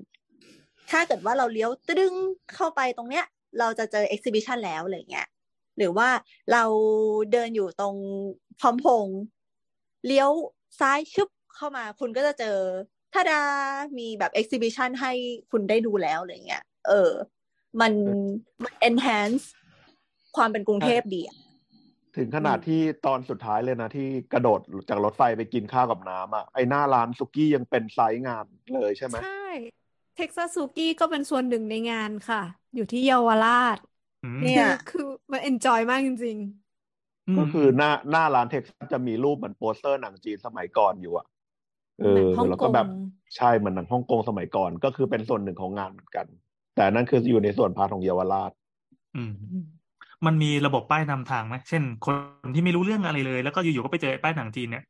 ถ้าเกิดว่าเราเลี้ยวตึ้งเข้าไปตรงเนี้ย เราจะเจอเอ็กซิบิชันแล้วอะไรเงี้ยหรือว่าเราเดินอยู่ตรงพร้อมพงเลี้ยวซ้ายชึบเข้ามา คุณก็จะเจอท่าดามีแบบเอ็กซิบิชันให้คุณได้ดูแล้วอะไรเงี้ย เออ มันมัน enhance ความเป็นกรุงเทพดีอะ ถึงขนาดที่ตอนสุดท้ายเลยนะ ที่กระโดดจากรถไฟไปกินข้าวกับน้ำอะไอหน้าร้านสุกี้ยังเป็น site งานเลยใช่ไหมใช่เท็กซัสสุกี้ก็เป็นส่วนหนึ่งในงานค่ะ อยู่ที่เยาวราชอืมเนี่ยคือมัน enjoy มากจริงมก็คือหน้าหน้าร้านเท็กซัสจะมีรูปเหมือนโปสเตอร์หนังจีนสมัยก่อนอยู่อะเออหนังฮ่องกงแล้วก็แบบใช่เหมือนหนังฮ่องกงสมัยก่อนก็คือเป็นส่วนหนึ่งของงานเหมือนกัน แต่นั่นคืออยู่ในส่วน part ของเยาวราช อืมๆอื มมันมีระบบป้ายนำทางไหมเช่น คนที่ไม่รู้เรื่องอะไรเลย แล้วก็อยู่ๆก็ไปเจอป้ายหนังจีนเนี่ย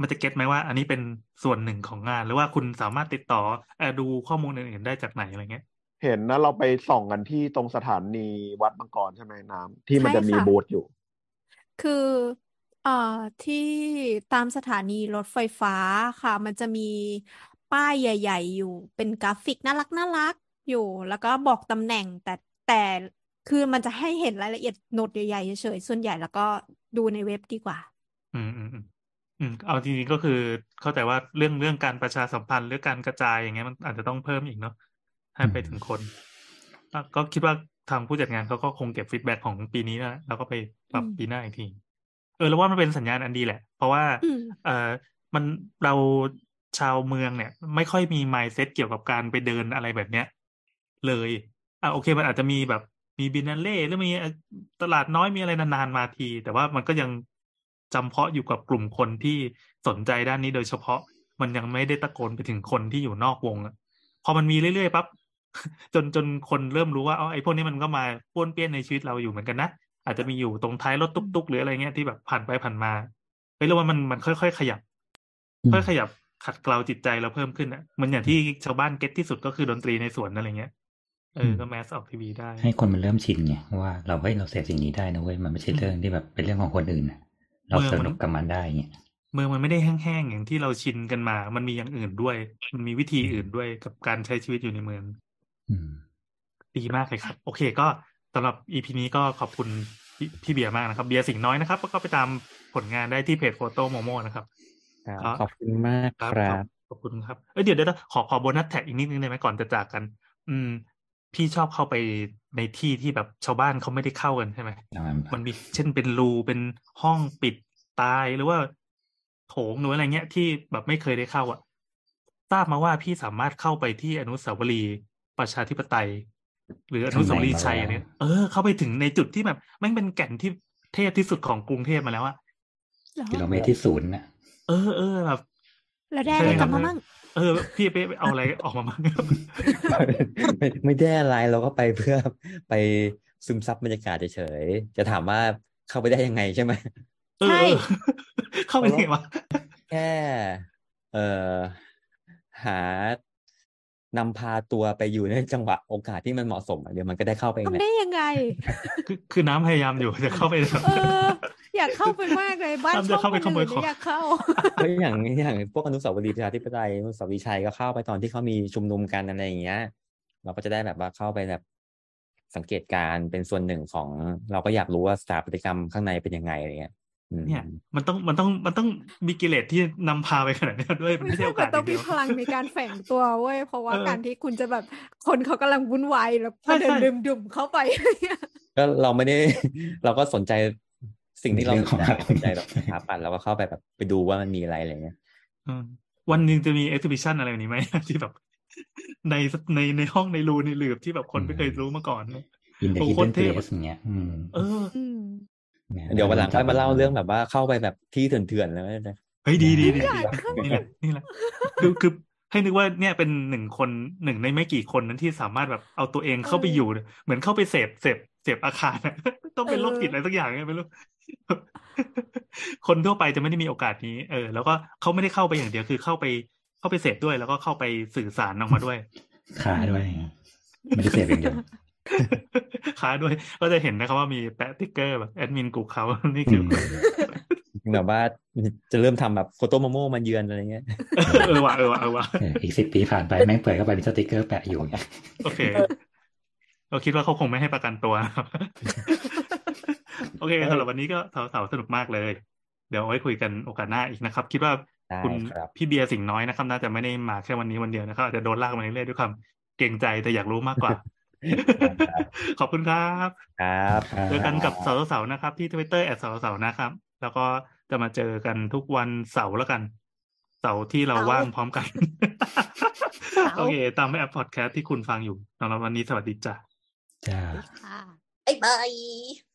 มันจะเก็ตไหมว่า อันนี้เป็นส่วนหนึ่งของงาน หรือว่าคุณสามารถติดต่อเอ่อดูข้อมูลอื่นๆได้จากไหนอะไรเงี้ย เห็นนะเราไปส่องกันที่ตรงสถานีวัดมังกรใช่ไหมน้ำที่มันใช่จะมีค่ะบูธอยู่ คือเอ่อที่ตามสถานีรถไฟฟ้าค่ะ มันจะมีป้ายใหญ่ ๆ อยู่เป็นกราฟิกน่ารักน่ารักอยู่ แล้วก็บอกตำแหน่งแต่แต่ คือมันจะให้เห็นรายละเอียดโน้ตใหญ่ๆเฉยๆส่วนใหญ่แล้วก็ดูในเว็บดีกว่าอืมอืมอืมอืมเอาจริงๆก็คือเข้าใจว่าเรื่องเรื่องการประชาสัมพันธ์หรือการกระจายอย่างเงี้ยมันอาจจะต้องเพิ่มอีกเนาะให้ไปถึงคนอะก็คิดว่าทางผู้จัดงานเขาก็คงเก็บ feedback ของปีนี้นะแล้วก็ไปปรับอืมปีหน้าอีกที เออแล้วว่ามันเป็นสัญญาณอันดีแหละ เพราะว่าอืมเออมันเราชาวเมืองเนี่ย ไม่ค่อยมี mindset เกี่ยวกับการไปเดินอะไรแบบเนี้ย เลยอะโอเค มันอาจจะมีแบบ มีบินนัลเล่หรือมีเอ่อตลาดน้อยมีอะไรนานๆมาที แต่ว่ามันก็ยังจำเพาะอยู่กับกลุ่มคนที่สนใจด้านนี้โดยเฉพาะมันยังไม่ได้ตะโกนไปถึงคนที่อยู่นอกวงอะพอมันมีเรื่อยๆปั๊บจนจนคนเริ่มรู้ว่าอ๋อไอ้พวกนี้มันก็มาป้วนเปี้ยนในชีวิตเราอยู่เหมือนกันนะอาจจะมีอยู่ตรงท้ายรถตุ๊กๆ หรืออะไรเงี้ยที่แบบผ่านไปผ่านมาเฮ้ยแล้วว่ามันมันค่อยๆขยับอืมค่อยขยับขัดเกลาจิตใจเราเพิ่มขึ้นอะมันอย่างที่ชาวบ้านเก็ตที่สุดก็คือดนตรีในสวนอะไรเงี้ย เออก็แมสออกทีวีได้ ให้คนมันเริ่มชินไงว่าเราเฮ้ยเราเสพสิ่งนี้ได้นะเว้ยมันไม่ใช่เรื่องที่แบบเป็นเรื่องของคนอื่นนะเราสนุกกับมันได้เงี้ยเมืองมันไม่ได้แห้งๆอย่างที่เราชินกันมา มันมีอย่างอื่นด้วย มันมีวิธีอื่นด้วยกับการใช้ชีวิตอยู่ในเมืองอืมดีมากเลยครับ โอเค ก็สำหรับ EP นี้ก็ขอบคุณพี่พี่เบียร์มากนะครับ เบียร์สิงห์น้อยนะครับ ก็ไปตามผลงานได้ที่เพจ Foto_momo นะครับครับครับขอบคุณมากครับครัขอบบขอบคุณครับ เอ้ยเดี๋ยวเดี๋ยวขอขอโบนัส track อีกนิดนึงได้ไหมก่อนจะจากกัน อืม พี่ชอบเข้าไปในที่ที่แบบชาวบ้านเขาไม่ได้เข้ากันใช่ไหมเอามามันมีเช่นเป็นรูเป็นห้องปิดตายหรือว่าโถงหรืออะไรเงี้ยที่แบบไม่เคยได้เข้าอะทราบมาว่าพี่สามารถเข้าไปที่อนุสาวรีย์ประชาธิปไตย หรืออนุสาวรีย์ชัยอันเนี้ยเออเข้าไปถึงในจุดที่แบบแม่งเป็นแก่นที่เทพที่สุดของกรุงเทพมาแล้วอะเหรอกิโลเมตรที่ศูนย์น่ะเออเออแบบ แล้วได้ใช่อะไรคกรัลับบมามั่ง เออ พี่ไปไปเอาอะไรออกมาบ้างครับไม่ไม่ได้อะไรเราก็ไปเพื่อไปซึมซับบรรยากาศเฉยๆจะถามว่าเข้าไปได้ยังไงใช่ไหมเออใช่เออเข้าไปได้ไงวะแค่เอ่อหานำพาตัวไปอยู่ในจังหวะโอกาสที่มันเหมาะสมอะเดี๋ยวมันก็ได้เข้าไปเองแหทำละได้ยังไง คือคือน้ำพยายามอยู่จะเข้าไปแบบเอออยากเข้าไปมากเลยบ้านทำช่จะองเข้าไปคนขโมยอื่นของเนี่ยอยากเข้าเพราะอย่างอย่างพวกอนุสาวรีย์ประชาธิปไตยอนุสาวรีย์ชัยก็เข้าไปตอนที่เขามีชุมนุมกันอะไรอย่างเงี้ย เราก็จะได้แบบว่าเข้าไปแบบสังเกตการณ์เป็นส่วนหนึ่งของ เราก็อยากรู้ว่าสถาปัตยกรรมข้างในเป็นยังไงอะไรเงี้ยอืมเนี่ยมันต้องมันต้องมันต้องมีกิเลสที่นำพาไปขนาดนี้ด้วยมันไม่ใช่โอกามัสนต้องเดีมียวพลังในการแฝงตัวเว้ยเพราะว่าเออการที่คุณจะแบบคนเขากำลังวุ่นวายแล้วใช่ก็เดินใช่ดื่มดื่มๆเข้าไปก็เราไม่ได้ เราก็สนใจ สิ่งที่เราเรื่องของสนใจเราสนใจแบบสถาปัตย์เราก็เข้าไปแบบไปดูว่ามันมีอะไรอะไรเงี้ยอืมวันหนึ่งจะมีเอ็กซิบิชันอะไรแบบนี้ไหมที่แบบ ในในในห้องในรูในหลืบที่แบบคนไม่เคยรู้มาก่อนนะอินเดโอ้ฮิโคเดตรนเทเพพลสอย่างเงี้ยอืมเอออืมเดี๋ยววันหลังค่อยมาเล่าเรื่องแบบว่าเข้าไปแบบที่เถื่อนๆแล้วนะเฮ้ยดีดีดีอยากนี่แหละนี่แหละคือคือให้นึกว่าเนี่ยเป็นหนึ่งคนหนึ่งในไม่กี่คนนั้นที่สามารถแบบเอาตัวเองเข้าไปอยู่ เหมือนเข้าไปเสพเสพเสพอาคารอะต้องเป็นโรคจิตอะไรสักอย่างไงไม่รู้ คนทั่วไปจะไม่ได้มีโอกาสนี้ เออ แล้วก็เขาไม่ได้เข้าไปอย่างเดียวคือเข้าไปเข้าไปเสพด้วยแล้วก็เข้าไปสื่อสารออกมาด้วยค้าด้วยไม่ได้เสพอย่างเดียวค้าด้วย ก็จะเห็นนะครับว่ามีแปะสติ๊กเกอร์แบบแอดมินกลุ่มเขานี่คืออแบบว่าจะเริ่มทำแบบ Foto_momo มาเยือนอะไรเงี้ยเออว่ะเออว่ะเออว่ะเอออีกสิบปีผ่านไปแม่งเปิดเข้าไปมีสติกเกอร์แปะอยู่เนี่ยโอเคเราคิดว่าเขาคงไม่ให้ประกันตัวนะครับ โอเคสำหรับวันนี้ก็สาวๆสนุกมากเลย เดี๋ยวเอาไว้คุยกันโอกาสหน้าอีกนะครับ คิดว่าได้คุณครับพี่เบียร์สิงห์น้อยนะครับ น่าจะไม่ได้มาแค่วันนี้วันเดียวนะครับอาจจะโดนลากมาเรื่อยๆด้วยความเกรงใจแต่อยากรู้มากกว่า ขอบคุณครับครับเจอกันกับเสาเสาเสานะครับ ที่ทวิตเตอร์ at เสาเสาเสานะครับ แล้วก็จะมาเจอกันทุกวันเสาร์แล้วกัน เสาร์ที่เราเสาร์ว่างพร้อมกันเสาร์โอเค ตามแอปพอดแคสต์ที่คุณฟังอยู่สำหรับวันนี้สวัสดีจ้ะจ้าค่ะ bye bye